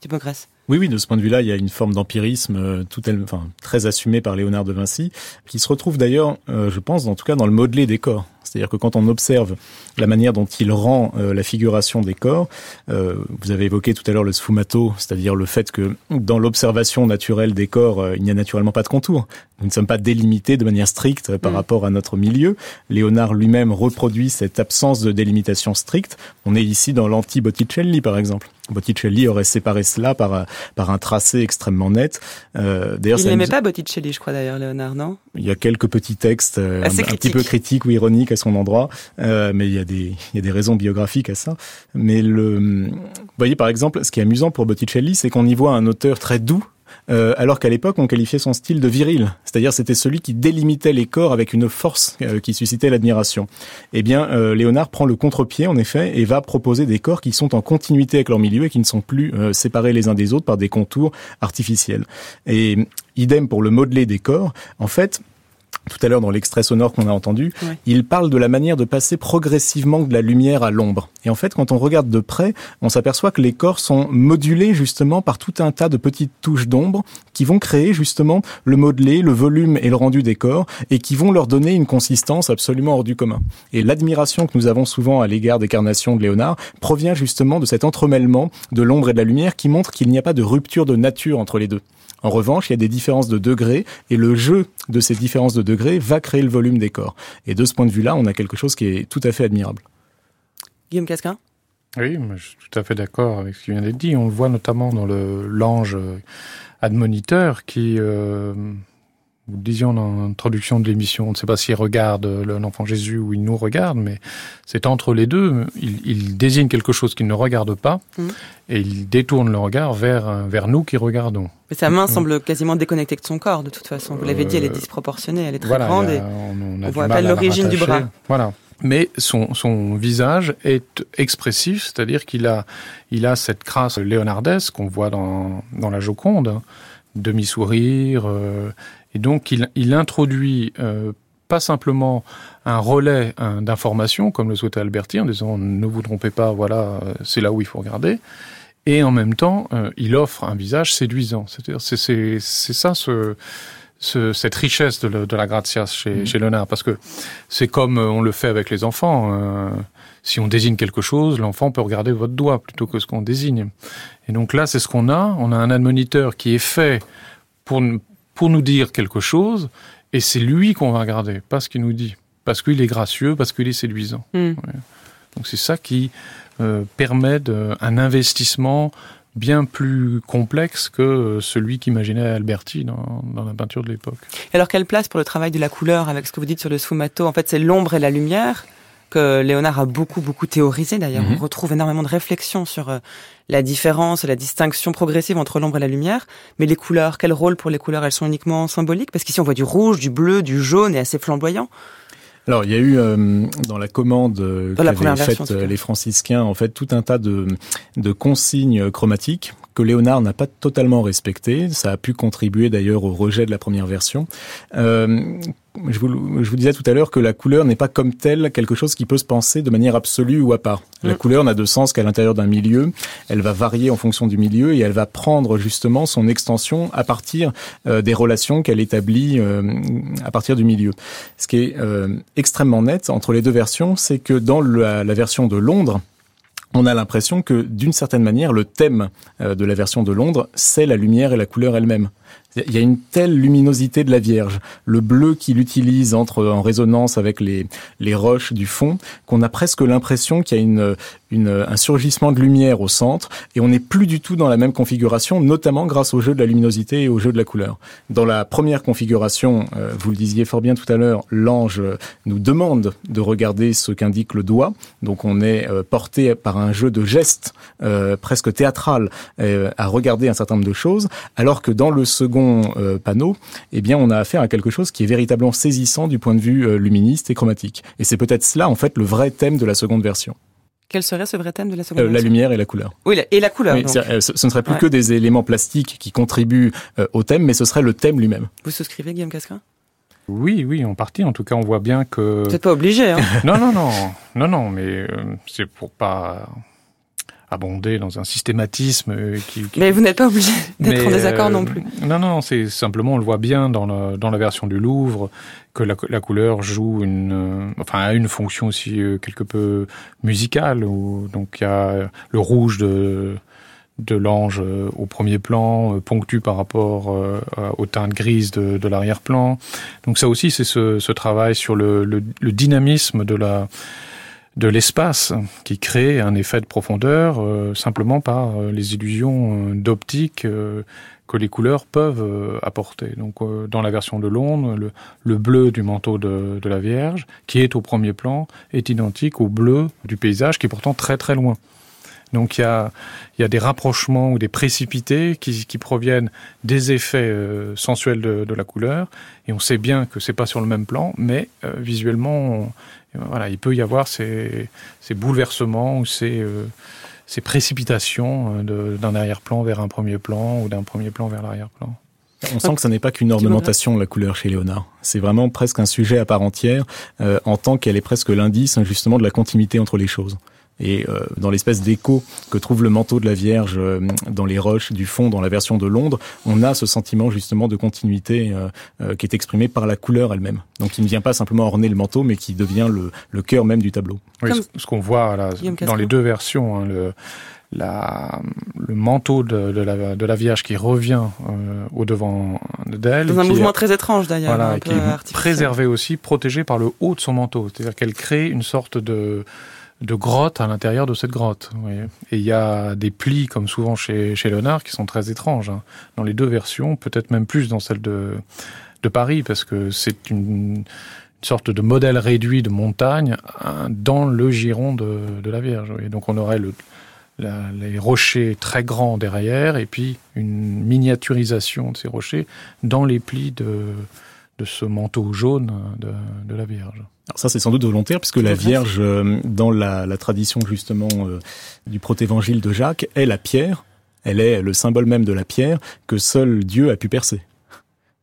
Thibaut Grèce. Oui, oui, de ce point de vue-là, il y a une forme d'empirisme euh, enfin, très assumée par Léonard de Vinci, qui se retrouve d'ailleurs, euh, je pense, en tout cas dans le modelé des corps. C'est-à-dire que quand on observe la manière dont il rend euh, la figuration des corps, euh, vous avez évoqué tout à l'heure le sfumato, c'est-à-dire le fait que dans l'observation naturelle des corps, euh, il n'y a naturellement pas de contour. Nous ne sommes pas délimités de manière stricte par mm. rapport à notre milieu. Léonard lui-même reproduit cette absence de délimitation stricte. On est ici dans l'anti-Botticelli, par exemple. Botticelli aurait séparé cela par, par un tracé extrêmement net. Euh, d'ailleurs, il n'aimait pas Botticelli, je crois d'ailleurs, Léonard, non? Il y a quelques petits textes euh, un, un, petit peu critiques ou ironiques son endroit, euh, mais il y a des il y a des raisons biographiques à ça. Mais le, vous voyez par exemple, ce qui est amusant pour Botticelli, c'est qu'on y voit un auteur très doux euh, alors qu'à l'époque on qualifiait son style de viril, c'est-à-dire c'était celui qui délimitait les corps avec une force euh, qui suscitait l'admiration. Eh bien, Léonard prend le contre-pied en effet et va proposer des corps qui sont en continuité avec leur milieu et qui ne sont plus séparés les uns des autres par des contours artificiels. Et idem pour le modeler des corps. En fait, tout à l'heure dans l'extrait sonore qu'on a entendu, ouais. il parle de la manière de passer progressivement de la lumière à l'ombre. Et en fait, quand on regarde de près, on s'aperçoit que les corps sont modulés justement par tout un tas de petites touches d'ombre qui vont créer justement le modelé, le volume et le rendu des corps et qui vont leur donner une consistance absolument hors du commun. Et l'admiration que nous avons souvent à l'égard des carnations de Léonard provient justement de cet entremêlement de l'ombre et de la lumière qui montre qu'il n'y a pas de rupture de nature entre les deux. En revanche, il y a des différences de degrés et le jeu de ces différences de degrés va créer le volume des corps. Et de ce point de vue-là, on a quelque chose qui est tout à fait admirable. Guillaume Casquin? Oui, je suis tout à fait d'accord avec ce qui vient d'être dit. On le voit notamment dans le l'ange admoniteur qui euh, nous disions dans l'introduction de l'émission, on ne sait pas s'il regarde l'enfant Jésus ou il nous regarde, mais c'est entre les deux. Il, il, désigne quelque chose qu'il ne regarde pas mmh. et il détourne le regard vers, vers nous qui regardons. Mais sa main mmh. semble quasiment déconnectée de son corps, de toute façon. Vous l'avez dit, elle est disproportionnée, elle est très voilà, grande a, et on, on voit l'origine du bras. Voilà. Mais son, son visage est expressif, c'est-à-dire qu'il a, il a cette crasse léonardesque qu'on voit dans, dans la Joconde, demi-sourire, euh, et donc, il, il introduit euh, pas simplement un relais d'information, comme le souhaitait Alberti, en disant ne vous trompez pas, voilà, c'est là où il faut regarder. Et en même temps, euh, il offre un visage séduisant. C'est ça ce, ce, cette richesse de, le, de la gratia chez, mmh. chez Léonard, parce que c'est comme on le fait avec les enfants. Euh, si on désigne quelque chose, l'enfant peut regarder votre doigt plutôt que ce qu'on désigne. Et donc là, c'est ce qu'on a. On a un admoniteur qui est fait pour, pour nous dire quelque chose, et c'est lui qu'on va regarder, pas ce qu'il nous dit, parce qu'il est gracieux, parce qu'il est séduisant. Mm. Ouais. Donc c'est ça qui euh, permet de, un investissement bien plus complexe que celui qu'imaginait Alberti dans, dans, la peinture de l'époque. Alors quelle place pour le travail de la couleur avec ce que vous dites sur le sfumato? En fait, c'est l'ombre et la lumière que Léonard a beaucoup beaucoup théorisé d'ailleurs. -hmm. On retrouve énormément de réflexions sur euh, la différence, la distinction progressive entre l'ombre et la lumière. Mais les couleurs, quel rôle pour les couleurs Elles sont uniquement symboliques? Parce qu'ici on voit du rouge, du bleu, du jaune et assez flamboyant. Alors, il y a eu euh, dans la commande euh, faite euh, les franciscains, en fait, tout un tas de, de consignes chromatiques que Léonard n'a pas totalement respecté. Ça a pu contribuer d'ailleurs au rejet de la première version. Euh, je vous, je vous, disais tout à l'heure que la couleur n'est pas comme telle quelque chose qui peut se penser de manière absolue ou à part. La mm. couleur n'a de sens qu'à l'intérieur d'un milieu. Elle va varier en fonction du milieu et elle va prendre justement son extension à partir euh, des relations qu'elle établit euh, à partir du milieu. Ce qui est euh, extrêmement net entre les deux versions, c'est que dans la, la version de Londres, on a l'impression que d'une certaine manière, le thème de la version de Londres, c'est la lumière et la couleur elle-même. Il y a une telle luminosité de la Vierge, le bleu qu'il utilise entre en résonance avec les, les roches du fond, qu'on a presque l'impression qu'il y a une, un surgissement de lumière au centre, et on n'est plus du tout dans la même configuration, notamment grâce au jeu de la luminosité et au jeu de la couleur. Dans la première configuration, euh, vous le disiez fort bien tout à l'heure, l'ange nous demande de regarder ce qu'indique le doigt, donc on est euh, porté par un jeu de gestes euh, presque théâtral à regarder un certain nombre de choses, alors que dans le second euh, panneau, eh bien, on a affaire à quelque chose qui est véritablement saisissant du point de vue euh, luministe et chromatique. Et c'est peut-être cela, en fait, le vrai thème de la seconde version. Quel serait ce vrai thème de la seconde euh, version? La lumière et la couleur. Oui, et la couleur. donc. Ce, ne serait plus que des éléments plastiques qui contribuent au thème, mais ce serait le thème lui-même. Vous souscrivez, Guillaume Cascrin oui, oui, en partie. En tout cas, on voit bien que. Vous n'êtes pas obligé. Hein non, non, non, non, non, mais c'est pour pas abonder dans un systématisme euh, qui, Mais vous n'êtes pas obligé d'être en désaccord non plus. Euh, non, non, c'est simplement, on le voit bien dans, le, dans la version du Louvre, que la, la couleur joue une, euh, enfin, a une fonction aussi quelque peu musicale. Où, donc il y a le rouge de de l'ange au premier plan, ponctu par rapport au teinte grise de, de l'arrière-plan. Donc ça aussi, c'est ce, ce, travail sur le, le, le dynamisme de la de l'espace qui crée un effet de profondeur euh, simplement par euh, les illusions euh, d'optique que les couleurs peuvent apporter. Donc dans la version de Londres, le, bleu du manteau de, de, la Vierge, qui est au premier plan, est identique au bleu du paysage qui est pourtant très très loin. Donc il y a, y a des rapprochements ou des précipités qui, qui proviennent des effets sensuels de, de, la couleur, et on sait bien que c'est pas sur le même plan, mais visuellement voilà, il peut y avoir ces, bouleversements ou ces, euh, précipitations euh, d'un arrière-plan vers un premier plan ou d'un premier plan vers l'arrière-plan. On sent que ce n'est pas qu'une ornementation, la couleur chez Léonard. C'est vraiment presque un sujet à part entière, euh, en tant qu'elle est presque l'indice justement de la continuité entre les choses. Et euh, dans l'espèce d'écho que trouve le manteau de la Vierge euh, dans les roches du fond, dans la version de Londres, on a ce sentiment justement de continuité euh, qui est exprimé par la couleur elle-même. Donc il ne vient pas simplement orner le manteau, mais qui devient le, le cœur même du tableau. Oui, ce qu'on voit là, dans les deux versions, hein, le, la, le manteau de, de, la, de, la, Vierge qui revient au devant d'elle. Dans un mouvement très étrange d'ailleurs. Voilà, qui est préservé aussi, protégé par le haut de son manteau. C'est-à-dire qu'elle crée une sorte de de grotte à l'intérieur de cette grotte. Et il y a des plis, comme souvent chez, chez Léonard, qui sont très étranges. Hein. Dans les deux versions, peut-être même plus dans celle de, de Paris, parce que c'est une, sorte de modèle réduit de montagne hein, dans le giron de, la Vierge. Et donc on aurait le, les rochers très grands derrière, et puis une miniaturisation de ces rochers dans les plis de, ce manteau jaune de la Vierge. Alors ça, c'est sans doute volontaire, puisque la Vierge, euh, dans la, la tradition justement euh, du protévangile de Jacques, est la pierre. Elle est le symbole même de la pierre que seul Dieu a pu percer.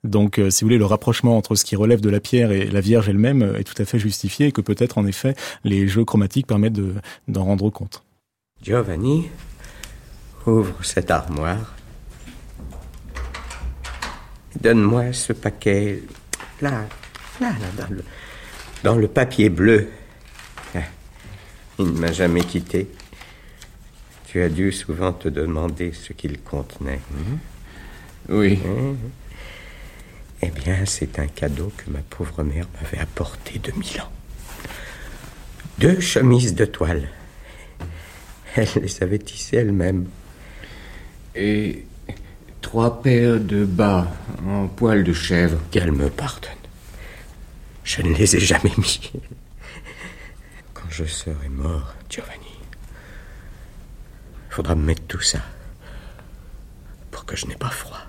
Donc, euh, si vous voulez, le rapprochement entre ce qui relève de la pierre et la Vierge elle-même est tout à fait justifié, et que peut-être, en effet, les jeux chromatiques permettent d'en rendre compte. Giovanni, ouvre cette armoire. Donne-moi ce paquet là, là, là, dans le, dans le papier bleu. Ah, il ne m'a jamais quitté. Tu as dû souvent te demander ce qu'il contenait. Hmm? Oui. Eh bien, c'est un cadeau que ma pauvre mère m'avait apporté de Milan. Deux chemises de toile. Elle les avait tissées elle-même. Et trois paires de bas en poil de chèvre. Qu'elle me pardonne. Je ne les ai jamais mis. Quand je serai mort, Giovanni, il faudra me mettre tout ça pour que je n'ai pas froid.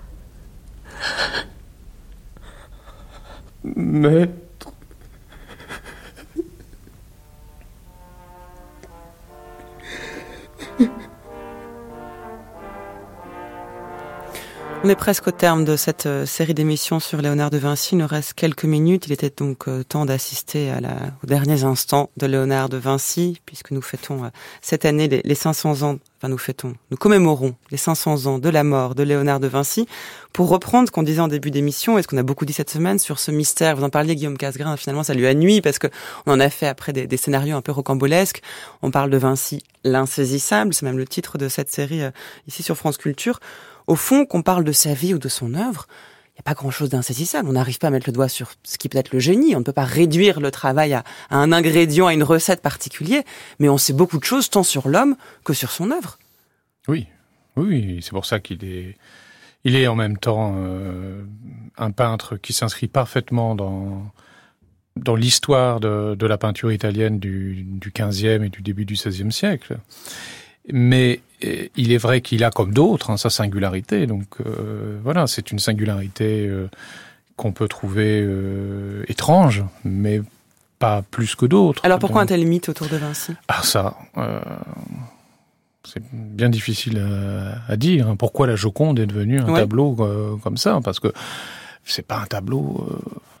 Maître. On est presque au terme de cette euh, série d'émissions sur Léonard de Vinci. Il nous reste quelques minutes. Il était donc euh, temps d'assister à la, aux derniers instants de Léonard de Vinci, puisque nous fêtons euh, cette année les, 500 ans, enfin nous fêtons, nous commémorons les 500 ans de la mort de Léonard de Vinci. Pour reprendre ce qu'on disait en début d'émission, et ce qu'on a beaucoup dit cette semaine sur ce mystère, vous en parliez Guillaume Casgrain, finalement ça lui a nuit parce que on en a fait après des, des scénarios un peu rocambolesques. On parle de Vinci l'insaisissable, c'est même le titre de cette série ici sur France Culture au fond, qu'on parle de sa vie ou de son œuvre, il n'y a pas grand-chose d'insaisissable. On n'arrive pas à mettre le doigt sur ce qui peut être le génie. On ne peut pas réduire le travail à, un ingrédient, à une recette particulière, mais on sait beaucoup de choses tant sur l'homme que sur son œuvre. Oui, oui, c'est pour ça qu'il est, il est en même temps euh, un peintre qui s'inscrit parfaitement dans l'histoire de, la peinture italienne du, du 15e et du début du 16e siècle. Mais euh, il est vrai qu'il a, comme d'autres, hein, sa singularité. Donc euh, voilà, c'est une singularité euh, qu'on peut trouver étrange, mais pas plus que d'autres. Alors pourquoi un tel mythe autour de Vinci? Ah ça, c'est bien difficile à, dire. Hein. Pourquoi la Joconde est devenue un tableau comme ça? Parce que c'est pas un tableau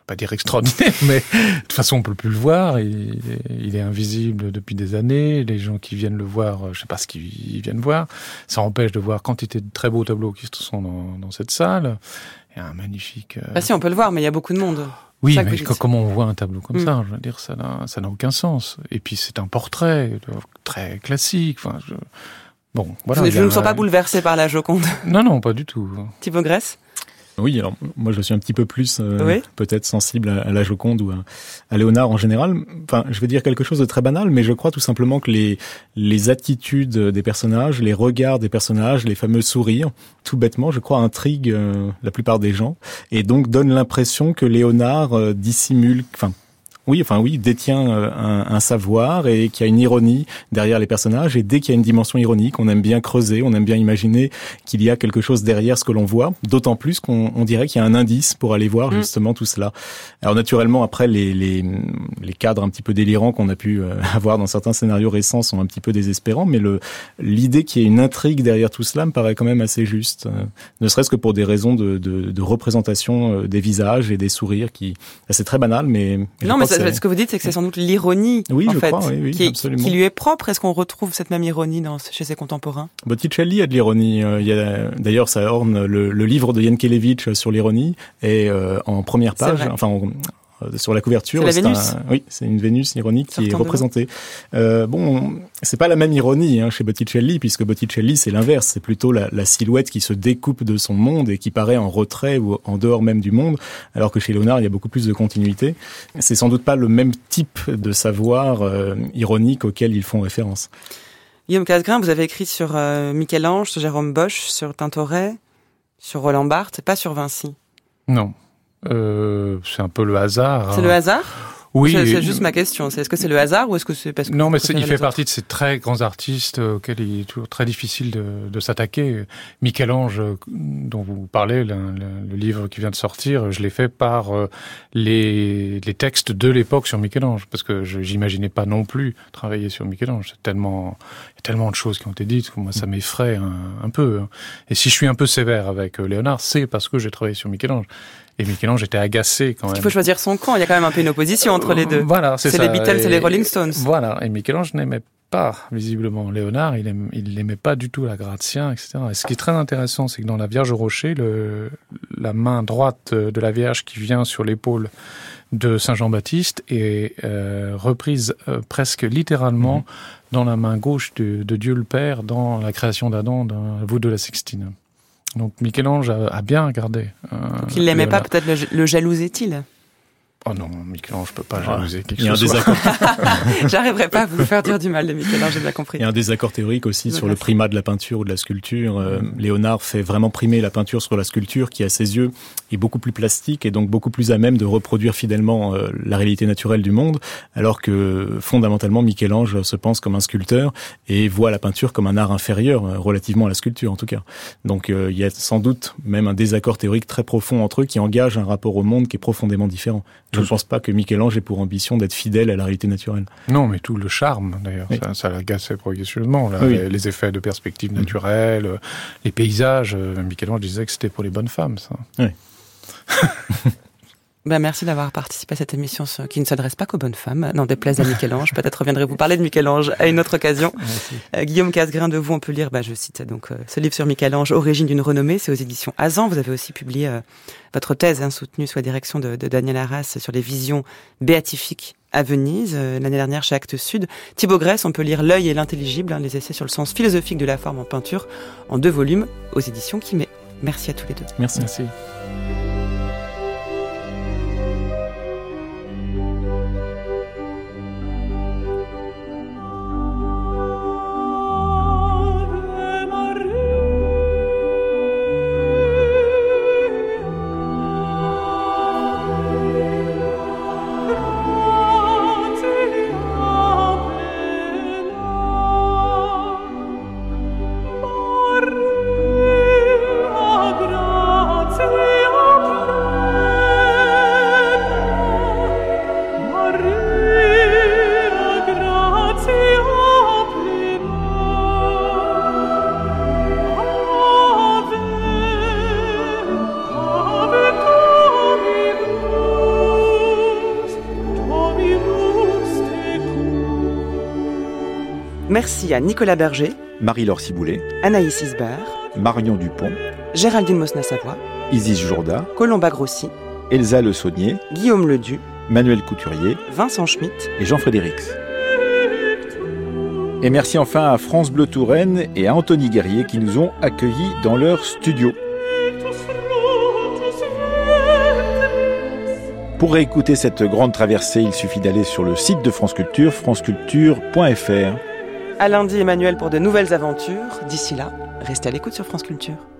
pas dire extraordinaire, mais de toute façon on peut plus le voir. Il, il, est invisible depuis des années. Les gens qui viennent le voir, je sais pas ce qu'ils viennent voir. Ça empêche de voir quantité de très beaux tableaux qui sont dans, dans cette salle. Il y a un magnifique. Ah si, on peut le voir, mais il y a beaucoup de monde. Oui, mais comment on voit un tableau comme mm. ça? Je veux dire, ça n'a, ça n'a aucun sens. Et puis c'est un portrait très classique. Enfin, je... Bon, voilà. Je ne me sens pas bouleversé par la Joconde. Non, non, pas du tout. Thibaut Grèce? Oui, alors moi je suis un petit peu plus euh, peut-être sensible à, la Joconde ou à, Léonard en général. Enfin, je vais dire quelque chose de très banal, mais je crois tout simplement que les les attitudes des personnages, les regards des personnages, les fameux sourires, tout bêtement, je crois intriguent euh, la plupart des gens et donc donnent l'impression que Léonard euh, dissimule, enfin oui, enfin oui, détient euh, un, un savoir et qui a une ironie derrière les personnages. Et dès qu'il y a une dimension ironique, on aime bien creuser, on aime bien imaginer qu'il y a quelque chose derrière ce que l'on voit. D'autant plus qu'on on dirait qu'il y a un indice pour aller voir mm. justement tout cela. Alors naturellement, après les, les, les cadres un petit peu délirants qu'on a pu euh, avoir dans certains scénarios récents sont un petit peu désespérants, mais le l'idée qu'il y ait une intrigue derrière tout cela me paraît quand même assez juste. Euh, ne serait-ce que pour des raisons de, de, de représentation des visages et des sourires qui c'est très banal, mais non, mais ce que vous dites, c'est que c'est sans doute l'ironie, oui, en je fait, crois, oui, qui, qui, lui est propre. Est-ce qu'on retrouve cette même ironie dans, chez ses contemporains? Botticelli a de l'ironie. Euh, d'ailleurs, ça orne le, le livre de Yankelevitch sur l'ironie et euh, en première page, enfin euh, sur la couverture. C'est la Vénus. oui, c'est une Vénus ironique qui est représentée. Euh, bon, c'est pas la même ironie hein, chez Botticelli, puisque Botticelli c'est l'inverse, c'est plutôt la, la, silhouette qui se découpe de son monde et qui paraît en retrait ou en dehors même du monde, alors que chez Léonard il y a beaucoup plus de continuité. C'est sans doute pas le même type de savoir euh, ironique auquel ils font référence. Guillaume Casgrain, vous avez écrit sur euh, Michel-Ange, sur Jérôme Bosch, sur Tintoret, sur Roland Barthes, pas sur Vinci. Non, euh, c'est un peu le hasard. C'est le hasard oui, c'est juste ma question. est-ce que c'est le hasard ou est-ce que c'est parce que non, mais il fait partie de ces très grands artistes auxquels il est toujours très difficile de, de s'attaquer. Michel-Ange, dont vous parlez, le, le, livre qui vient de sortir, je l'ai fait par euh, les, les textes de l'époque sur Michel-Ange, parce que j'imaginais pas non plus travailler sur Michel-Ange. C'est tellement, il y a tellement de choses qui ont été dites que moi ça m'effraie un, un, peu. Hein. Et si je suis un peu sévère avec euh, Léonard, c'est parce que j'ai travaillé sur Michel-Ange. Et Michel-Ange était agacé quand même. Il faut choisir son camp. Il y a quand même un peu une opposition entre les deux. Voilà, c'est les Beatles et, les Rolling Stones. Voilà. Et Michel-Ange n'aimait pas visiblement Léonard. Il n'aimait pas du tout la Grazien, etc. Et ce qui est très intéressant, c'est que dans la Vierge au rocher, le, la main droite de la Vierge qui vient sur l'épaule de Saint Jean-Baptiste est euh, reprise euh, presque littéralement mhm. dans la main gauche de, de, Dieu le Père dans la création d'Adam dans la voûte de la Sixtine. Donc Michel-Ange a, bien regardé. Euh, Donc il l'aimait pas, peut-être le, le jalousait-il Oh non, Michel-Ange, je peux pas jalouser quelque Il y a un désaccord. J'arriverai pas à vous faire dire du mal de Michel-Ange, j'ai bien compris. Il y a un désaccord théorique aussi sur le primat de la peinture ou de la sculpture. Euh, Léonard fait vraiment primer la peinture sur la sculpture qui, à ses yeux, est beaucoup plus plastique et donc beaucoup plus à même de reproduire fidèlement euh, la réalité naturelle du monde, alors que fondamentalement, Michel-Ange se pense comme un sculpteur et voit la peinture comme un art inférieur, euh, relativement à la sculpture en tout cas. Donc il y a sans doute même un désaccord théorique très profond entre eux qui engage un rapport au monde qui est profondément différent. Je ne pense pas que Michel-Ange ait pour ambition d'être fidèle à la réalité naturelle. Non, mais tout le charme, d'ailleurs, ça, ça l'agaçait progressivement. Là, les, les, effets de perspective mm. naturelle, mmh. les paysages. Michel-Ange disait que c'était pour les bonnes femmes, ça. Oui. Ben, merci d'avoir participé à cette émission qui ne s'adresse pas qu'aux bonnes femmes, non déplaise à Michel-Ange. Peut-être reviendrez-vous parler de Michel-Ange à une autre occasion. Euh, Guillaume Casgrain de vous, on peut lire, bah, je cite donc euh, ce livre sur Michel-Ange, Origine d'une renommée, c'est aux éditions Azan. Vous avez aussi publié euh, votre thèse hein, soutenue sous la direction de, de, Daniel Arras sur les visions béatifiques à Venise l'année dernière chez Actes Sud. Thibaut Grèce, on peut lire L'œil et l'intelligible, hein, les essais sur le sens philosophique de la forme en peinture, en deux volumes aux éditions Kimet. Merci à tous les deux. Merci. Merci. Merci à Nicolas Berger, Marie-Laure Ciboulet, Anaïs Isbert, Marion Dupont, Géraldine Mosna-Savoie, Isis Jourda, Colomba Grossi, Elsa Le Saunier, Guillaume Ledu, Manuel Couturier, Vincent Schmitt et Jean Frédérix. Et merci enfin à France Bleu Touraine et à Anthony Guerrier qui nous ont accueillis dans leur studio. Pour réécouter cette grande traversée, il suffit d'aller sur le site de France Culture, franceculture.fr. À lundi, Emmanuel, pour de nouvelles aventures. D'ici là, restez à l'écoute sur France Culture.